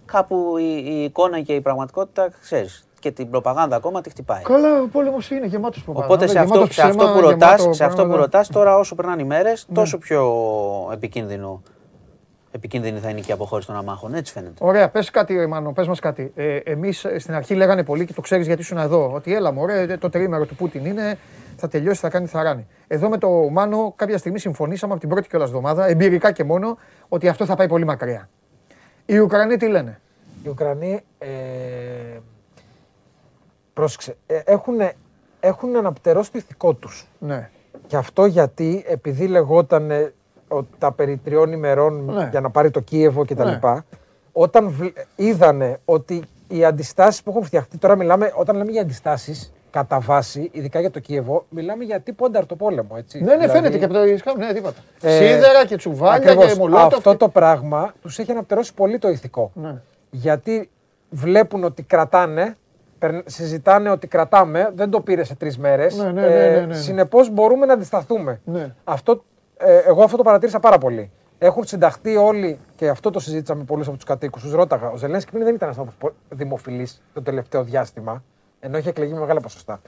κάπου η, η εικόνα και η πραγματικότητα, ξέρεις, και την προπαγάνδα ακόμα τη χτυπάει. Καλά, ο πόλεμος είναι γεμάτος προπαγάνδα. Οπότε σε αυτό, ψέμα, σε αυτό που ρωτάς, σε αυτό που ρωτάς, τώρα όσο περνάνε οι μέρες, ναι. τόσο πιο επικίνδυνο επικίνδυνη θα είναι και η αποχώρηση των αμάχων. Έτσι φαίνεται. Ωραία, πες κάτι, Μάνο, πες μας κάτι. Ε, Εμείς ε, στην αρχή λέγανε πολύ και το ξέρεις γιατί ήσουν εδώ. Ότι έλα, μωρέ, το τρίμερο του Πούτιν είναι, θα τελειώσει, θα κάνει θαράνι. Εδώ με το Μάνο κάποια στιγμή συμφωνήσαμε από την πρώτη κιόλας εβδομάδα, εμπειρικά και μόνο, ότι αυτό θα πάει πολύ μακριά. Οι Ουκρανοί τι λένε; Οι Ουκρανοί ε, πρόσεξε, ε, έχουν, έχουν αναπτερώσει το ηθικό τους. Ναι. Και αυτό γιατί, επειδή λεγόταν ότι τα περί τριών ημερών ναι. για να πάρει το Κίεβο κτλ. Ναι. Όταν β, είδανε ότι οι αντιστάσεις που έχουν φτιαχτεί, τώρα μιλάμε, όταν λέμε για αντιστάσεις, κατά βάση, ειδικά για το Κίεβο, μιλάμε για τύπο ανταρτοπόλεμο. Έτσι. Ναι, ναι, δηλαδή... φαίνεται και από το Ισχάμ, ναι, τίποτα. Ε, Σίδερα και τσουβάλια και μολότοφ. Αυτό το πράγμα τους έχει αναπτερώσει πολύ το ηθικό. Ναι. Γιατί βλέπουν ότι κρατάνε, συζητάνε ότι κρατάμε, δεν το πήρε σε τρεις μέρες. Ναι, ναι, ναι, ναι, ναι, ναι. Συνεπώς μπορούμε να αντισταθούμε. Ναι. Αυτό, ε, εγώ αυτό το παρατήρησα πάρα πολύ. Έχουν συνταχθεί όλοι, και αυτό το συζήτησα με πολλούς από τους κατοίκους. Τους ρώταγα. Ο Ζελένσκι πριν δεν ήταν ένας δημοφιλής το τελευταίο διάστημα, ενώ έχει εκλεγεί με μεγάλα ποσοστά.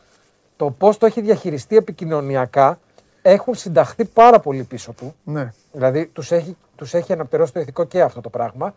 Το πώς το έχει διαχειριστεί επικοινωνιακά έχουν συνταχθεί πάρα πολύ πίσω του. Ναι. Δηλαδή τους έχει, τους έχει αναπτερώσει το ηθικό και αυτό το πράγμα.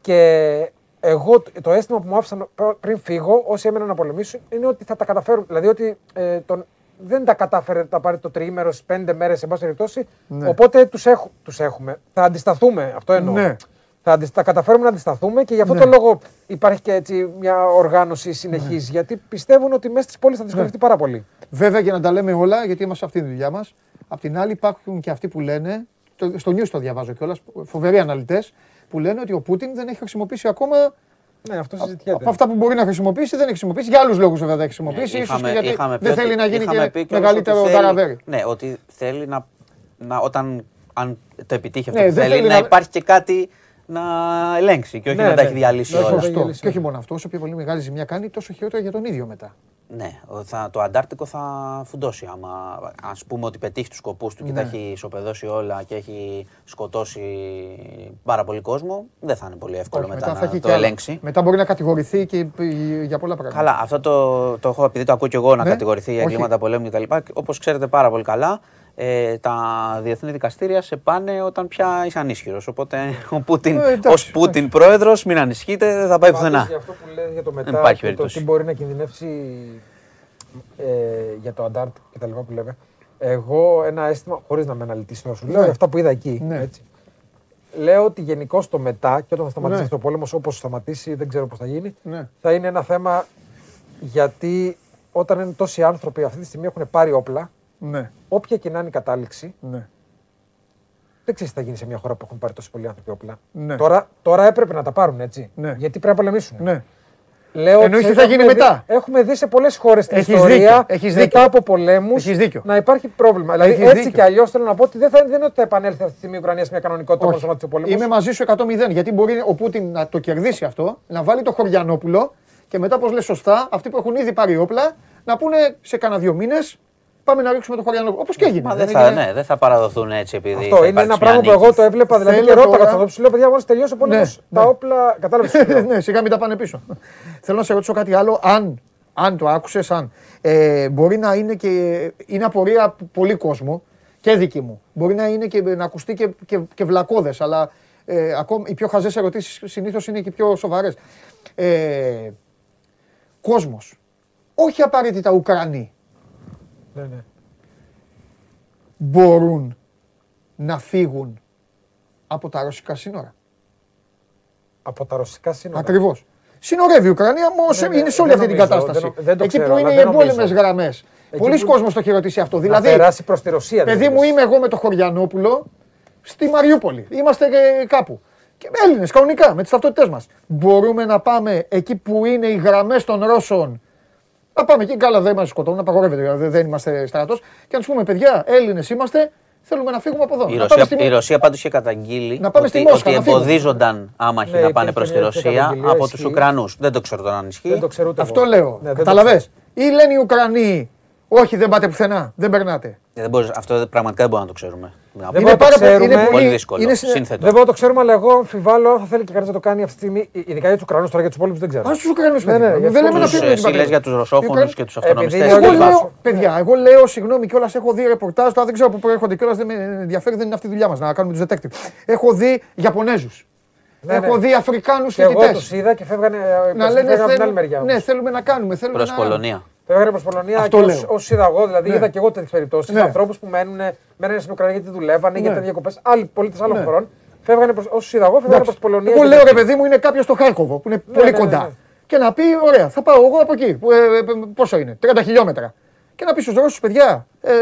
Και εγώ το αίσθημα που μου άφησαν πριν φύγω, όσοι έμεναν να πολεμήσουν, είναι ότι θα τα καταφέρουν. Δηλαδή ότι ε, τον, δεν τα κατάφερε να πάρει το τριήμερο στις πέντε μέρες, σε πάση περιπτώσει. Ναι. Οπότε τους τους έχουμε. Θα αντισταθούμε. Αυτό εννοώ. Ναι. Θα, θα καταφέρουμε να αντισταθούμε και γι' αυτό ναι. το λόγο υπάρχει και έτσι μια οργάνωση συνεχής. Ναι. Γιατί πιστεύουν ότι μέσα στις πόλεις θα δυσκολευτεί ναι. πάρα πολύ. Βέβαια για να τα λέμε όλα, γιατί είμαστε αυτή τη δουλειά μας. Απ' την άλλη, υπάρχουν και αυτοί που λένε, στο νιου το διαβάζω κιόλας, φοβεροί αναλυτές, που λένε ότι ο Πούτιν δεν έχει χρησιμοποιήσει ακόμα ναι, αυτό συζητιέται. Από αυτά που μπορεί να χρησιμοποιήσει δεν έχει χρησιμοποιήσει. Για άλλους λόγους βέβαια δεν έχει χρησιμοποιήσει. Ναι, είχαμε, ίσως γιατί δεν θέλει να γίνει και, και μεγαλύτερο ταραβέρι. Ναι, ότι θέλει να, να όταν αν το επιτύχει αυτό ναι, που θέλει, να, υπάρχει και κάτι να ελέγξει και όχι ναι, να τα έχει διαλύσει όλα. Και όχι μόνο αυτό, όσο πιο πολύ μεγάλη ζημιά κάνει, τόσο χειρότερα για τον ίδιο μετά. Ναι, θα, το Αντάρτικο θα φουντώσει. Άμα ας πούμε ότι πετύχει τους σκοπούς του και τα ναι. έχει ισοπεδώσει όλα και έχει σκοτώσει πάρα πολύ κόσμο, δεν θα είναι πολύ εύκολο μετά, μετά να το ελέγξει. Μετά μπορεί να κατηγορηθεί και για πολλά πράγματα. Καλά, αυτό το, το έχω επειδή το ακούω και εγώ να ναι. κατηγορηθεί για εγκλήματα πολέμου κτλ. Όπως ξέρετε πάρα πολύ καλά, ε, τα διεθνή δικαστήρια σε πάνε όταν πια είσαι ανίσχυρος. Οπότε ο Πούτιν, ε, ως Πούτιν πρόεδρος, μην ανισχύετε, δεν θα πάει πουθενά. Για αυτό που λέει για το μετά, και το τι μπορεί να κινδυνεύσει ε, για το Αντάρτ και τα λοιπά που λέμε. Εγώ ένα αίσθημα, χωρίς να με αναλυτήσει τώρα, σου λέω ναι. αυτά που είδα εκεί. Ναι. Έτσι. Λέω ότι γενικώ το μετά και όταν θα σταματήσει ναι. αυτό ο πόλεμος, όπως σταματήσει, δεν ξέρω πώς θα γίνει, ναι. θα είναι ένα θέμα γιατί όταν είναι τόσοι άνθρωποι αυτή τη στιγμή έχουν πάρει όπλα, ναι. Όποια και να είναι η κατάληξη, ναι. δεν ξέρεις τι θα γίνει σε μια χώρα που έχουν πάρει τόσοι πολλοί άνθρωποι όπλα. Ναι. Τώρα, τώρα έπρεπε να τα πάρουν έτσι. Ναι. Γιατί πρέπει να πολεμήσουν. Ναι. Λέω Εννοείς τι θα γίνει μετά; Δει, έχουμε δει σε πολλές χώρες στην ιστορία Έχεις μετά από πολέμους να υπάρχει πρόβλημα. Δηλαδή Έχεις έτσι κι αλλιώς θέλω να πω ότι δεν, θα, δεν είναι ότι θα επανέλθει αυτή τη στιγμή η Ουκρανία σε μια κανονικότητα όπως σταμάτησε ο πόλεμος. Είμαι μαζί σου 100-0 γιατί μπορεί ο Πούτιν να το κερδίσει αυτό, να βάλει το Χωριανόπουλο και μετά, όπως λες σωστά, αυτοί που έχουν ήδη πάρει όπλα να πούνε σε κανένα δύο μήνες πάμε να ρίξουμε το Χωριανό. Όπως και έγινε. Μα δεν, θα, ναι, δεν θα παραδοθούν έτσι επειδή. Αυτό είναι ένα πράγμα που εγώ το έβλεπα. Δηλαδή και ρώταγα του σου λέω παιδιά, μόλις τελειώσει ο πόλεμος. Ναι, τα ναι. όπλα. Κατάλαβες. ναι, σιγά μην τα πάνε πίσω. Θέλω να σε ρωτήσω κάτι άλλο. Αν, αν το άκουσες, αν. Ε, μπορεί να είναι και. Είναι απορία από πολύ κόσμο και δική μου. Μπορεί να είναι και να ακουστεί και, και, και βλακώδες, αλλά ε, ακόμα, οι πιο χαζές ερωτήσεις συνήθως είναι και οι πιο σοβαρές. Ε, Κόσμος. Όχι απαραίτητα Ουκρανοί. Ναι, ναι. Μπορούν να φύγουν από τα ρωσικά σύνορα. Από τα ρωσικά σύνορα. Ακριβώς. Συνορεύει η Ουκρανία, όμω είναι σε όλη αυτή την κατάσταση. Εκεί που είναι οι εμπόλεμες γραμμές. Πολλοί που... κόσμοι το έχει ρωτήσει αυτό. Να δηλαδή, περάσει προς τη Ρωσία. Παιδί μου, είμαι εγώ με το Χωριανόπουλο στη Μαριούπολη. Είμαστε κάπου. Και Έλληνες, κανονικά, με τις ταυτότητές μας. Μπορούμε να πάμε εκεί που είναι οι γραμμές των Ρώσων να πάμε εκεί, καλά δεν μας σκοτώνουν, απαγορεύεται, δηλαδή δεν είμαστε στρατός. Και να του πούμε, παιδιά, Έλληνες είμαστε, θέλουμε να φύγουμε από εδώ. Η Ρωσία, στη... Ρωσία πάντως είχε καταγγείλει να πάμε ότι, Μόσχα, ότι εμποδίζονταν άμαχοι ναι, να πάνε προς τη Ρωσία από τους Ουκρανούς. Δεν το ξέρω τώρα αν ισχύει. Αυτό λέω. Ναι, Καταλαβέ. Ή λένε οι Ουκρανοί, όχι δεν πάτε πουθενά, δεν περνάτε. Ε, δεν μπορείς, αυτό πραγματικά δεν μπορούμε να το ξέρουμε. Δεν είναι, πάρα, ξέρουμε, είναι πολύ δύσκολο. Είναι σύνθετο. Δεν μπορούμε να το ξέρουμε, αλλά εγώ αμφιβάλλω αν θέλει και κανείς να το κάνει αυτή τη στιγμή. Ειδικά για τους Ουκρανούς, τώρα για τους υπόλοιπους δεν ξέρω. Α τους Ουκρανούς, ναι, ναι, δεν λέμε να φύγουμε. Εσύ λες για τους Ρωσόφωνους και τους αυτονομιστές. Εγώ λέω, παιδιά, εγώ λέω συγγνώμη κιόλας, έχω δει ρεπορτάζ, τώρα δεν ξέρω πού προέρχονται κιόλας, δεν με ενδιαφέρει, δεν είναι αυτή η δουλειά μας να κάνουμε τους detective. Έχω δει Ιαπωνέζους. Ναι, Έχω δει Αφρικάνους φοιτητέ. Εγώ τους είδα και φεύγανε από την άλλη μεριά. Ναι, θέλουμε να κάνουμε. Προς Πολωνία. Φεύγανε προς Πολωνία και ω είδα δηλαδή ναι. είδα και εγώ τέτοιες περιπτώσεις. Ναι. Ανθρώπους που μένουν, μένουν στην Ουκρανία γιατί δουλεύανε, ναι. γιατί διακοπέ. Άλλοι πολίτες άλλων ναι. χωρών. Φεύγανε ως είδαγό, φεύγανε προς Πολωνία. Εγώ λέω ρε παιδί μου είναι κάποιος στο Χάρκοβο που είναι ναι, πολύ ναι, κοντά. Και να πει, ωραία, θα πάω εγώ από εκεί. Ε, ε, πόσο είναι, 30 χιλιόμετρα. Και να πει στους Ρώσους, παιδιά, ε,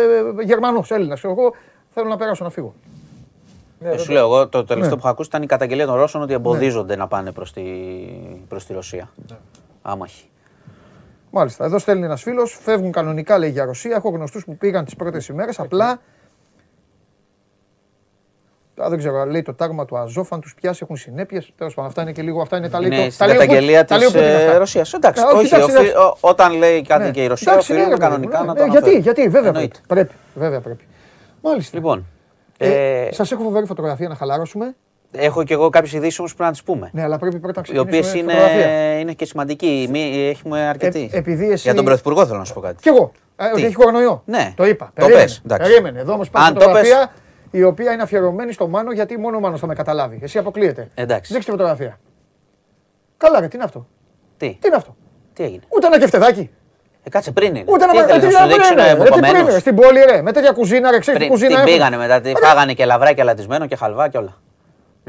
Γερμανό, Έλληνας, εγώ θέλω να περάσω να φύγω. Ναι, σου λέω, εγώ το τελευταίο που είχα ακούσει ήταν η καταγγελία των Ρώσων ότι εμποδίζονται να πάνε προς τη, προς τη Ρωσία. Άμαχοι. Μάλιστα. Εδώ στέλνει ένας φίλος. Φεύγουν κανονικά λέει για Ρωσία. Έχω γνωστούς που πήγαν τις πρώτες ημέρες. Απλά. Α, δεν ξέρω, λέει το τάγμα του Αζόφ, αν τους πιάσει έχουν συνέπειες. Τέλος πάντων, αυτά είναι και λίγο. Αυτά είναι τα λίγο. Είναι στην καταγγελία της Ρωσίας. Εντάξει, όχι, όταν λέει κάτι ναι. και η Ρωσία, οφείλουμε κανονικά να το ε, Γιατί, γιατί, βέβαια πρέπει. Βέβαια πρέπει. Μάλιστα. Λοιπόν. Ε, ε, Σας έχω φοβερή φωτογραφία να χαλάρωσουμε. Έχω και εγώ κάποιες ειδήσεις όμως που να τις πούμε. Ναι, αλλά πρέπει πρώτα να Οι οποίες είναι, είναι και σημαντικοί. Έχουμε αρκετή. Ε, εσύ... Για τον Πρωθυπουργό θέλω να σου πω κάτι. Κι εγώ. Ε, ότι έχει κορονοϊό. Ναι. Το είπα. Το περίμενε. Πες, περίμενε. Εδώ όμως υπάρχει φωτογραφία η οποία είναι αφιερωμένη στο Μάνο γιατί μόνο ο Μάνος θα με καταλάβει. Εσύ αποκλείεται. Εντάξει. Δείξτε τη φωτογραφία. Καλά, ρε, τι είναι αυτό; Τι; Τι είναι αυτό; Τι έγινε; Ούτε ένα κεφτεδάκι. Ε, κάτσε πριν είναι. Ούτε να μην πριν Στην πόλη, ρε. Με τέτοια κουζίνα, ρε. Ξέρεις κουζίνα. Την πήγανε μετά. Φάγανε και λαβράκι αλατισμένο και χαλβά και όλα.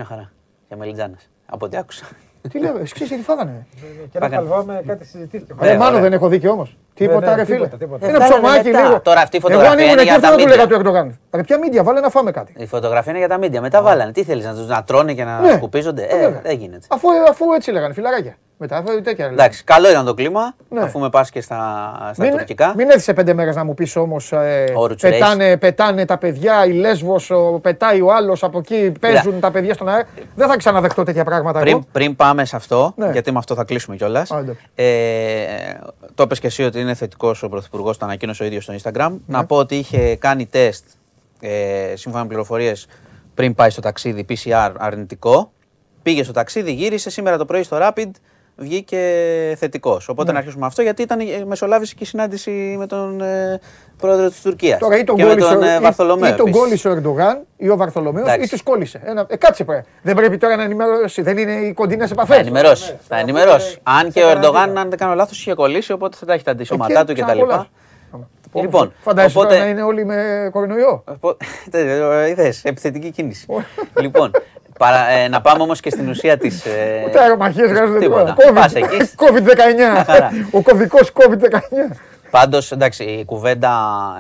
Μια χαρά. Για μελιτζάνες. Από ό,τι άκουσα. Τι λέω, εσύ ξέρεις τι φάγανε. Και ένα χαλβά με κάτι συζητήθηκε. Ε, μάλλον δεν έχω δίκιο όμως. Τίποτα, ρε φίλε. Είναι ψωμάκι λίγο. Τώρα αυτή η φωτογραφία είναι για τα μίντια. Ρε ποια μίντια, βάλε να φάμε κάτι. Η φωτογραφία είναι για τα μίντια. Μετά βάλανε. Τι θέλεις να τους να τρώνε και να ναι. σκουπίζονται; Ε, δεν γίνεται. Αφού έτσι λέγανε, φιλαράκια. Μετά τέτοια. Εντάξει, καλό ήταν το κλίμα, ναι. αφού με πας και στα, στα μην, τουρκικά. Μην έρθει σε πέντε μέρες να μου πεις όμως. Ε, πετάνε, πετάνε τα παιδιά, η Λέσβος, πετάει ο άλλος από εκεί, παίζουν τα παιδιά στον αέρα. Δεν θα ξαναδεχτώ τέτοια πράγματα. Πριν, εγώ. πριν πάμε σε αυτό, ναι. γιατί με αυτό θα κλείσουμε κιόλας. Ε, το είπε και εσύ ότι είναι θετικός ο Πρωθυπουργός, το ανακοίνωσε ο ίδιος στο Instagram. Ναι. Να πω ότι είχε κάνει τεστ ε, σύμφωνα με πληροφορίες πριν πάει στο ταξίδι PCR αρνητικό. Πήγε στο ταξίδι, γύρισε σήμερα το πρωί στο Rapid βγήκε θετικός. Οπότε ναι. να αρχίσουμε αυτό γιατί ήταν, μεσολάβησε και η συνάντηση με τον ε, πρόεδρο της Τουρκίας. Τώρα ή τον και με τον ε, Βαρθολομέο. Ή τον κόλλησε ο Ερντογάν ή ο Βαρθολομέος ή τους κόλλησε. Ένα, ε, κάτσε πρέπει. Δεν πρέπει τώρα να ενημερώσει. Δεν είναι οι κοντινέ επαφές. Θα ενημερώσει. Θα ενημερώσει. Αν και ο Ερντογάν, αν δεν κάνω λάθος, είχε κολλήσει, οπότε θα τα έχει τα αντισώματά του κτλ. Λοιπόν, φαντάζεσαι οπότε... να είναι όλοι με κορονοϊό. Είδες, επιθετική κίνηση. λοιπόν, Παρα, ε, να πάμε όμως και στην ουσία της. Ε, Ούτε αερομαχίε χρειάζονται τίποτα. COVID-19. Ο κωδικός COVID-19. Πάντως, εντάξει, η κουβέντα,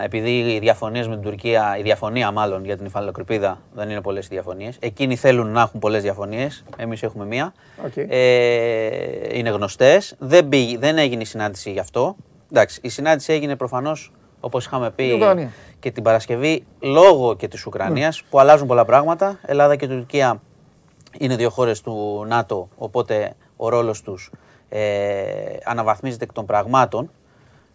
επειδή οι διαφωνίες με την Τουρκία, η διαφωνία μάλλον για την υφαλοκρηπίδα δεν είναι πολλές διαφωνίες. Εκείνοι θέλουν να έχουν πολλές διαφωνίες. Εμείς έχουμε μία. Okay. Ε, είναι γνωστές. Δεν, δεν έγινε η συνάντηση γι' αυτό. Εντάξει, η συνάντηση έγινε προφανώς όπως είχαμε πει και την Παρασκευή λόγω και της Ουκρανίας ναι. που αλλάζουν πολλά πράγματα. Ελλάδα και Τουρκία είναι δύο χώρες του ΝΑΤΟ, οπότε ο ρόλος τους ε, αναβαθμίζεται εκ των πραγμάτων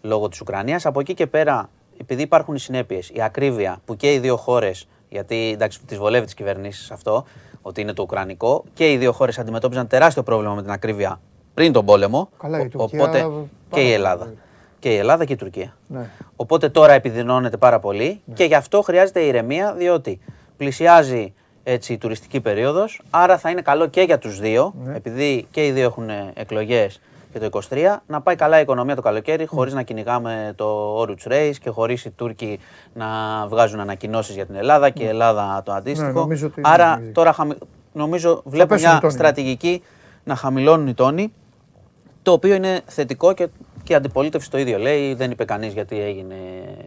λόγω της Ουκρανίας. Από εκεί και πέρα, επειδή υπάρχουν οι συνέπειες, η ακρίβεια που και οι δύο χώρες, γιατί εντάξει, τις βολεύει τις κυβερνήσεις αυτό, ότι είναι το Ουκρανικό, και οι δύο χώρες αντιμετώπιζαν τεράστιο πρόβλημα με την ακρίβεια πριν τον πόλεμο. Καλά, η οπότε και η Ελλάδα. Και η Ελλάδα και η Τουρκία. Ναι. Οπότε τώρα επιδεινώνεται πάρα πολύ ναι. και γι' αυτό χρειάζεται ηρεμία, διότι πλησιάζει έτσι, η τουριστική περίοδος. Άρα θα είναι καλό και για τους δύο, ναι. επειδή και οι δύο έχουν εκλογές και το 23, να πάει καλά η οικονομία το καλοκαίρι, ναι. χωρίς να κυνηγάμε το Oruch Race και χωρίς οι Τούρκοι να βγάζουν ανακοινώσεις για την Ελλάδα και η ναι. Ελλάδα το αντίστοιχο. Ναι, Άρα τώρα νομίζω βλέπω μια στρατηγική να χαμηλώνουν οι τόνοι, το οποίο είναι θετικό και και η αντιπολίτευση το ίδιο λέει. Δεν είπε κανείς γιατί έγινε,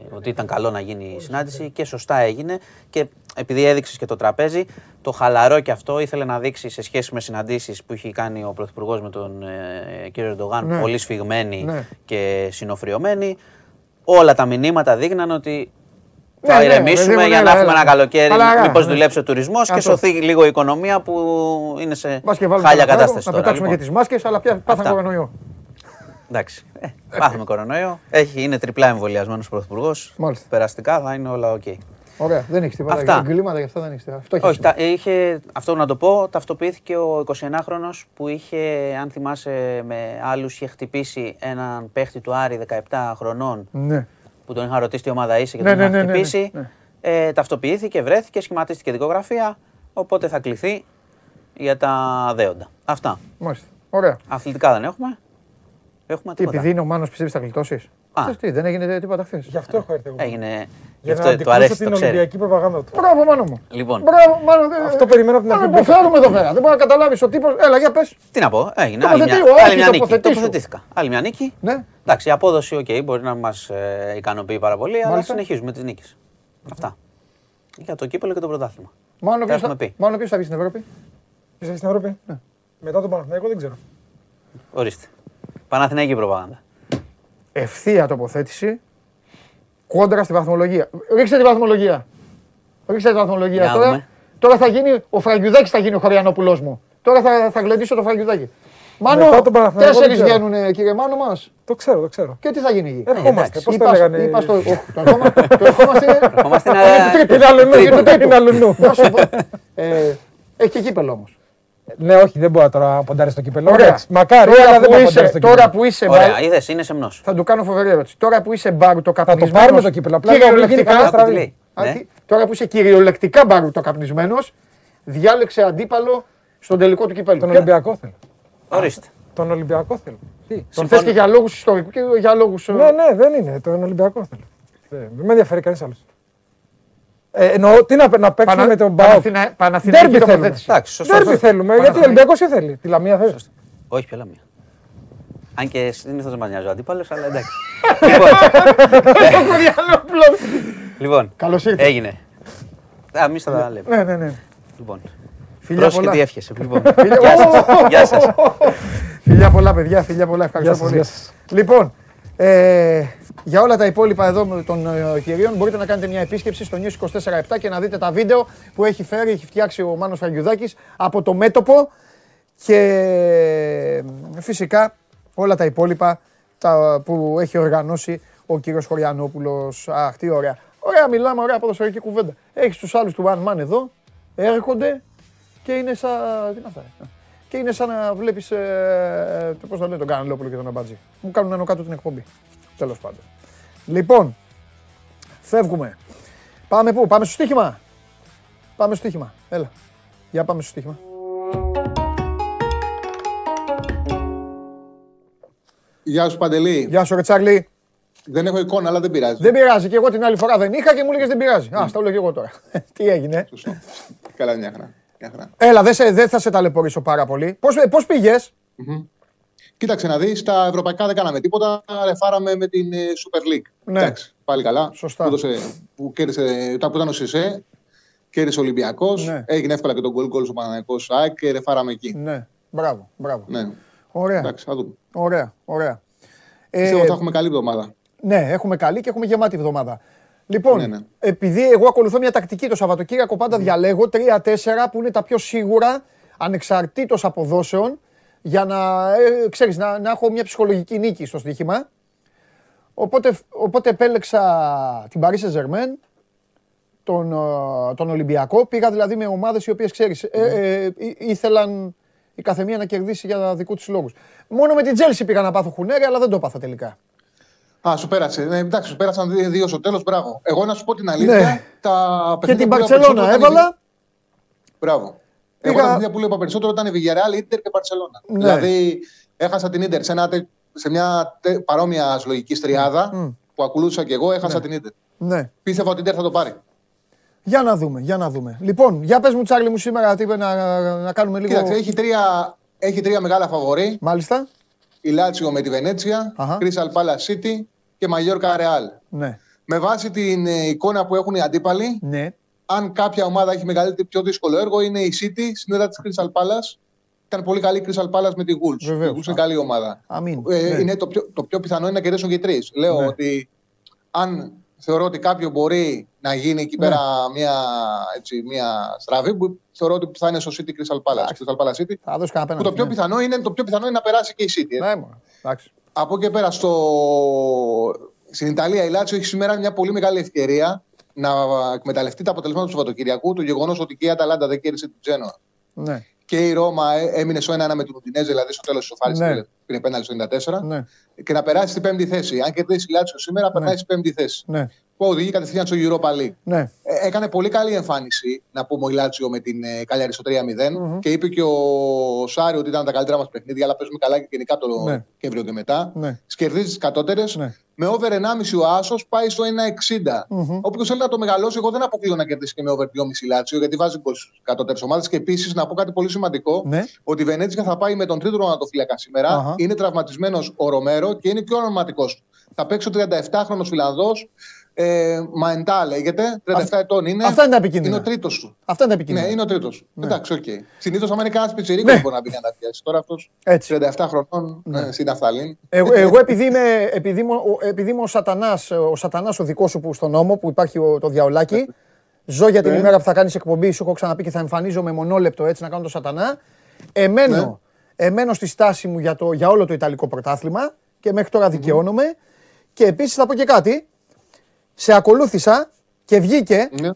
ότι ήταν καλό να γίνει η συνάντηση και σωστά έγινε. Και επειδή έδειξες και το τραπέζι, το χαλαρό και αυτό ήθελε να δείξει σε σχέση με συναντήσεις που είχε κάνει ο Πρωθυπουργός με τον ε, κύριο Ερντογάν, ναι. πολύ σφιγμένοι ναι. και συνοφριωμένοι. Όλα τα μηνύματα δείχναν ότι θα ναι, ναι ηρεμήσουμε ναι, για να έχουμε ένα καλοκαίρι. Μήπως δουλέψει ο τουρισμός και σωθεί λίγο η οικονομία που είναι σε χάλια κατάσταση. Να πετάξουμε και τις μάσκες, αλλά πια πάθαμε κορονοϊό. Εντάξει. Ε, πάθουμε κορονοϊό. Έχει, είναι τριπλά εμβολιασμένος ο Πρωθυπουργός. Περαστικά θα είναι όλα OK. Okay. Ωραία, δεν έχεις τίποτα. Αυτά. Εγκλήματα γι' αυτό δεν έχεις τίποτα. Αυτό Όχι, τα, είχε, αυτό να το πω, ταυτοποιήθηκε ο 21χρονο που είχε, αν θυμάσαι, με άλλους είχε χτυπήσει έναν παίχτη του Άρη 17 χρονών. Ναι. Που τον είχα ρωτήσει τι ομάδα είσαι και ναι, τον ναι, είχα ναι, ναι χτυπήσει. Ναι, ε, ταυτοποιήθηκε, βρέθηκε, σχηματίστηκε δικογραφία. Οπότε θα κληθεί για τα δέοντα. Αυτά. Μάλιστα. Ωραία. Αθλητικά δεν έχουμε. Έχουμε τι, επειδή είναι ο Μάνος πιστεύεις θα γλιτώσεις; τι, δεν έγινε τίποτα χθες. Γι' αυτό έχω έρθει εγώ. Έγινε. Για να το αρέσει την Ολυμπιακή προπαγάνδα του. Μπράβο, Μάνο μου. Λοιπόν. Μπράβο, Μάνο, αυτό περιμένω από την αρχή. Δεν φέρουμε εδώ πέρα. Δεν μπορεί να καταλάβεις ο τύπος. Έλα, για πες. Τι να πω. Έγινε. Άλλη μια, άλλη μια νίκη. Τοποθετήθηκα. Άλλη μια νίκη. Ναι. Εντάξει, η απόδοση okay, μπορεί να μας ε, ικανοποιεί πάρα πολύ, αλλά συνεχίζουμε τις νίκες. Αυτά. Για το κύπελο και το πρωτάθλημα. Μάνο ποιος θα βγει στην Ευρώπη. Ποιος θα βγει στην Ευρώπη; Ναι. Μετά τον Παναθηναϊκό δεν ξέρω. Ορίστε. Παναθηναϊκή προπαγάνδα. ευθεία τοποθέτηση κόντρα στη βαθμολογία. Ρίξτε τη βαθμολογία. Ρίξτε τη βαθμολογία. Τώρα, τώρα θα γίνει, ο Φραγκιουδάκης θα γίνει ο Χωριανόπουλός μου. Τώρα θα, θα γλεντήσω το Φραγκιουδάκη. Μάνο, τέσσερις βγαίνουν, κύριε Μάνο μας; Το ξέρω, το ξέρω. Και τι θα γίνει εκεί; Ερχόμαστε. Πώς το λέγανε. Είπα στο. Το ερχόμαστε. Ερχόμαστε Είναι αλλού. Έχει και κύπελο όμως. Ναι, όχι, δεν μπορώ τώρα να ποντάρει στο κύπελο. Ωραία. Μακάρι, τώρα αλλά δεν μπορώ να στο Τώρα που είσαι μπαρ. Ωραία, είδες, είναι σεμνός. Θα του κάνω φοβερή ερώτηση. Τώρα που είσαι μπαρ το καπνισμένο. Θα το πάρουμε το κύπελο. Απλά κυριολεκτικά. Ναι. Τώρα που είσαι κυριολεκτικά μπαρ το καπνισμένος, διάλεξε αντίπαλο στον τελικό του κυπέλου. Τον Ολυμπιακό θέλω. Ορίστε. Τον Ολυμπιακό θέλω. Τον θε και για λόγους ιστορικούς και για λόγους. Ε, ναι, ναι, δεν είναι. Τον Ολυμπιακό θέλω. Δεν με ενδιαφέρει κανείς άλλος. Ε, εννοώ τι να, να παίξουμε με τον Μπάουκ. Παναθηναϊκή τοποθέτηση. Εντάξει, Δέρμπι θέλουμε. Γιατί ο Ολυμπιακός τι θέλει. Τη Λαμία θέλει. Όχι, ποια Λαμία. Αν και συνήθως δεν μα νοιάζει ο αντίπαλο, αλλά εντάξει. λοιπόν, Καλώς ήρθατε. Έγινε. Εμείς θα τα λέμε. Ναι, ναι, ναι. Λοιπόν. Φιλιά πολλά. διεύχεσαι. Λοιπόν. Γεια σας. Φιλιά πολλά, παιδιά. Φιλιά πολλά. Ευχαριστώ πολύ. Λοιπόν, ε, για όλα τα υπόλοιπα εδώ των ε, κυρίων μπορείτε να κάνετε μια επίσκεψη στο News 24-7 και να δείτε τα βίντεο που έχει φέρει, έχει φτιάξει ο Μάνος Φραγκιουδάκης από το μέτωπο και ε, φυσικά όλα τα υπόλοιπα τα, που έχει οργανώσει ο κύριος Χωριανόπουλος. Αχ, τι ωραία. Ωραία μιλάμε, ωραία ποδοσφαιρική κουβέντα. Έχεις τους άλλους του One Man εδώ, έρχονται και είναι σαν... Τι είναι αυτά, και είναι σαν να βλέπεις. Ε, Πώς θα λένε τον Κανελόπουλο και τον Αμπατζή. Μου κάνουν ένα κάτω την εκπομπή. Τέλος πάντων. Λοιπόν, φεύγουμε. Πάμε πού, πάμε στο στοίχημα; Πάμε στο στοίχημα. Έλα. Για πάμε στο στοίχημα. Γεια σου Παντελή. Γεια σου Ρετσάρλι. Δεν έχω εικόνα, αλλά δεν πειράζει. Δεν πειράζει. Και εγώ την άλλη φορά δεν είχα και μου έλεγες δεν πειράζει. Α, τα λέω και εγώ τώρα. Τι έγινε. Σωστό. Καλά, μια χαρά. Έλα, δεν δε θα σε ταλαιπωρήσω πάρα πολύ. Πώς πώς ε, πήγες; Mm-hmm. Κοίταξε να δεις, στα ευρωπαϊκά δεν κάναμε τίποτα. Ρεφάραμε με την ε, Super League. Ναι. Εντάξει, πάλι καλά. Σωστά. Που, δώσε, που κέρδισε, που ήταν ο Σισε, κέρδισε ο Ολυμπιακός. Ναι. Έγινε εύκολα και τον γκολ γκολ στο Παναγενικός ΑΕΚ και ρεφάραμε εκεί. Ναι, μπράβο. μπράβο. Ναι. Ωραία. Εντάξει, θα δούμε. Ωραία, ωραία. Πιστεύω ε, θα έχουμε καλή εβδομάδα. Ναι, έχουμε καλή και έχουμε γεμάτη εβδομάδα. Λοιπόν, ναι, ναι. επειδή εγώ ακολουθώ μια τακτική το Σαββατοκύριακο, πάντα ναι. διαλέγω 3-4 που είναι τα πιο σίγουρα, ανεξαρτήτως αποδόσεων, για να, ε, ξέρεις, να, να έχω μια ψυχολογική νίκη στο στοίχημα. Οπότε, οπότε επέλεξα την Paris Saint-Germain, τον, ε, τον Ολυμπιακό. Πήγα δηλαδή με ομάδες οι οποίες, ξέρεις, ε, ε, ήθελαν η καθεμία να κερδίσει για δικού τους λόγους. Μόνο με την Τζέλση πήγα να πάθω χουνέρι, αλλά δεν το έπαθα τελικά. Α, σου πέρασε. Ναι, εντάξει, σου πέρασαν δύο στο τέλος. Μπράβο. Εγώ να σου πω την αλήθεια. Ναι. Τα και την Παρσελώνα έβαλα. Μπράβο. Πήγα... Εγώ τα παιδιά που λέω περισσότερο ήταν η Βιγεράλ, Ιντερ και Παρσελώνα. Ναι. Δηλαδή, έχασα την Ιντερ σε, σε μια παρόμοια λογική τριάδα mm. που ακολούθησα και εγώ, έχασα ναι. την Ιντερ. Ναι. Πίστευα ότι η Ιντερ θα το πάρει. Για να δούμε, για να δούμε. Λοιπόν, για πες μου Τσάρλι μου σήμερα τι, να, να κάνουμε λίγο... Κοίταξε, έχει τρία, έχει τρία μεγάλα φαβορή. Μάλιστα η Λάτσιο με τη Βενέτσια, Crystal Palace City και Μαγιόρκα Ρεάλ. Ναι. Με βάση την ε, εικόνα που έχουν οι αντίπαλοι, ναι. αν κάποια ομάδα έχει μεγαλύτερο πιο δύσκολο έργο, είναι η City στην έδρα της Crystal Palace. Ήταν πολύ καλή η Crystal Palace με τη Wolves. Η Wolves είναι καλή ομάδα. Αμήν. Ε, ναι. είναι το, πιο, το πιο πιθανό είναι να κερδίσουν και οι τρεις. Λέω ναι. ότι αν θεωρώ ότι κάποιο μπορεί να γίνει εκεί ναι. πέρα μια, έτσι, μια στραβή που θεωρώ ότι θα είναι στο City Crystal Palace. Crystal Palace City. Θα δώσει κανένα το, πιο ναι. πιθανό είναι, το πιο πιθανό είναι να περάσει και η City. Ναι, εντάξει. Από εκεί πέρα στο... στην Ιταλία η Λάτσιο έχει σήμερα μια πολύ μεγάλη ευκαιρία να εκμεταλλευτεί τα αποτελέσματα του Σαββατοκυριακού. Το γεγονός ότι και η Αταλάντα δεν κέρδισε την Τζένοα. Ναι. Και η Ρώμα ε, έμεινε στο 1-1 με την Ουντινέζε, δηλαδή στο τέλος της Σοφάρη ναι. πήρε πέναλ στο 94. Ναι. Και να περάσει στην πέμπτη θέση. Αν κερδίσει η Λάτσιο σήμερα, ναι. περνάει στην πέμπτη θέση. Ναι που οδηγεί κατευθείαν στο Europa League. Ναι. Ε, έκανε πολύ καλή εμφάνιση, να πούμε, ο Ιλάτσιο με την ε, Καλιάρη στο 3-0 mm-hmm. και είπε και ο Σάριο ότι ήταν τα καλύτερα μας παιχνίδια, αλλά παίζουμε καλά και γενικά το ναι. Κέμβριο και μετά. Ναι. Σκερδίζει τις κατώτερες. Ναι. Με over 1,5 ο Άσος πάει στο 1,60. Mm-hmm. Όποιος θέλει να το μεγαλώσει, εγώ δεν αποκλείω να κερδίσει και με over 2,5 Λάτσιο, γιατί βάζει κατώτερες ομάδες. Και επίσης να πω κάτι πολύ σημαντικό: ναι. ότι η Βενέτσια θα πάει με τον τρίτο ονατοφύλακα σήμερα. Uh-huh. Είναι τραυματισμένος ο Ρομέρο και είναι και ο ονοματικός. Θα παίξει ο 37χρονο Φιλανδός Ε, Μαεντά λέγεται, 37 ετών είναι. Αυτά είναι τα επικίνδυνα. Είναι ο τρίτος σου. Αυτά είναι τα επικίνδυνα. Ναι, είναι ο τρίτος. Ναι. Εντάξει, οκ. Okay. Συνήθως, άμα είναι κανένας πιτσιρίκος, ναι. μπορεί να μπει να πιάσει. Τώρα αυτός 37 χρονών ναι. ε, στην Αφθαλήν. Εγώ, εγώ επειδή, είμαι, επειδή, είμαι, επειδή είμαι ο Σατανάς, ο, σατανάς, ο δικός σου που στον νόμο που υπάρχει ο, το διαολάκι. Ναι. Ζω για την ημέρα που θα κάνεις εκπομπή, σου έχω ξαναπεί και θα εμφανίζομαι μονόλεπτο έτσι να κάνω το Σατανά. Εμένω, εμένω στη στάση μου για, το, για όλο το Ιταλικό πρωτάθλημα και μέχρι τώρα δικαιώνομαι. Και επίσης θα πω και κάτι σε ακολούθησα και βγήκε ναι.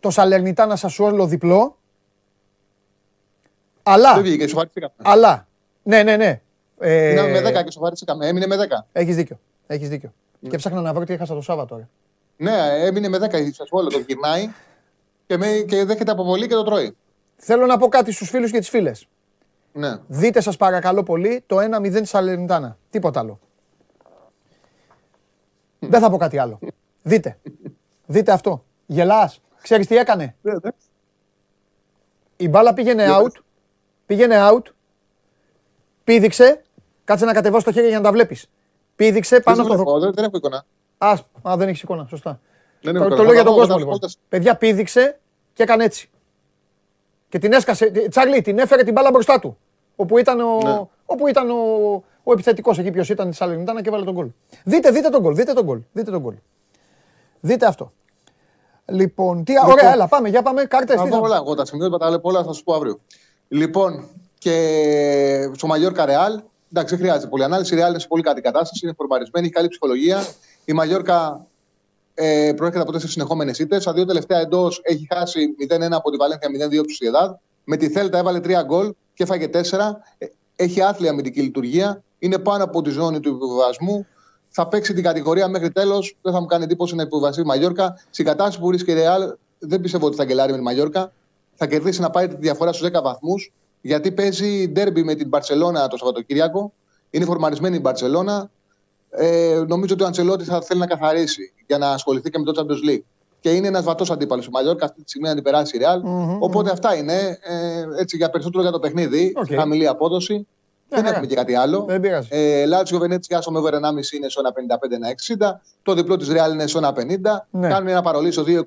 το Σαλερνιτάνα Σασουόλο διπλό. Αλλά. Δεν βγήκε, Αλλά. Ναι, ναι, ναι. Ε... με 10 και σοβαρήσαμε. Έμεινε με 10. Έχεις δίκιο. Έχεις δίκιο. Ναι. Και ψάχνα να βρω τι έχασα το Σάββατο τώρα. Ναι, έμεινε με 10 η Σασουόλο, το γυρνάει και, με, και δέχεται αποβολή και το τρώει. Θέλω να πω κάτι στους φίλους και τις φίλες. Ναι. Δείτε σας παρακαλώ πολύ το 1-0 τη Σαλερνιτάνα. Τίποτα άλλο. Δεν θα πω κάτι άλλο. Δείτε. Δείτε αυτό. Γελάς. Ξέρεις τι έκανε; Ναι, ναι. Η μπάλα πήγαινε out. Πήγαινε out. Πήδηξε. Κάτσε να κατεβάσει το χέρι για να τα βλέπεις. Πήδηξε πάνω από το. Δεν έχω εικόνα. Α, α δεν έχεις εικόνα. Σωστά. Δεν το, το λέω για τον κόσμο λοιπόν. Παιδιά πήδηξε και έκανε έτσι. Και την έσκασε. Τσάρλι, την έφερε την μπάλα μπροστά του. Όπου ήταν ο, ναι. όπου ήταν ο, ο επιθετικός εκεί, ποιος ήταν τη Σαλενιτάνα και βάλε τον γκολ. Δείτε, δείτε τον γκολ. Δείτε τον γκολ. Δείτε τον γκολ. Δείτε αυτό. Λοιπόν, τι, λοιπόν, ωραία, έλα, πάμε, για πάμε, κάρτες. Θα πω όλα, εγώ τα σημεία, τα λέω όλα, θα σου πω αύριο. Λοιπόν, και στο Μαλλιόρκα Ρεάλ, εντάξει, δεν χρειάζεται πολύ ανάλυση. Η Ρεάλ είναι σε πολύ καλή κατάσταση, είναι φορμαρισμένη, έχει καλή ψυχολογία. Η Μαλλιόρκα ε, προέρχεται από τέσσερις συνεχόμενες ήττες. Στα δύο τελευταία εντός έχει χάσει 0-1 από τη Βαλένθια, 0-2 του Σιεδάδ. Με τη Θέλτα έβαλε 3 γκολ και έφαγε 4. Ε, έχει άθλια αμυντική λειτουργία. Είναι πάνω από τη ζώνη του υποβιβασμού θα παίξει την κατηγορία μέχρι τέλος. Δεν θα μου κάνει εντύπωση να υποβασεί η Μαγιόρκα. Στην κατάσταση που βρίσκεται η Ρεάλ, δεν πιστεύω ότι θα γκελάρει με τη Μαγιόρκα. Θα κερδίσει να πάει τη διαφορά στους 10 βαθμούς. Γιατί παίζει ντέρμπι με την Μπαρσελόνα το Σαββατοκύριακο. Είναι φορμαρισμένη η Μπαρσελόνα. Ε, νομίζω ότι ο Αντσελότη θα θέλει να καθαρίσει για να ασχοληθεί και με το Champions League. Και είναι ένας βατός αντίπαλος. Η Μαγιόρκα αυτή τη στιγμή να την περάσει η Ρεάλ. Mm-hmm, Οπότε mm-hmm. αυτά είναι. Ε, έτσι για περισσότερο για το παιχνίδι. Okay. Χαμηλή απόδοση. Δεν έχουμε και κάτι άλλο. Δεν πειράζει. Ε, Λάτσιο Βενέτσια στο over 1,5 είναι στο 1,55-1,60. Το διπλό της Ρεάλ είναι στο 1,50. Ναι. Κάνουμε ένα παρολί στο 2,25.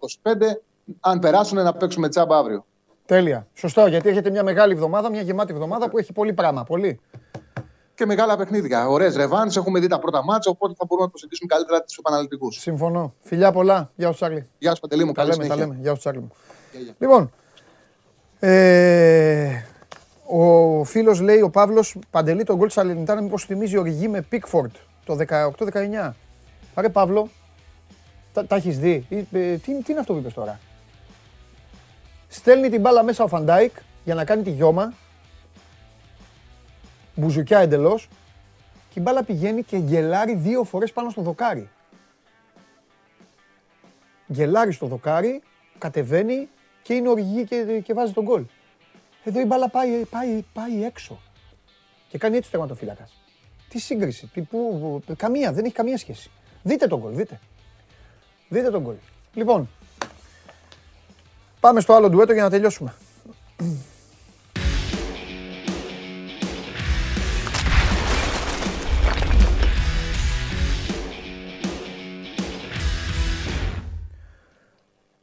Αν περάσουν να παίξουμε τσάμπα αύριο. Τέλεια. Σωστό, γιατί έχετε μια μεγάλη εβδομάδα, μια γεμάτη εβδομάδα που έχει πολύ πράγμα. Πολύ. Και μεγάλα παιχνίδια. Ωραίες ρεβάν, έχουμε δει τα πρώτα μάτσα, οπότε θα μπορούμε να προσεγγίσουμε καλύτερα του επαναληπτικούς. Συμφωνώ. Φιλιά πολλά. Γεια σου, Τσάρλι. Γεια σου, Παντελή μου. Τα λέμε, τα λέμε. Γεια σου, Τσάρλι μου. Λοιπόν, ε, ο φίλος λέει, ο Παύλος, παντελεί τον γκολ της Αλενιτάνα, μήπως θυμίζει οργή με Πίκφορντ το 18-19. Άρε Παύλο, τα, τα έχεις δει; Ε, τι, τι είναι αυτό που είπες τώρα; Στέλνει την μπάλα μέσα ο Φαντάικ για να κάνει τη γιώμα. Μπουζουκιά εντελώς. Και η μπάλα πηγαίνει και γελάρει δύο φορές πάνω στο δοκάρι. Γελάρει στο δοκάρι, κατεβαίνει και είναι οργή και, και βάζει τον γκολ. Εδώ η μπάλα πάει, πάει, πάει έξω. Και κάνει έτσι τερματοφύλακα. Τι σύγκριση, τι, που, καμία, δεν έχει καμία σχέση. Δείτε τον γκολ, δείτε. Δείτε τον γκολ. Λοιπόν, πάμε στο άλλο ντουέτο για να τελειώσουμε.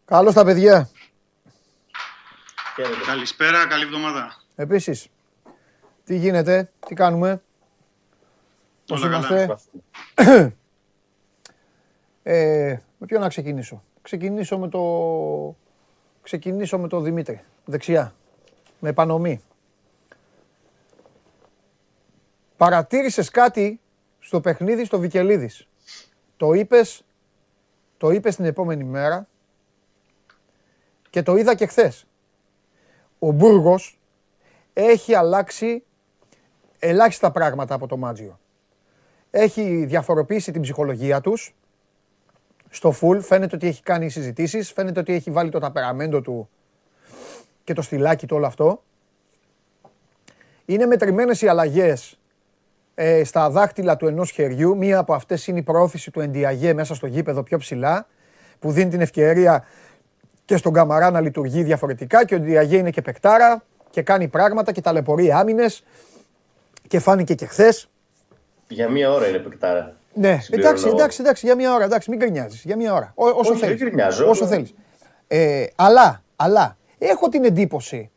Καλώς τα παιδιά. Καλησπέρα, καλή εβδομάδα. Επίσης, τι γίνεται, τι κάνουμε, πώς είμαστε; ε, με ποιο να ξεκινήσω; Ξεκινήσω με το, ξεκινήσω με το Δημήτρη, δεξιά, με επανομή. Παρατήρησες κάτι στο παιχνίδι στο Βικελίδης; Το είπες, το είπες την επόμενη μέρα και το είδα και χθες ο Μπούργος έχει αλλάξει ελάχιστα πράγματα από το Μάτζιο. Έχει διαφοροποιήσει την ψυχολογία τους στο φουλ. Φαίνεται ότι έχει κάνει συζητήσεις, φαίνεται ότι έχει βάλει το ταπεραμέντο του και το στυλάκι του όλο αυτό. Είναι μετρημένες οι αλλαγές ε, στα δάχτυλα του ενός χεριού. Μία από αυτές είναι η προώθηση του Εντιαγέ μέσα στο γήπεδο πιο ψηλά, που δίνει την ευκαιρία και στον Καμαρά να λειτουργεί διαφορετικά και ο Διαγέ είναι και παικτάρα και κάνει πράγματα και ταλαιπωρεί άμυνες. Και φάνηκε και χθες. Για μία ώρα είναι παικτάρα. Ναι, εντάξει, εντάξει, εντάξει, για μία ώρα, εντάξει, μην κρινιάζει. Για μία ώρα. Ό, όσο θέλεις. Όσο θέλεις. Ε, αλλά, αλλά, έχω την εντύπωση.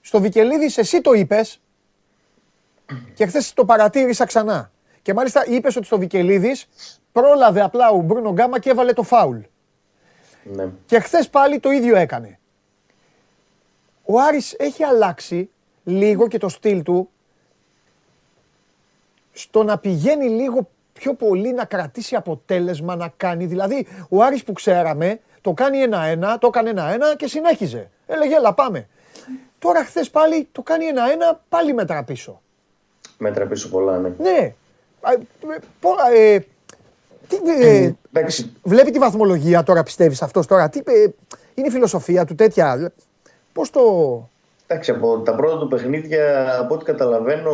Στο Βικελίδης, εσύ το είπες. Και χθες το παρατήρησα ξανά. Και μάλιστα είπες ότι στο Βικελίδης πρόλαβε απλά ο Μπρούνο Γκάμα και έβαλε το φάουλ. Ναι. Και χθες πάλι το ίδιο έκανε. Ο Άρης έχει αλλάξει λίγο και το στυλ του στο να πηγαίνει λίγο πιο πολύ να κρατήσει αποτέλεσμα να κάνει. Δηλαδή, ο Άρης που ξέραμε το κάνει ένα-ένα, το έκανε ένα-ένα και συνέχιζε. Έλεγε, έλα πάμε. Τώρα χθες πάλι το κάνει ένα-ένα, πάλι μέτρα πίσω. Μέτρα πίσω πολλά, ναι. Ναι. Ε, ε, τι, ε, βλέπει τη βαθμολογία τώρα, πιστεύεις αυτός τώρα; Τι, είναι η φιλοσοφία του τέτοια. Πώς το... Εντάξει, από τα πρώτα του παιχνίδια, από ό,τι καταλαβαίνω,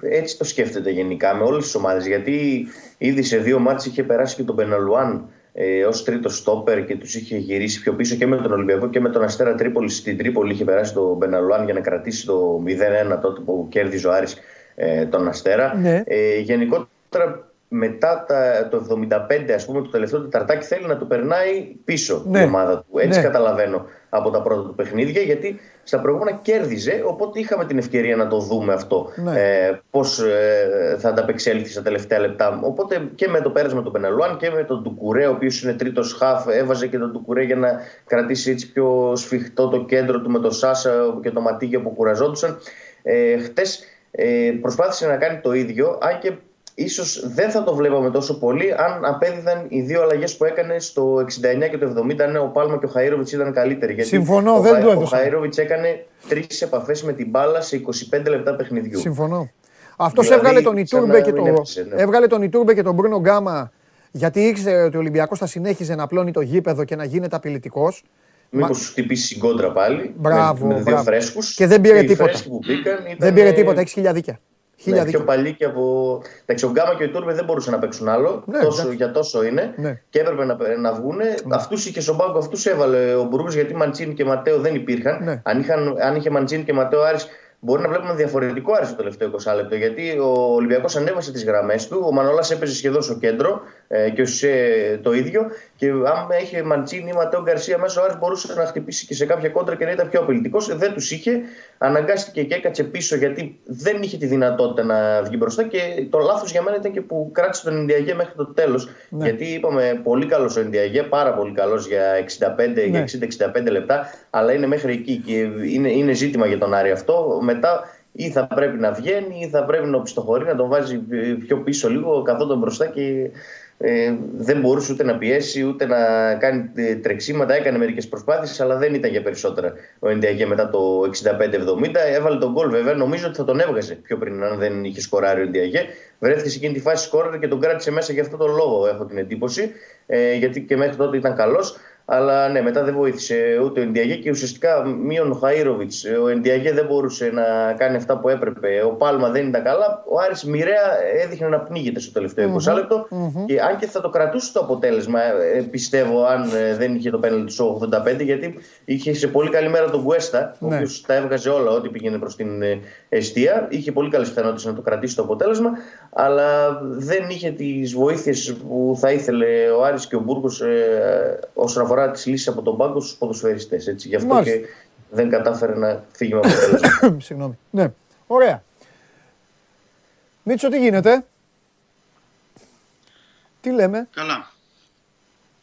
έτσι το σκέφτεται γενικά με όλες τις ομάδες. Γιατί ήδη σε δύο μάτς είχε περάσει και τον Μπεναλουάν ε, ως τρίτο στόπερ και τους είχε γυρίσει πιο πίσω και με τον Ολυμπιακό και με τον Αστέρα Τρίπολη. Στην Τρίπολη είχε περάσει τον Μπεναλουάν για να κρατήσει το 0-1 τότε που κέρδιζε ο Άρης ε, τον Αστέρα. Ναι. Ε, γενικότερα μετά τα, το 75, ας πούμε, το τελευταίο τεταρτάκι θέλει να το περνάει πίσω ναι. η ομάδα του. Έτσι ναι. καταλαβαίνω από τα πρώτα του παιχνίδια, γιατί στα προηγούμενα κέρδιζε, οπότε είχαμε την ευκαιρία να το δούμε αυτό. Ναι. Ε, Πώς ε, θα ανταπεξέλθει στα τελευταία λεπτά. Οπότε και με το πέρασμα του Πεναλουάν και με τον Ντουκουρέ, ο οποίος είναι τρίτος χαφ, έβαζε και τον Ντουκουρέ για να κρατήσει έτσι πιο σφιχτό το κέντρο του με τον Σάσα και το Ματίγια που κουραζόντουσαν. Ε, Χτες ε, προσπάθησε να κάνει το ίδιο, αν και ίσως δεν θα το βλέπαμε τόσο πολύ αν απέδιδαν οι δύο αλλαγές που έκανε στο 69 και το 70. Ναι, ο Πάλμα και ο Χαΐροβιτς ήταν καλύτεροι. Γιατί Συμφωνώ, ο, δεν το έδωσα. Ο Χαΐροβιτς έκανε τρεις επαφές με την μπάλα σε 25 λεπτά παιχνιδιού. Συμφωνώ. Αυτός δηλαδή, έβγαλε τον Ιτούρμπε και, το... ναι. έβγαλε τον Ιτούρμπε και τον Μπρούνο Γκάμα γιατί ήξερε ότι ο Ολυμπιακός θα συνέχιζε να πλώνει το γήπεδο και να γίνεται απειλητικός. Μήπως σου χτυπήσει η κόντρα πάλι. Μπράβο. Με, με δύο φρέσκους. Και δεν πήρε τίποτα. Δεν πήρε τίποτα, έχεις χιλιαδίκια. Ναι, πιο παλιοί και από. Εντάξει, ο Γκάμα και ο Τούρμπε δεν μπορούσαν να παίξουν άλλο. Ναι, τόσο, για τόσο είναι. Ναι. Και έπρεπε να, να βγουν. Ναι. Αυτούς είχε στον πάγκο, αυτούς έβαλε ο Μπρούζ γιατί Μαντσίνη και Ματέο δεν υπήρχαν. Ναι. Αν, είχαν, αν είχε Μαντσίνη και Ματέο Άρης μπορεί να βλέπουμε διαφορετικό Άρης το τελευταίο 20 λεπτό. Γιατί ο Ολυμπιακός ανέβασε τις γραμμές του, ο Μανολά έπαιζε σχεδόν στο κέντρο ε, και ο Σισε το ίδιο. Και αν είχε Μαντσίνη ή Ματέο Γκαρσία μέσα, ο Άρης μπορούσε να χτυπήσει και σε κάποια κόντρα και να ήταν πιο απειλητικός. Δεν τους είχε. Αναγκάστηκε και έκατσε πίσω γιατί δεν είχε τη δυνατότητα να βγει μπροστά. Και το λάθος για μένα ήταν και που κράτησε τον Ινδιαγέ μέχρι το τέλος. Ναι. Γιατί είπαμε πολύ καλός ο Ινδιαγέ, πάρα πολύ καλός για 65, ναι. για 60-65 λεπτά, αλλά είναι μέχρι εκεί και είναι, είναι ζήτημα για τον Άρη αυτό. Μετά ή θα πρέπει να βγαίνει ή θα πρέπει να οπισθοχωρεί, να τον βάζει πιο πίσω λίγο, καθόταν μπροστά και ε, δεν μπορούσε ούτε να πιέσει ούτε να κάνει ε, τρεξίματα. Έκανε μερικές προσπάθειες, αλλά δεν ήταν για περισσότερα ο Ενδιαγέ μετά το 65-70. Έβαλε τον γκολ βέβαια. Νομίζω ότι θα τον έβγαζε πιο πριν, αν δεν είχε σκοράρει ο Ενδιαγέ. Βρέθηκε σε εκείνη τη φάση σκόραρε και τον κράτησε μέσα για αυτόν τον λόγο, έχω την εντύπωση. Ε, γιατί και μέχρι τότε ήταν καλός. Αλλά ναι, μετά δεν βοήθησε ούτε ο Ενδιαγέ και ουσιαστικά μείον ο Χαΐροβιτς. Ο Ενδιαγέ δεν μπορούσε να κάνει αυτά που έπρεπε. Ο Πάλμα δεν ήταν καλά. Ο Άρης μοιραία έδειχνε να πνίγεται στο τελευταίο 20 λεπτο Και αν και θα το κρατούσε το αποτέλεσμα, ε, πιστεύω, αν ε, δεν είχε το πέναλτι του 85, γιατί είχε σε πολύ καλή μέρα τον Κουέστα, ο ναι. οποίος τα έβγαζε όλα ό,τι πήγαινε προς την ε, αιστεία. Είχε πολύ καλές πιθανότητες να το κρατήσει το αποτέλεσμα, αλλά δεν είχε τις βοήθειες που θα ήθελε ο Άρης και ο Μπούργος ε, όσον αφορά αφορά τις λύσεις από τον πάγκο στους ποδοσφαιριστές. Γι' αυτό Μάλιστα. και δεν κατάφερε να φύγει με αποτέλεσμα. Συγγνώμη. Ναι. Ωραία. Μίτσο, τι γίνεται; Τι λέμε; Καλά.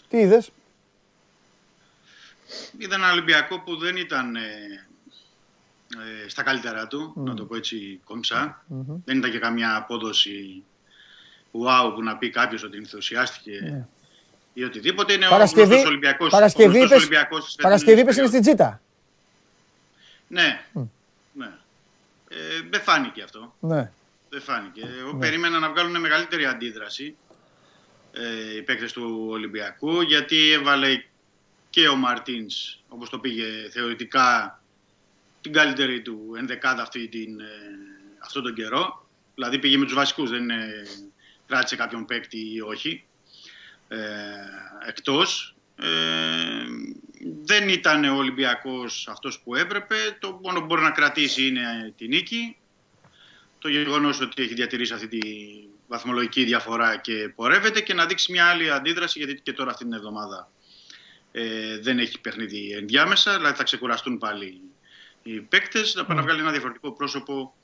Τι είδες; Είδα ένα Ολυμπιακό που δεν ήταν ε, ε, στα καλύτερα του, να το πω έτσι κομψά. Δεν ήταν και καμιά απόδοση wow που να πει κάποιος ότι ενθουσιάστηκε ναι ή οτιδήποτε. Είναι Παρασκευή, ο Ολυμπιακός. Παρασκευή, ο Ολυμπιακός Παρασκευή είναι στην Τζίτα. Ναι. ναι. Ε, δεν φάνηκε αυτό. Ναι. Δεν φάνηκε. Εγώ ναι. περίμενα να βγάλουν μεγαλύτερη αντίδραση ε, οι παίκτες του Ολυμπιακού γιατί έβαλε και ο Μαρτίνς όπως το πήγε θεωρητικά την καλύτερη του ενδεκάδα αυτή την, ε, αυτό τον καιρό. Δηλαδή πήγε με τους βασικούς, δεν ε, κράτησε κάποιον παίκτη ή όχι. Ε, εκτός. Ε, δεν ήταν ο Ολυμπιακός αυτός που έπρεπε. Το μόνο που μπορεί να κρατήσει είναι τη νίκη. Το γεγονός ότι έχει διατηρήσει αυτή τη βαθμολογική διαφορά και πορεύεται και να δείξει μια άλλη αντίδραση γιατί και τώρα αυτή την εβδομάδα ε, δεν έχει παιχνίδι ενδιάμεσα, δηλαδή θα ξεκουραστούν πάλι οι παίκτες, να πάνε να βγάλει ένα διαφορετικό πρόσωπο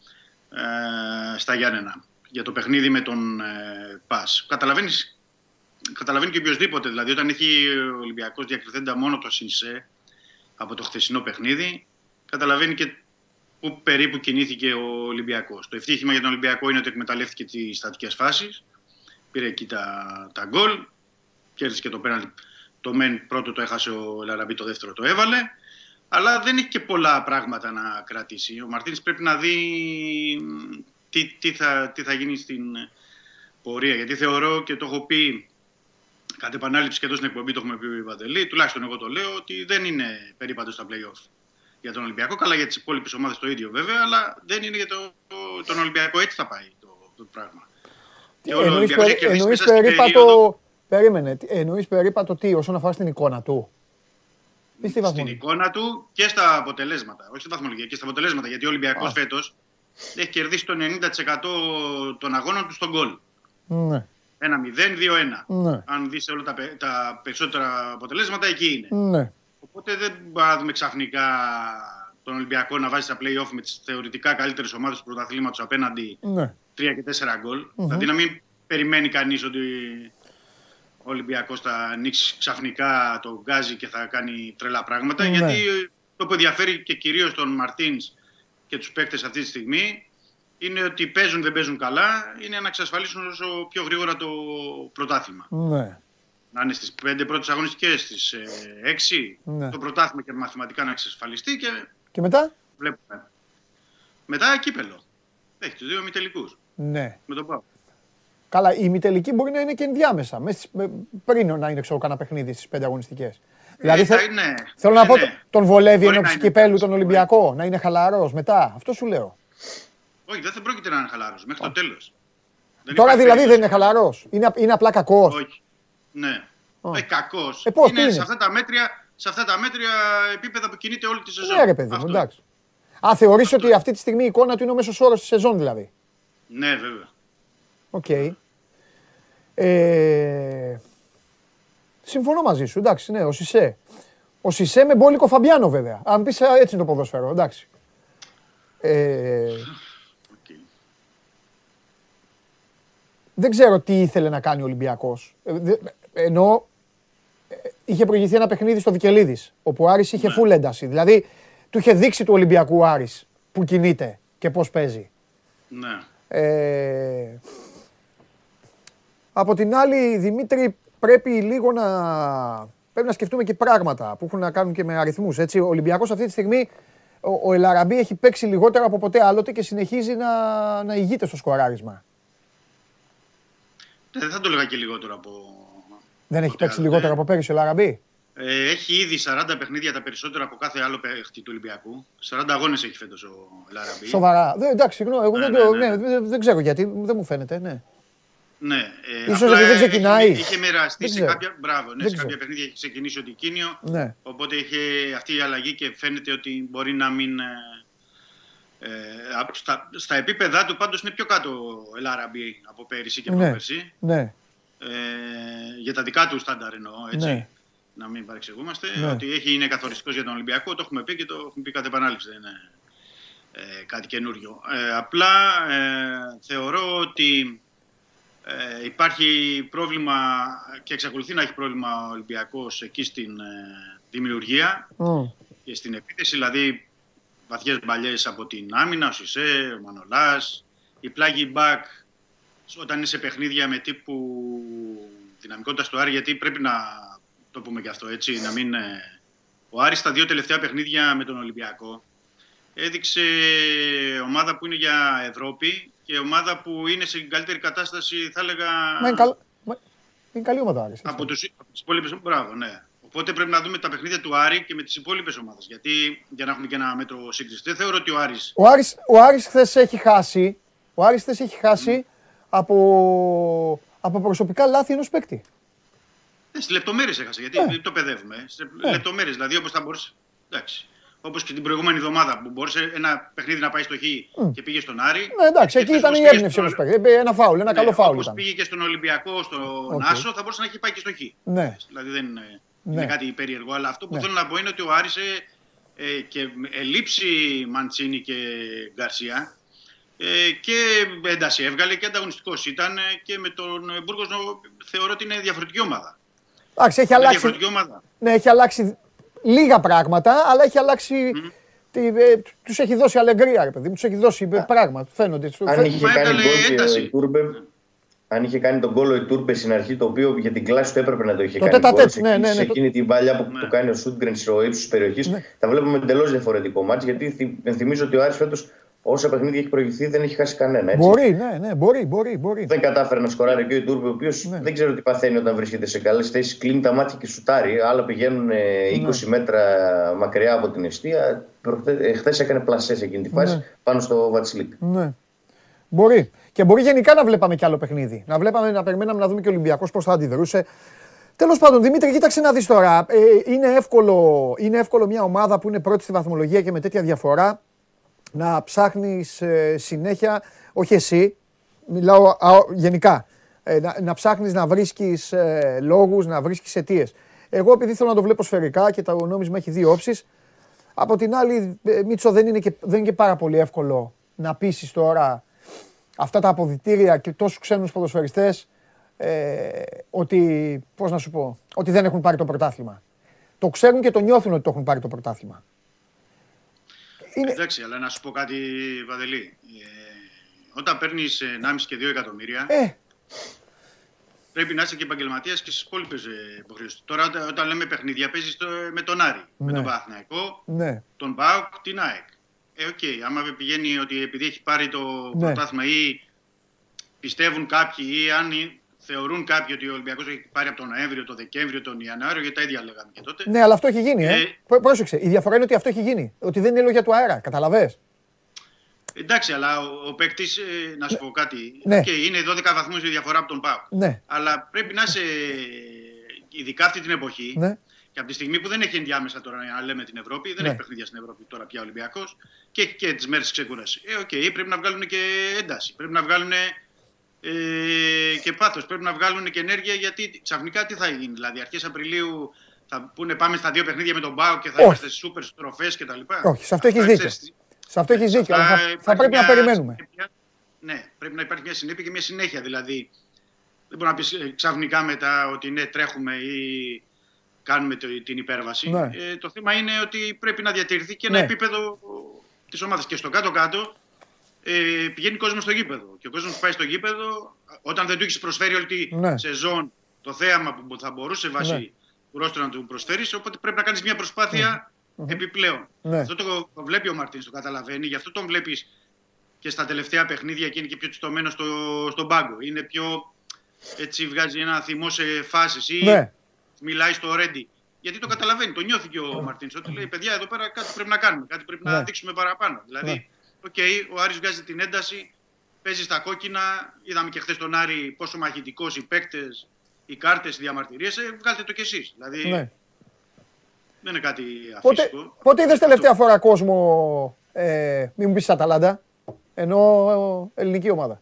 ε, στα Γιάννενα για το παιχνίδι με τον ε, ΠΑΣ. Καταλαβαίνεις, καταλαβαίνει και οποιοδήποτε, δηλαδή όταν έχει ο Ολυμπιακός διακριθέντα μόνο το ΣΥΝΣΕ από το χθεσινό παιχνίδι, καταλαβαίνει και πού περίπου κινήθηκε ο Ολυμπιακός. Το ευτύχημα για τον Ολυμπιακό είναι ότι εκμεταλλεύτηκε τις στατικές φάσεις, πήρε εκεί τα, τα γκολ, κέρδισε και το πέναλτι. Το μεν πρώτο το έχασε ο Λαραμπή, το δεύτερο το έβαλε. Αλλά δεν έχει και πολλά πράγματα να κρατήσει. Ο Μαρτίνης πρέπει να δει τι, τι, θα, τι θα γίνει στην πορεία. Γιατί θεωρώ και το έχω πει κατ' επανάληψη και εδώ στην εκπομπή, το έχουμε πει ο Βαντελή, τουλάχιστον εγώ το λέω, ότι δεν είναι περίπατος στα playoff για τον Ολυμπιακό. Καλά για τις υπόλοιπες ομάδες το ίδιο βέβαια, αλλά δεν είναι για το, τον Ολυμπιακό. Έτσι θα πάει το, το πράγμα. Εννοείς περίπατο, περίμενε, εννοείς περίπατο τι όσον αφορά στην εικόνα του; Στην εικόνα του και στα αποτελέσματα. Όχι στη βαθμολογία, και στα αποτελέσματα. Γιατί ο Ολυμπιακός φέτος έχει κερδίσει το 90% των αγώνων του στον γκολ. Ναι. 1-0, 2-1. Ναι. Αν δεις όλα τα, τα περισσότερα αποτελέσματα, εκεί είναι. Ναι. Οπότε δεν μπορούμε να δούμε ξαφνικά τον Ολυμπιακό να βάζει στα play-off με τις θεωρητικά καλύτερες ομάδες του πρωταθλήματος απέναντι ναι. 3 και 4 γκολ. Mm-hmm. Δηλαδή να μην περιμένει κανείς ότι ο Ολυμπιακός θα ανοίξει ξαφνικά το γκάζι και θα κάνει τρελά πράγματα. Ναι. Γιατί το που ενδιαφέρει και κυρίως τον Μαρτίνς και τους παίκτες αυτή τη στιγμή είναι ότι παίζουν δεν παίζουν καλά, είναι να εξασφαλίσουν όσο πιο γρήγορα το πρωτάθλημα. Ναι. Να είναι στις πέντε πρώτες αγωνιστικές, στις ε, έξι, ναι. το πρωτάθλημα και μαθηματικά να εξασφαλιστεί. Και, και μετά; Βλέπουμε. Μετά κύπελο. Έχει τους δύο μη τελικούς. Ναι. Με τον Πάο. Καλά, η ημιτελική μπορεί να είναι και ενδιάμεσα. πριν να είναι ξέρω, κανένα παιχνίδι στις πέντε αγωνιστικές. Ε, δηλαδή θε, είναι, θέλω να πω, ναι. τον βολεύει ενώπιση κυπέλου τον Ολυμπιακό, να είναι χαλαρός μετά. Αυτό σου λέω. Όχι, δεν θα πρόκειται να είναι χαλαρός μέχρι το τέλος. Τώρα δηλαδή δεν είναι χαλαρός. Είναι, είναι απλά κακός. Όχι. Ναι. Όχι κακός. Ε, είναι, είναι, Σε, αυτά τα μέτρια, σε αυτά τα μέτρια επίπεδα που κινείται όλη τη σεζόν. Ναι, ρε παιδί μου, εντάξει. Α, θεωρείς ότι αυτή τη στιγμή η εικόνα του είναι ο μέσος όρος της σεζόν δηλαδή; Ναι, βέβαια. OK. Okay. Ε, συμφωνώ μαζί σου, εντάξει, ναι, ο Σισέ. Ο Σισέ με μπόλικο Φαμπιάνο βέβαια. Αν πεις έτσι είναι το ποδόσφαιρο, εντάξει. Ε, Δεν ξέρω τι ήθελε να κάνει ο Ολυμπιακός. Ε, ενώ ε, είχε προηγηθεί ένα παιχνίδι στο Βικελίδης, όπου ο Άρης είχε ναι. φουλ ένταση. Δηλαδή, του είχε δείξει του Ολυμπιακού Άρης που κινείται και πώς παίζει. Ναι. Ε, από την άλλη, Δημήτρη, πρέπει λίγο να, πρέπει να σκεφτούμε και πράγματα που έχουν να κάνουν και με αριθμούς. Έτσι. Ο Ολυμπιακός αυτή τη στιγμή, ο, ο Ελαραμπή έχει παίξει λιγότερο από ποτέ άλλοτε και συνεχίζει να, να ηγείται στο σκοράρισμα. Ε, δεν θα το έλεγα και λιγότερο από... Δεν έχει παίξει λιγότερο από πέρυσι ο Ελαραμπή; Ε, έχει ήδη 40 παιχνίδια τα περισσότερα από κάθε άλλο παίχτη του Ολυμπιακού. 40 αγώνες έχει φέτος ο Λαραμπή. Σοβαρά. εντάξει, συγγνώμη, εγώ ναι, δεν, ναι, ναι, ναι. δεν, ξέρω γιατί, δεν μου φαίνεται. Ναι. Ναι, ε, Ίσως δεν ξεκινάει. Είχε, είχε μοιραστεί σε κάποια, μπράβο, ναι, σε κάποια παιχνίδια έχει ξεκινήσει ο Τικίνιο. Ναι. Οπότε είχε αυτή η αλλαγή και φαίνεται ότι μπορεί να μην. Ε, ε στα, στα επίπεδά του πάντως είναι πιο κάτω ο Ελάραμπη από πέρυσι και ναι, πρόπερσι. Ναι. Ε, για τα δικά του στάνταρ εννοώ, έτσι. Ναι. Να μην παρεξηγούμαστε. Ναι. Ότι έχει, είναι καθοριστικός για τον Ολυμπιακό, το έχουμε πει και το έχουμε πει κατά επανάληψη. Δεν είναι ε, κάτι καινούριο. Ε, απλά ε, θεωρώ ότι ε, υπάρχει πρόβλημα και εξακολουθεί να έχει πρόβλημα ο Ολυμπιακός εκεί στην ε, δημιουργία και στην επίθεση, δηλαδή βαθιές μπαλιές από την άμυνα, ο Σισε, ο Μανολάς, η πλάγη μπακ όταν είναι σε παιχνίδια με τύπου δυναμικότητα του Άρη, γιατί πρέπει να το πούμε και αυτό έτσι, να μην... Ε, ο Άρης στα δύο τελευταία παιχνίδια με τον Ολυμπιακό έδειξε ομάδα που είναι για Ευρώπη και ομάδα που είναι σε καλύτερη κατάσταση, θα έλεγα. Μα είναι, καλ... είναι καλή ομάδα Άρης. Από, τους, από τις υπόλοιπες, μπράβο, ναι. Οπότε πρέπει να δούμε τα παιχνίδια του Άρη και με τις υπόλοιπες ομάδες. Γιατί για να έχουμε και ένα μέτρο σύγκριση. Δεν θεωρώ ότι ο Άρης... Ο Άρης, ο Άρης χθες έχει χάσει, ο Άρης χθες έχει χάσει από, από προσωπικά λάθη ενός παίκτη. Ε, Στις λεπτομέρειες έχασε, γιατί ε. το παιδεύουμε. Σε ε. λεπτομέρειες, δηλαδή όπως θα μπορούσε. Εντάξει. Όπως και την προηγούμενη εβδομάδα που μπορούσε ένα παιχνίδι να πάει στο Χ και πήγε στον Άρη. Ναι, εντάξει, εκεί ήταν η έμπνευση όμω. Ένα φάουλ, ένα ναι, καλό φάουλ. Όπως πήγε και στον Ολυμπιακό, στον okay. Άσο, θα μπορούσε να έχει πάει και στο Χ. Ναι. Δηλαδή δεν είναι, ναι. κάτι περίεργο. Αλλά αυτό που ναι. θέλω να πω είναι ότι ο Άρης ε, ε και ελείψει Μαντσίνη και Γκαρσία ε, και ένταση έβγαλε και ανταγωνιστικός ήταν ε, και με τον Μπούργος θεωρώ ότι είναι διαφορετική ομάδα. Εντάξει, έχει αλλάξει. Ναι, έχει αλλάξει λίγα πράγματα, αλλά έχει αλλάξει. Mm. ε, τους έχει δώσει αλεγκρία, ρε παιδί μου. Τους έχει δώσει πράγματα. Φαίνονται. Αν είχε κάνει γκολ Τούρμπε, αν είχε κάνει τον κόλλο η Τούρμπε στην αρχή, το οποίο για την κλάση του έπρεπε να το είχε το κάνει. Γκολ, ναι, ναι, ναι, σε εκείνη την παλιά που ναι. το κάνει ο Σούτγκρεν στο ύψος της περιοχής, ναι. θα βλέπουμε εντελώς διαφορετικό μάτι. Γιατί θυμίζω ότι ο Άρης φέτος όσα παιχνίδια έχει προηγηθεί δεν έχει χάσει κανένα. Έτσι. Μπορεί, ναι, ναι, μπορεί, μπορεί, μπορεί. Δεν κατάφερε να σκοράρει και ο Τούρμπε, ο οποίος ναι. δεν ξέρω τι παθαίνει όταν βρίσκεται σε καλές θέσεις. Κλείνει τα μάτια και σουτάρει. Άλλα πηγαίνουν 20 ναι. μέτρα μακριά από την αιστεία. Χθες έκανε πλασέ εκείνη τη φάση ναι. πάνω στο Βατσιλίκ. Ναι. Μπορεί. Και μπορεί γενικά να βλέπαμε κι άλλο παιχνίδι. Να βλέπαμε, να περιμέναμε να δούμε και ο Ολυμπιακός πώς θα αντιδρούσε. Τέλος πάντων, Δημήτρη, κοίταξε να δεις τώρα. Ε, είναι, εύκολο, είναι εύκολο μια ομάδα που είναι πρώτη στη βαθμολογία και με τέτοια διαφορά να ψάχνεις ε, συνέχεια, όχι εσύ, μιλάω γενικά, ε, να, να ψάχνεις να βρίσκεις ε, λόγους, να βρίσκεις αιτίες. Εγώ επειδή θέλω να το βλέπω σφαιρικά και το νόμισμα έχει δύο όψεις, από την άλλη, Μίτσο, δεν είναι, και, δεν είναι και πάρα πολύ εύκολο να πείσει τώρα αυτά τα αποδητήρια και τόσους ξένους ποδοσφαιριστές ε, ότι, πώς να σου πω, ότι δεν έχουν πάρει το πρωτάθλημα. Το ξέρουν και το νιώθουν ότι το έχουν πάρει το πρωτάθλημα. Είναι... Εντάξει, αλλά να σου πω κάτι, Παντελή. Ε, όταν παίρνεις 1,5 και 2 εκατομμύρια, ε. πρέπει να είσαι και επαγγελματίας και στις υπόλοιπες υποχρεώσεις. Τώρα, όταν λέμε παιχνίδια, παίζεις με τον Άρη, ναι. με τον Παναθηναϊκό, ναι. τον ΠΑΟΚ, την ΑΕΚ. Ε, okay. Άμα πηγαίνει ότι επειδή έχει πάρει το ναι. πρωτάθλημα ή πιστεύουν κάποιοι ή αν θεωρούν κάποιοι ότι ο Ολυμπιακός έχει πάρει από τον Νοέμβριο, τον Δεκέμβριο, τον Ιανουάριο, γιατί τα ίδια λέγαμε και τότε. Ναι, αλλά αυτό έχει γίνει. Ε. ε. Πρόσεξε. Η διαφορά είναι ότι αυτό έχει γίνει. Ότι δεν είναι λόγια του αέρα. Καταλαβέ. Εντάξει, αλλά ο, ο παίκτης, ε, να σου ναι. πω κάτι. Ναι. Okay, είναι 12 βαθμούς η διαφορά από τον Πάο. Ναι. Αλλά πρέπει να είσαι, ειδικά αυτή την εποχή, ναι. και από τη στιγμή που δεν έχει ενδιάμεσα τώρα να λέμε την Ευρώπη, δεν ναι. έχει παιχνίδια στην Ευρώπη τώρα πια Ολυμπιακός και έχει και τις μέρες ξεκούρασης. Ε, okay, πρέπει να βγάλουν και ένταση. Πρέπει να βγάλουν ε, και πάθος. Πρέπει να βγάλουν και ενέργεια γιατί ξαφνικά τι θα γίνει. Δηλαδή αρχές Απριλίου θα πούνε πάμε στα δύο παιχνίδια με τον Μπάου και θα είμαστε στις σούπερ στροφές κτλ. Όχι, σε αυτό έχεις δίκιο. Σε αυτό έχεις δίκιο, αλλά θα, πρέπει να περιμένουμε. ναι, πρέπει να υπάρχει μια συνέπεια και μια συνέχεια. Δηλαδή δεν μπορεί να πεις ε, ξαφνικά μετά ότι ναι, τρέχουμε ή κάνουμε την υπέρβαση. Ναι. Ε, το θέμα είναι ότι πρέπει να διατηρηθεί και ένα ναι. επίπεδο της ομάδας. Και στο κάτω-κάτω ε, πηγαίνει κόσμος στο γήπεδο. Και ο κόσμος που πάει στο γήπεδο, όταν δεν του έχεις προσφέρει όλη τη ναι. σεζόν το θέαμα που θα μπορούσε βάσει ναι. ρόστρο να του προσφέρεις, οπότε πρέπει να κάνεις μια προσπάθεια ναι. επιπλέον. Ναι. Αυτό το, το βλέπει ο Μαρτίν, το καταλαβαίνει, γι' αυτό τον βλέπεις και στα τελευταία παιχνίδια και είναι και πιο τσιτωμένος στο, στον πάγκο. Είναι πιο. Έτσι βγάζει ένα θυμό σε φάσεις ή ναι. μιλάει στο ρέντι. Γιατί το καταλαβαίνει, το νιώθει και ο Μαρτίν. Ότι λέει: Παιδιά, εδώ πέρα κάτι πρέπει να κάνουμε, κάτι πρέπει να δείξουμε παραπάνω. Δηλαδή, okay, ο Άρης βγάζει την ένταση, παίζει στα κόκκινα. Είδαμε και χθες τον Άρη πόσο μαχητικό οι παίκτες, οι κάρτες, οι διαμαρτυρίες. Ε, βγάλτε το κι εσείς. Δηλαδή ναι. δεν είναι κάτι αφύσικο. Πότε, πότε είδε τελευταία φορά κόσμο. Ε, μην μου πεις Αταλάντα, εννοώ ελληνική ομάδα.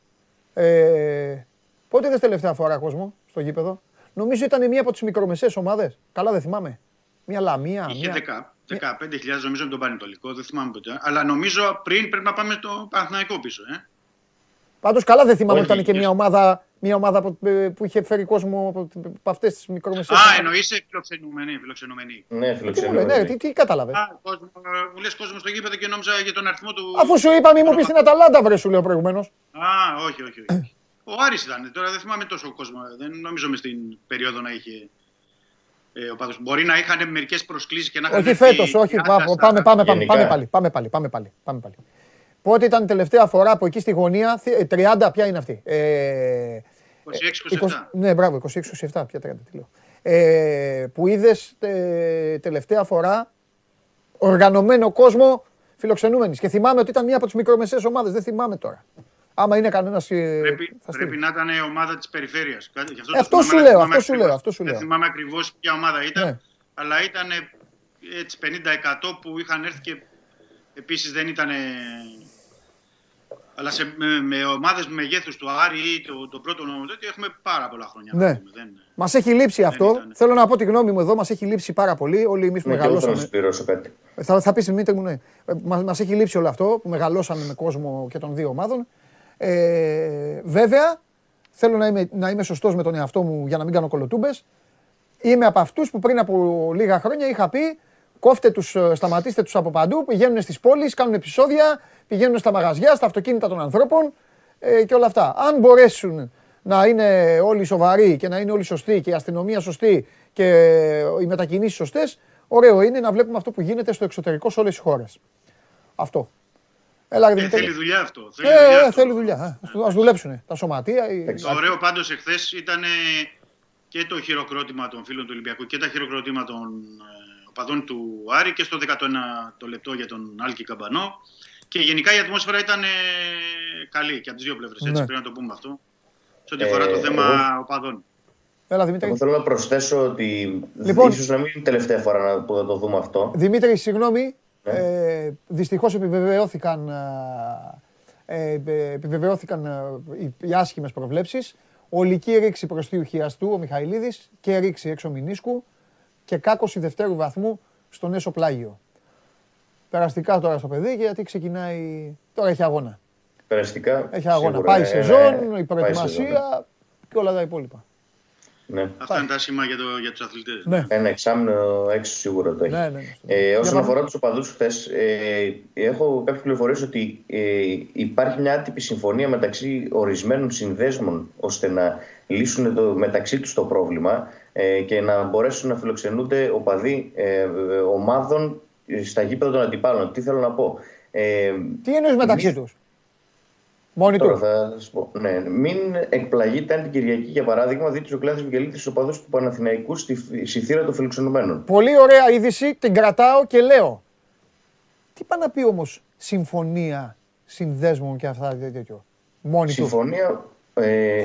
Ε, πότε είδες τελευταία φορά κόσμο στο γήπεδο; Νομίζω ήταν μία από τις μικρομεσαίες ομάδες. Καλά δεν θυμάμαι. Μια Λαμία. Είχε μια... 15.000 νομίζω με τον Πανετολικό, δεν θυμάμαι ποτέ. Αλλά νομίζω πριν πρέπει να πάμε στο Παναθηναϊκό πίσω. Ε. Πάντως καλά δεν θυμάμαι ότι ήταν και μια ομάδα, μια ομάδα που, που είχε φέρει κόσμο από, από αυτές τις μικρομεσαίες. Α, εννοεί φιλοξενούμενοι. φιλοξενούμενοι. Ναι, φιλοξενούμενοι. Ναι, τι, τι κατάλαβες. Μου λες κόσμο στο γήπεδο και νόμιζα για τον αριθμό του. Αφού σου είπα, μη μου πεις την Αταλάντα, βρε σου λέω προηγουμένως. Α, όχι, όχι. όχι. Ο Άρης ήταν. Τώρα δεν θυμάμαι τόσο κόσμο. Δεν νομίζω μες στην περίοδο να είχε ε, ο Πάδος. Μπορεί να είχαν μερικές προσκλήσεις και να είχαν. Όχι φέτος, όχι. Πάμε, πάμε, πάμε, πάμε, πάλι. Πάμε πάλι, πάμε πάλι, πάμε πάλι. Πότε ήταν η τελευταία φορά από εκεί στη γωνία, 30, ποια είναι αυτή; Ε, 26-27. Ναι, μπράβο, 26-27, ποια 30, τι λέω. Ε, που είδες ε, τελευταία φορά οργανωμένο κόσμο φιλοξενούμενης. Και θυμάμαι ότι ήταν μία από τις μικρομεσαίες ομάδες, δεν θυμάμαι τώρα. Άμα είναι κανένας. Ε, πρέπει, πρέπει να ήταν η ομάδα της περιφέρειας. Αυτό, αυτό, σου λέω, αυτό σου λέω. Αυτό σου λέω. Δεν θυμάμαι ακριβώς ποια ομάδα ήταν, ναι. αλλά ήταν έτσι 50% που είχαν έρθει και επίσης δεν ήταν αλλά σε, με, με ομάδες μεγέθους του Άρη ή το, το πρώτο τέτοιο έχουμε πάρα πολλά χρόνια. Ναι. Δεν... Μας έχει λείψει αυτό. Θέλω να πω τη γνώμη μου εδώ, μας έχει λείψει πάρα πολύ. Όλοι εμείς που ναι, μεγαλώσαμε. κάτι. Θα, θα πεις Δημήτρη μου, ναι. Μα μας έχει λείψει όλο αυτό που μεγαλώσαμε με κόσμο και των δύο ομάδων. Ε, βέβαια, θέλω να είμαι, να είμαι σωστός με τον εαυτό μου για να μην κάνω κολοτούμπες. Είμαι από αυτούς που πριν από λίγα χρόνια είχα πει κόφτε τους, ε, σταματήστε τους από παντού, πηγαίνουν στις πόλεις, κάνουν επεισόδια, πηγαίνουν στα μαγαζιά, στα αυτοκίνητα των ανθρώπων ε, και όλα αυτά. Αν μπορέσουν να είναι όλοι σοβαροί και να είναι όλοι σωστοί και η αστυνομία σωστή και οι μετακινήσεις σωστές, ωραίο είναι να βλέπουμε αυτό που γίνεται στο εξωτερικό σε όλες τις χώρες. Αυτό. Έλα, ε, θέλει δουλειά αυτό. Θέλει ε, δουλειά, θέλει δουλειά. Ας δουλέψουν τα σωματεία. Το ωραίο πάντως εχθές ήταν και το χειροκρότημα των φίλων του Ολυμπιακού και τα χειροκρότημα των παδών του Άρη και στο 11 το λεπτό για τον Άλκη Καμπανό. Και γενικά η ατμόσφαιρα ήταν ε, καλή και από τις δύο πλευρές. Έτσι ναι. πρέπει να το πούμε αυτό. Σε ό,τι αφορά το ε, θέμα εγώ... οπαδών. Έλα, Δημήτρη. Εγώ θέλω να προσθέσω ότι λοιπόν, ίσως να μην είναι η τελευταία φορά που θα το δούμε αυτό. Δημήτρη, συγγνώμη. Ναι. Ε, δυστυχώς επιβεβαιώθηκαν, ε, ε επιβεβαιώθηκαν ε, οι άσχημες προβλέψεις. Ολική ρήξη προστίου χιαστού ο Μιχαηλίδης και ρήξη έξω Μινίσκου και κάκωση δευτέρου βαθμού στον έσω πλάγιο. Περαστικά τώρα στο παιδί γιατί ξεκινάει. Τώρα έχει αγώνα. Περαστικά. Έχει αγώνα. Πάει η σεζόν, η προετοιμασία και όλα τα υπόλοιπα. Ναι. Αυτά είναι τα σήμα για, το, για τους αθλητές. Ναι. Ένα εξάμεινο έξω σίγουρα το έχει. Ναι, ναι, ναι. Ε, όσον αφορά τους οπαδούς χθες, ε, έχω κάποιες πληροφορίες ότι ε, υπάρχει μια άτυπη συμφωνία μεταξύ ορισμένων συνδέσμων ώστε να λύσουν το, μεταξύ τους το πρόβλημα ε, και να μπορέσουν να φιλοξενούνται οπαδοί ε, ομάδων στα γήπεδα των αντιπάλων. Τι θέλω να πω. Ε, Τι εννοείς μεταξύ τους; Μόνοι του. Θα σας πω. Ναι, μην εκπλαγείτε αν την Κυριακή, για παράδειγμα, δείτε ο κλάδο Βικελίδη στου οπαδούς του Παναθηναϊκού στη, στη θύρα των φιλοξενουμένων. Πολύ ωραία είδηση, την κρατάω και λέω. Τι πάει να πει όμως συμφωνία συνδέσμων και αυτά τέτοιο. Μόνοι συμφωνία, Ε,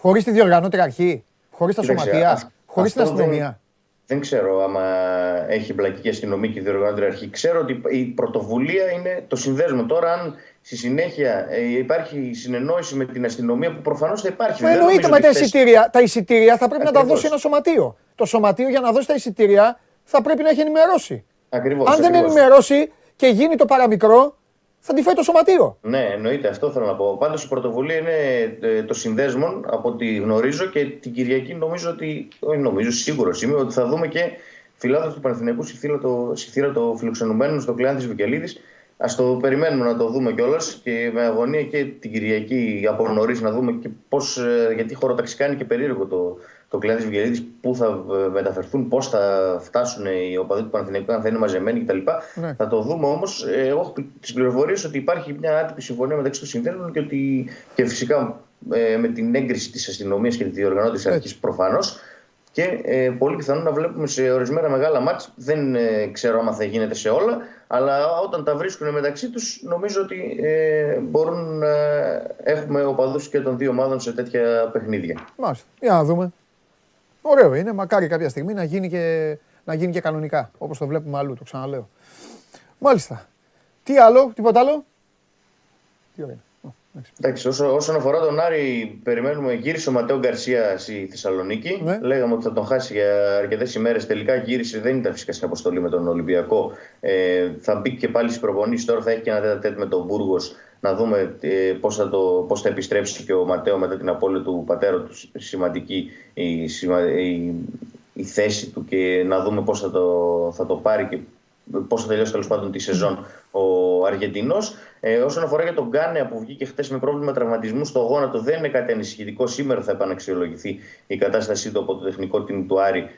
χωρίς, τη διοργανώτρια αρχή. Χωρίς τα σωματεία, χωρίς την αστυνομία. Δεν, ξέρω άμα έχει μπλακή και αστυνομία και διοργανώτρια αρχή. Ξέρω ότι η πρωτοβουλία είναι το συνδέσμο. Τώρα, αν στη συνέχεια ε, υπάρχει συνεννόηση με την αστυνομία που προφανώς θα υπάρχει. Μα εννοείται με τα εισιτήρια. Τα εισιτήρια θα πρέπει να τα δώσει ένα σωματείο. Το σωματείο για να δώσει τα εισιτήρια θα πρέπει να έχει ενημερώσει. Ακριβώς, Αν δεν ενημερώσει και γίνει το παραμικρό, θα τη φάει το σωματείο. Ναι, εννοείται, αυτό θέλω να πω. Πάντως η πρωτοβουλία είναι ε, το συνδέσμων από ό,τι γνωρίζω και την Κυριακή νομίζω ότι. Όχι, νομίζω, σίγουρος είμαι ότι θα δούμε και φιλάδο του Παναθηναϊκού στη θύρα το φιλοξενουμένου στο κλειάν τη Βικελίδης. Α το περιμένουμε να το δούμε κιόλας και με αγωνία και την Κυριακή από νωρίς να δούμε και πώς. Ε, γιατί χωροταξικά είναι και περίεργο το, το κλειδί της Βικελίδη, πού θα ε, μεταφερθούν, πώς θα φτάσουν οι οπαδοί του Παναθηναϊκού, αν θα είναι μαζεμένοι κτλ. Ναι. Θα το δούμε όμως. Ε, εγώ έχω τις πληροφορίες ότι υπάρχει μια άτυπη συμφωνία μεταξύ των συνδέσμων και ότι και φυσικά ε, με την έγκριση της αστυνομίας και τη διοργανώτηση αρχής προφανώς. Και ε, πολύ πιθανό να βλέπουμε σε ορισμένα μεγάλα μάτς, δεν ε, ξέρω άμα θα γίνεται σε όλα, αλλά όταν τα βρίσκουν μεταξύ τους νομίζω ότι ε, μπορούν να έχουμε οπαδούς και των δύο ομάδων σε τέτοια παιχνίδια. Μάλιστα. Για να δούμε. Ωραίο είναι, μακάρι κάποια στιγμή να γίνει και, να γίνει και κανονικά, όπως το βλέπουμε αλλού, το ξαναλέω. Μάλιστα. Τι άλλο, τίποτα άλλο; Τι ωραία. Εντάξει, όσο, όσον αφορά τον Άρη, περιμένουμε. Γύρισε ο Ματέο Γκαρσία στη Θεσσαλονίκη. Ναι. Λέγαμε ότι θα τον χάσει για αρκετές ημέρες. Τελικά γύρισε, δεν ήταν φυσικά στην αποστολή με τον Ολυμπιακό. Ε, θα μπει και πάλι στις προπονήσεις. Τώρα θα έχει και ένα τέτοιο με τον Μπούργο να δούμε ε, πώς, θα το, πώς θα επιστρέψει και ο Ματέο μετά την απώλεια του πατέρα του σημαντική η, η, η θέση του και να δούμε πώς θα το, θα το πάρει και πώς θα τελειώσει τέλος πάντων τη σεζόν ο Αργεντινός. Ε, όσον αφορά για τον Γκάνεα που βγήκε χθες με πρόβλημα τραυματισμού στο γόνατο, δεν είναι κάτι ανησυχητικό. Σήμερα θα επαναξιολογηθεί η κατάστασή του από το τεχνικό team του Άρη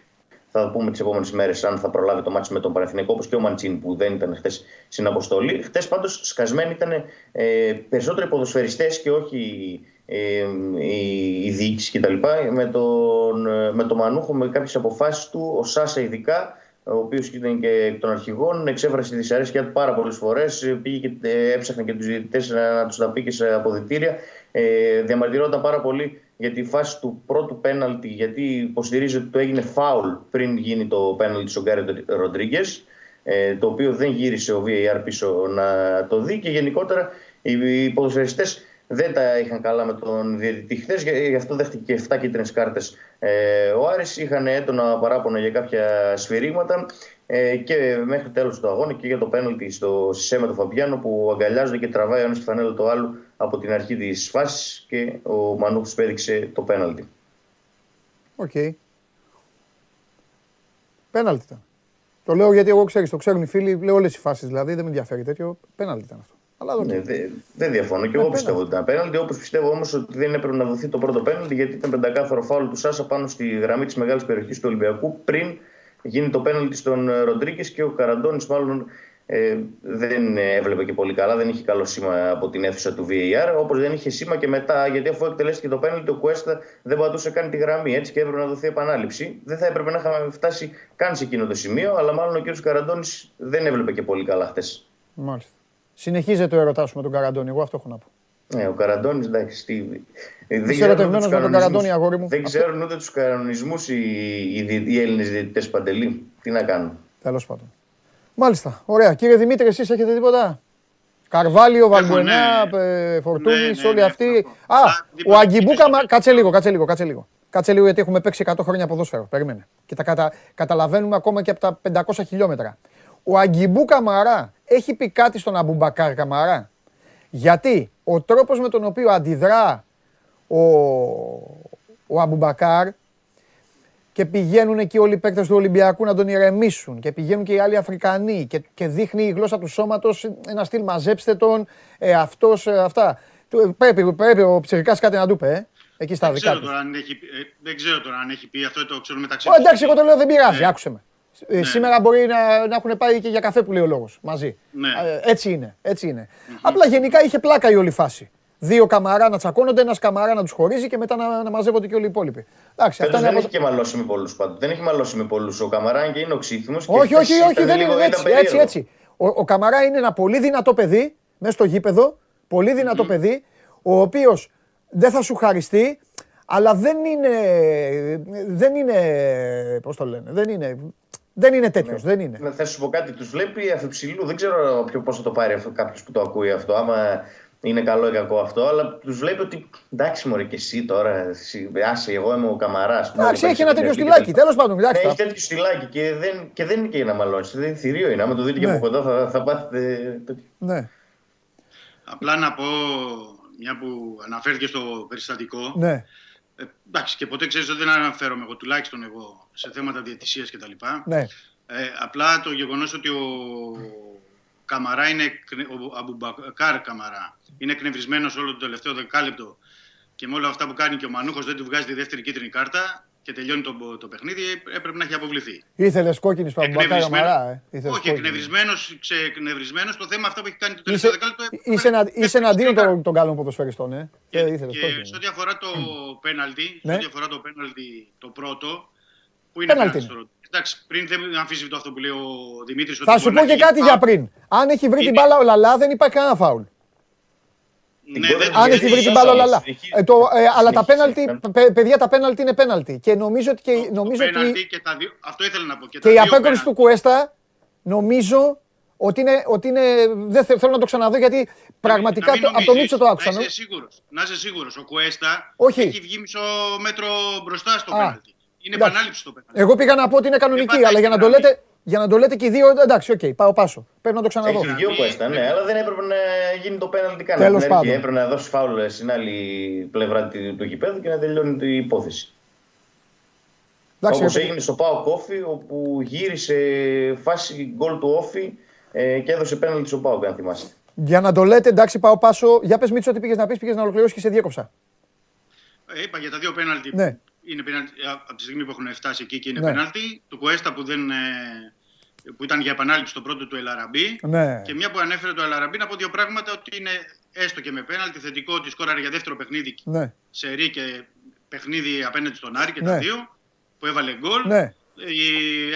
θα πούμε τις επόμενες μέρες αν θα προλάβει το μάτι με τον Παναθηναϊκό, όπως και ο Μαντσίν που δεν ήταν χθες στην αποστολή. Χθες πάντως σκασμένοι ήταν ε, περισσότερο οι ποδοσφαιριστές και όχι ε, η, η διοίκησης κτλ. Με τον, με τον Μανούχο, με κάποιες αποφάσεις του, ο Σάσα ειδικά, ο οποίος ήταν και εκ των αρχηγών, εξέφρασε τη δυσαρέσκεια του πάρα πολλές φορές. Πήγε και ε, έψαχνε και τους διαιτητές να, να τους τα πει και σε αποδητήρια. Ε, διαμαρτυρόταν πάρα πολύ για τη φάση του πρώτου πέναλτη, γιατί υποστηρίζει ότι το έγινε φάουλ πριν γίνει το πέναλτι στον Γκάρι Ροντρίγκες, ε, το οποίο δεν γύρισε ο VAR πίσω να το δει και γενικότερα οι ποδοσφαιριστές δεν τα είχαν καλά με τον διαιτητή χθες, γι' αυτό δέχτηκε 7 κίτρινες κάρτες. Ε, ο Άρης είχαν έντονα παράπονα για κάποια σφυρίγματα ε, και μέχρι τέλος του αγώνα και για το πέναλτι στο Σέμα του Φαμπιάνο που αγκαλιάζονται και τραβάει ο ένας φανέλο το άλλο από την αρχή της φάσης και ο Μανούχος πέδειξε το πέναλτι. Okay. Πέναλτι ήταν. Το λέω γιατί εγώ ξέρεις, το ξέρουν οι φίλοι, λέω όλες οι φάσεις δηλαδή, δεν με ενδιαφέρει τέτοιο. Πέναλτι ήταν αυτό. Αλλά ναι, δεν διαφωνώ και εγώ πιστεύω ότι ήταν πέναλτι. Όπως πιστεύω όμως ότι δεν έπρεπε να δοθεί το πρώτο πέναλτι γιατί ήταν πεντακάθαρο φάουλ του Σάσα πάνω στη γραμμή της μεγάλης περιοχής του Ολυμπιακού πριν γίνει το πέναλτι στον Ροντρίγκες και ο Καραντώνης μάλλον ε, δεν έβλεπε και πολύ καλά, δεν είχε καλό σήμα από την αίθουσα του VAR. Όπως δεν είχε σήμα και μετά, γιατί αφού εκτελέστηκε το πέναλτι, ο Κουέστα δεν πατούσε καν τη γραμμή έτσι και έπρεπε να δοθεί επανάληψη. Δεν θα έπρεπε να είχαμε φτάσει καν σε εκείνο το σημείο, αλλά μάλλον ο κ. Καραντώνης δεν έβλεπε και πολύ καλά χθες. Μάλιστα. Συνεχίζεται ο ερωτάς με τον Καραντώνη. Εγώ αυτό έχω να πω. Ναι, ο Καραντώνης, εντάξει. Τι... Είσαι ερωτευμένος με τον Καραντώνη, αγόρι μου. Δεν ξέρουν ούτε τους κανονισμούς οι, οι, οι Έλληνες διαιτητές παντελή. Τι να κάνουν. Τέλος πάντων. Μάλιστα. Ωραία. Κύριε Δημήτρη, εσείς έχετε τίποτα; Καρβάλιο, Βαλμπουενά, ναι. Φορτούνη, ναι, ναι, όλοι αυτοί. Α, ο Αγκιμπούκα. Κάτσε λίγο, κάτσε λίγο, κάτσε λίγο. Κάτσε λίγο γιατί έχουμε παίξει 100 χρόνια ποδόσφαιρο. Περίμενε. Και τα κατα... καταλαβαίνουμε ακόμα και από τα 500 χιλιόμετρα. Ο Αγκιμπού Καμαρά έχει πει κάτι στον Αμπουμπακάρ Καμαρά; Γιατί ο τρόπος με τον οποίο αντιδρά ο, ο Αμπουμπακάρ και πηγαίνουν εκεί όλοι οι παίκτες του Ολυμπιακού να τον ηρεμήσουν και πηγαίνουν και οι άλλοι Αφρικανοί και, και δείχνει η γλώσσα του σώματος ένα στυλ μαζέψτε τον, ε, αυτός, ε, αυτά. Πρέπει, πρέπει ο Ψερικάς κάτι να του πει, ε. Εκεί στα δικά τους. Δεν ξέρω τώρα αν έχει πει αυτό το ξέρω μεταξύ. Εντάξει, εγώ το λέω δεν πειράζει, άκουσε με. Ε, ναι. Σήμερα μπορεί να, να έχουν πάει και για καφέ που λέει ο λόγος μαζί. Ναι. Ε, έτσι είναι. Έτσι είναι. Απλά γενικά είχε πλάκα η όλη φάση. Δύο καμαρά να τσακώνονται, ένας καμαρά να τους χωρίζει και μετά να, να μαζεύονται και όλοι οι υπόλοιποι. Εντάξει, δεν από... έχει και μαλώσει με πολλούς πάντως. Δεν έχει μαλώσει με πολλούς. Ο Καμαρά και είναι οξύθυμος. Όχι, όχι, όχι, δεν είναι έτσι. έτσι, έτσι. Ο, ο Καμαρά είναι ένα πολύ δυνατό παιδί μέσα στο γήπεδο. Πολύ δυνατό παιδί, ο οποίος δεν θα σου χαριστεί, αλλά δεν είναι. Δεν είναι. Πώς το λένε. Δεν είναι. Δεν είναι τέτοιος. Ναι. Δεν είναι. Θα σου πω κάτι, τους βλέπει αφιψηλού. Δεν ξέρω πώ θα το πάρει αυτό κάποιος που το ακούει αυτό. Άμα είναι καλό ή κακό αυτό, αλλά τους βλέπει ότι εντάξει, Μωρή, και εσύ τώρα. Άσε, εγώ είμαι ο Καμαράς. Εντάξει, έχει ένα τέτοιο στυλάκι. Τέλος πάντων, εντάξει. Έχει τέτοιο στυλάκι και δεν, και δεν είναι και για να μαλώσεις. Δεν θηρίο είναι. Άμα το δείτε και ναι. από κοντά θα, θα πάθετε. Ναι. Απλά να πω, μια που αναφέρθηκε στο περιστατικό. Ναι. Ε, εντάξει, και ποτέ ξέρεις ότι δεν αναφέρομαι εγώ, τουλάχιστον εγώ, σε θέματα διαιτησία κτλ. Ναι. Ε, απλά το γεγονός ότι ο Καμαρά είναι, ο Αμπουμπακάρ Καμαρά είναι εκνευρισμένος όλο το τελευταίο δεκάλεπτο και με όλα αυτά που κάνει και ο Μανούχος δεν του βγάζει τη δεύτερη κίτρινη κάρτα και τελειώνει το, το παιχνίδι, έπρεπε να έχει αποβληθεί. Ήθελες κόκκινη στο Αμπουμπακάρ Καμαρά. Ε; Όχι, εκνευρισμένος στο θέμα αυτό που έχει κάνει το τελευταίο δεκάλεπτο. Είσαι εναντίον των, των καλών ποδοσφαιριστών, ε; Και, και, και σε ό,τι αφορά το πέναλτι, σε ναι. ό,τι αφορά το πέναλτι το πρώτο, που είναι πέναλτι. Εντάξει, πριν δεν αμφισβητώ αυτό που λέει ο Δημήτρης. Θα σου πω και κάτι για πριν. Αν έχει βρει την μπάλα ο Λαλά, δεν υπάρχει κανένα φάουλ. Ναι, Αν έχει βρει την μπάλα ο Λαλά. Ε, ε, αλλά τα πέναλτι, παιδιά, τα πέναλτι είναι πέναλτι. Και νομίζω ότι. Και, νομίζω ότι και τα δύο, αυτό ήθελα να πω. Και, και η απέκρουση του Κουέστα νομίζω ότι είναι, ότι είναι, δεν θέλω να το ξαναδώ γιατί πραγματικά το, από τον Μίτσο το άκουσα. Να είσαι σίγουρος, να είσαι σίγουρος. Ο Κουέστα Όχι. έχει βγει μισό μέτρο μπροστά στο πέναλτι. Είναι επανάληψη το πέναλτι. Εγώ πήγα να πω ότι είναι κανονική, αλλά για να, το λέτε, για να το λέτε και οι δύο, εντάξει, okay, πάω πάσο. Πρέπει να το ξαναδώ. Έχει βγει ο Κουέστα, ναι, αλλά δεν έπρεπε να γίνει το πέναλτι καν. Τέλος πάντων. Έπρεπε να δώσει φάουλ στην άλλη πλευρά του γηπέδου και να τελειώνει την υπόθεση. Όπως έγινε στο Πάο Κόφι, όπου γύρισε φάση γκολ του Όφι ε, και έδωσε πέναλτι στον Πάο, αν θυμάσαι. Για να το λέτε, εντάξει, πάω πάσο. Για πες Μίτσο, ό,τι πήγες να πεις, πήγες να ολοκληρώσεις και σε διέκοψα. Ε, είπα για τα δύο πέναλτι. Ναι. Είναι πέναλτι από τη στιγμή που έχουν φτάσει εκεί και είναι ναι. πέναλτι. Του Κουέστα που, δεν, ε, που ήταν για επανάληψη το πρώτο του Ελαραμπή. Ναι. Και μια που ανέφερε το Ελαραμπή, να πω δύο πράγματα ότι είναι έστω και με πέναλτι θετικό ότι σκόραρε για δεύτερο παιχνίδι ναι. σε ρί και παιχνίδι απέναντι στον Άρη και ναι. τα δύο που έβαλε γκολ. Ναι.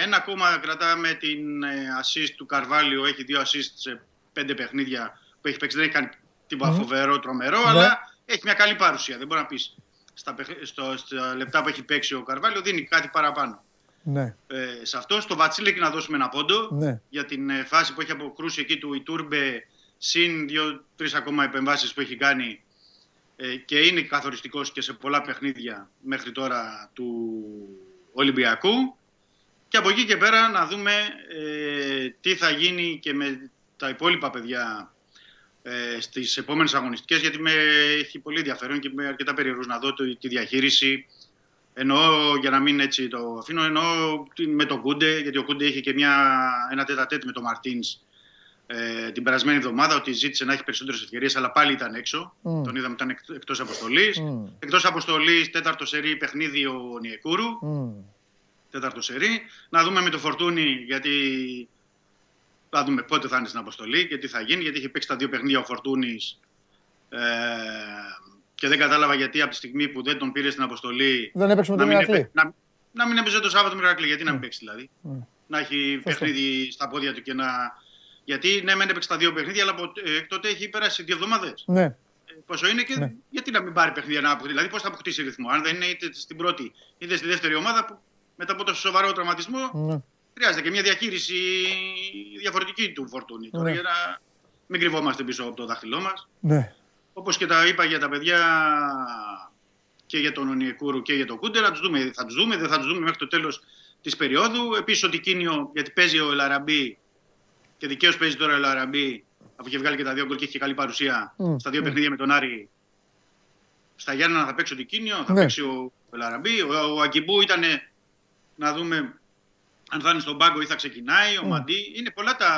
Ένα ακόμα κρατάμε την ε, assist του Καρβάλιο. Έχει δύο assist σε πέντε παιχνίδια που έχει παίξει. Δεν έχει κάνει τίποτα mm. φοβερό, τρομερό, ναι. αλλά έχει μια καλή παρουσία. Δεν μπορεί να πεις στα, στο, στα λεπτά που έχει παίξει ο Καρβάλιο δίνει κάτι παραπάνω. Ναι. Ε, σε αυτό στο Βατσίλεκ να δώσουμε ένα πόντο ναι. για την ε, φάση που έχει αποκρούσει εκεί του Ιτούρμπε συν δύο-τρει ακόμα επεμβάσεις που έχει κάνει ε, και είναι καθοριστικός και σε πολλά παιχνίδια μέχρι τώρα του Ολυμπιακού. Και από εκεί και πέρα να δούμε ε, τι θα γίνει και με τα υπόλοιπα παιδιά ε, στις επόμενες αγωνιστικές γιατί με έχει πολύ ενδιαφέρον και με αρκετά περίεργος να δω τη διαχείριση Εννοώ, για να μην έτσι το αφήνω, εννοώ με τον Κούντε, γιατί ο Κούντε είχε και μια, ένα τέτα τέτ με τον Μαρτίνς ε, την περασμένη εβδομάδα, ότι ζήτησε να έχει περισσότερες ευκαιρίες, αλλά πάλι ήταν έξω. Mm. Τον είδαμε ήταν εκτός αποστολής. Mm. Εκτός αποστολής, τέταρτο σερή παιχνίδι ο Νιεκούρου. Mm. Τέταρτο σερή. Να δούμε με το Φορτούνι, γιατί θα δούμε πότε θα είναι στην αποστολή και τι θα γίνει, γιατί είχε παίξει τα δύο παιχνίδια ο Φορτούνης. Ε, και δεν κατάλαβα γιατί από τη στιγμή που δεν τον πήρε στην αποστολή. Δεν έπαιξε με τον Ηρακλή. Να, να μην έπαιζε το Σάββατο με τον Ηρακλή. Γιατί να μην παίξει δηλαδή. Να έχει παιχνίδι στα πόδια του και να. Γιατί ναι, μεν έπαιξε τα δύο παιχνίδια, αλλά από ε, τότε έχει πέρασει δύο εβδομάδες. Ναι. Ε, πόσο είναι και ναι. γιατί να μην πάρει παιχνίδια να αποκτήσει. Δηλαδή, πώς θα αποκτήσει ρυθμό. Αν δεν είναι είτε στην πρώτη είτε στη δεύτερη ομάδα που μετά από τόσο σοβαρό τραυματισμό ναι. χρειάζεται και μια διαχείριση διαφορετική του φορτούνη. Ναι. Τώρα για να μην κρυβόμαστε πίσω από το δάχτυλό μας. Ναι. Όπως και τα είπα για τα παιδιά και για τον Ονιεκούρου και για τον Κούντερα, τους δούμε. θα τους δούμε, δεν θα τους δούμε μέχρι το τέλος της περίοδου. Επίσης ο Τικίνιο, γιατί παίζει ο Ελαραμπή και δικαίως παίζει τώρα ο Ελαραμπή, αφού είχε βγάλει και τα δύο γκολ και έχει καλή παρουσία mm. στα δύο mm. παιχνίδια με τον Άρη. Στα Γιάννα θα παίξει ο Τικίνιο, θα mm. παίξει ο Ελαραμπή. Ο, ο Αγκιμπού ήταν να δούμε αν θα είναι στον πάγκο ή θα ξεκινάει. Ο Μαντί. Είναι πολλά τα,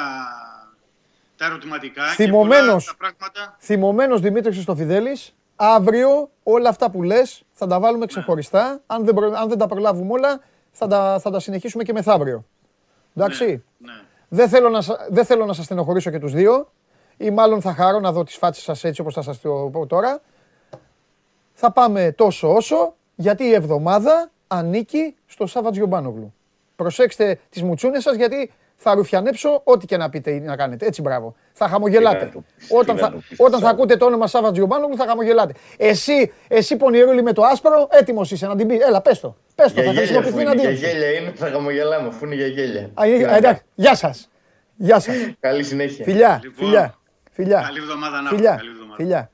τα ερωτηματικά θυμωμένος, και πολλά τα πράγματα. Θυμωμένος Δημήτρης Χριστοφιδέλης, αύριο όλα αυτά που λες θα τα βάλουμε ξεχωριστά. Αν, δεν αν δεν τα προλάβουμε όλα θα τα, θα τα συνεχίσουμε και μεθαύριο. Εντάξει. Ναι, ναι. Δεν, θέλω να, δεν θέλω να σας στενοχωρήσω και τους δύο ή μάλλον θα χαρώ να δω τις φάτσες σας έτσι όπως θα σας το πω τώρα. Θα πάμε τόσο όσο γιατί η εβδομάδα ανήκει στο Σάββατ Γιομπάνογλου. Προσέξτε τις μουτσούνες σας γιατί θα ρουφιανέψω ό,τι και να πείτε ή να κάνετε. Έτσι, μπράβο. Θα χαμογελάτε. Όταν, θα, όταν θα ακούτε το όνομα Σάββα Τζιουμπάνογλου θα χαμογελάτε. Εσύ, εσύ πονηρούλη με το άσπρο, έτοιμος είσαι να την πει. Έλα, πες το. Πες το, θα χρησιμοποιηθεί να Για γέλια είναι, θα χαμογελάμε, αφού είναι για γέλια. εντάξει, γεια σας. Γεια σας. Καλή συνέχεια. Φιλιά, λοιπόν, φιλιά. φιλιά. Καλή εβδομάδα να φιλιά, φιλιά.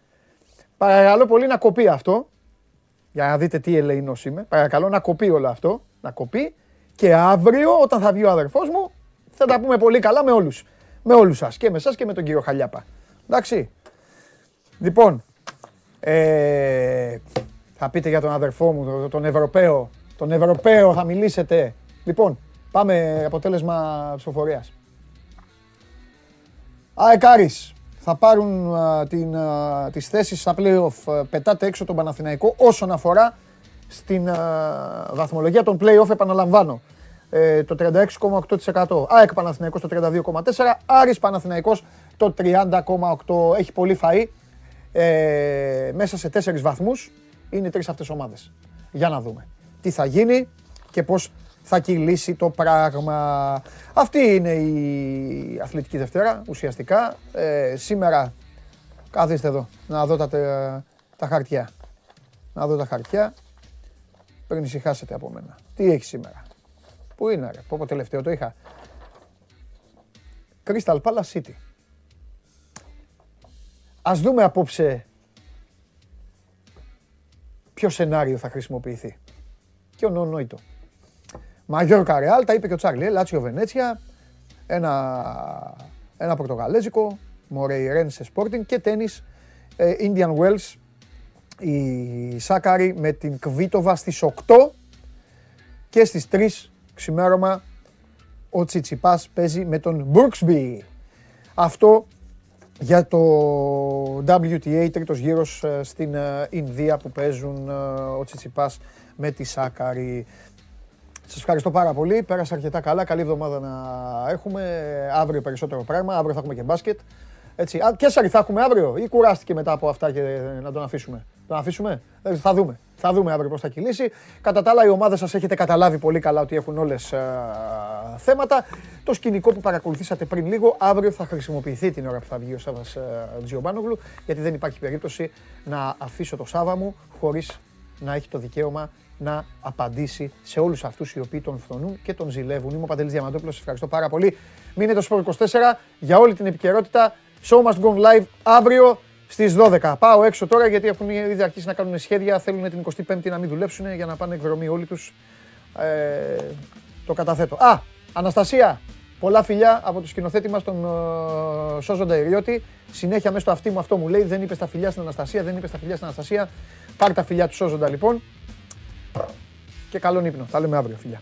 Παρακαλώ πολύ να κοπεί αυτό. Για να δείτε τι ελεηνός είμαι. Παρακαλώ να κοπεί όλο αυτό. Να κοπεί. Και αύριο, όταν θα βγει ο αδερφός μου, θα τα πούμε πολύ καλά με όλους. Με όλους σας και με εσάς και με τον κύριο Χαλιάπα. Εντάξει. Λοιπόν, ε, θα πείτε για τον αδερφό μου, τον Ευρωπαίο. Τον Ευρωπαίο θα μιλήσετε. Λοιπόν, πάμε αποτέλεσμα ψηφοφορίας. Αεκάρης θα πάρουν α, την, α, τις θέσεις στα play-off. Πετάτε έξω τον Παναθηναϊκό όσον αφορά στην α, βαθμολογία των play-off, επαναλαμβάνω. Ε, το 36,8%. ΑΕΚ Παναθηναϊκός το 32,4%. Άρης Παναθηναϊκός το 30,8%. Έχει πολύ φαΐ. Ε, μέσα σε τέσσερις βαθμούς είναι τρεις αυτές ομάδες. Για να δούμε τι θα γίνει και πώς θα κυλήσει το πράγμα. Αυτή είναι η Αθλητική Δευτέρα ουσιαστικά. Ε, σήμερα καθίστε εδώ να δω τα, τα χαρτιά. Να δω τα χαρτιά πριν ησυχάσετε από μένα. Τι έχει σήμερα; Πού είναι, ρε, πω, τελευταίο το είχα. Crystal Palace City. Ας δούμε απόψε ποιο σενάριο θα χρησιμοποιηθεί. Και ο Νονόιτο. Μαγιόρ Καρεάλ, τα είπε και ο Τσάρλι, Λάτσιο Βενέτσια, ένα, ένα πορτογαλέζικο, Μορέι Ρένσε Sporting και τένις ε, Indian Wells, η Σάκαρη με την Κβίτοβα στις 8 και στις 3 ξημέρωμα ο Τσιτσιπάς παίζει με τον Μπουρξμπι. Αυτό για το WTA τρίτος γύρος ε, στην ε, Ινδία που παίζουν ε, ο Τσιτσιπάς με τη Σάκαρη. Σας ευχαριστώ πάρα πολύ. Πέρασα αρκετά καλά. Καλή εβδομάδα να έχουμε. Αύριο περισσότερο πράγμα. Αύριο θα έχουμε και μπάσκετ. Έτσι. Α, και θα έχουμε αύριο ή κουράστηκε μετά από αυτά και να τον αφήσουμε. Τον αφήσουμε. Θα δούμε. Θα δούμε αύριο πώς θα κυλήσει. Κατά τα άλλα, η ομάδα σας έχετε καταλάβει πολύ καλά ότι έχουν όλες θέματα. Το σκηνικό που παρακολουθήσατε πριν λίγο, αύριο θα χρησιμοποιηθεί την ώρα που θα βγει ο Σάβα uh, Τζιομπάνογλου, γιατί δεν υπάρχει περίπτωση να αφήσω το Σάβα μου χωρίς να έχει το δικαίωμα να απαντήσει σε όλους αυτούς οι οποίοι τον φθονούν και τον ζηλεύουν. Είμαι ο Παντελής Διαμαντόπουλος. Ευχαριστώ πάρα πολύ. Μείνετε στο 24 για όλη την επικαιρότητα. Show must go live αύριο στις 12. Πάω έξω τώρα γιατί έχουν ήδη αρχίσει να κάνουν σχέδια. Θέλουν την 25η να μην δουλέψουν για να πάνε εκδρομή όλοι τους. Ε, το καταθέτω. Α, Αναστασία, πολλά φιλιά από το σκηνοθέτη μας, τον uh, Σόζοντα Ιριώτη. Συνέχεια μέσα στο αυτί μου αυτό μου λέει: Δεν είπες τα φιλιά στην Αναστασία, δεν είπες τα φιλιά στην Αναστασία. Πάρ τα φιλιά του Σόζοντα λοιπόν. Και καλό ύπνο. Τα λέμε αύριο, φιλιά.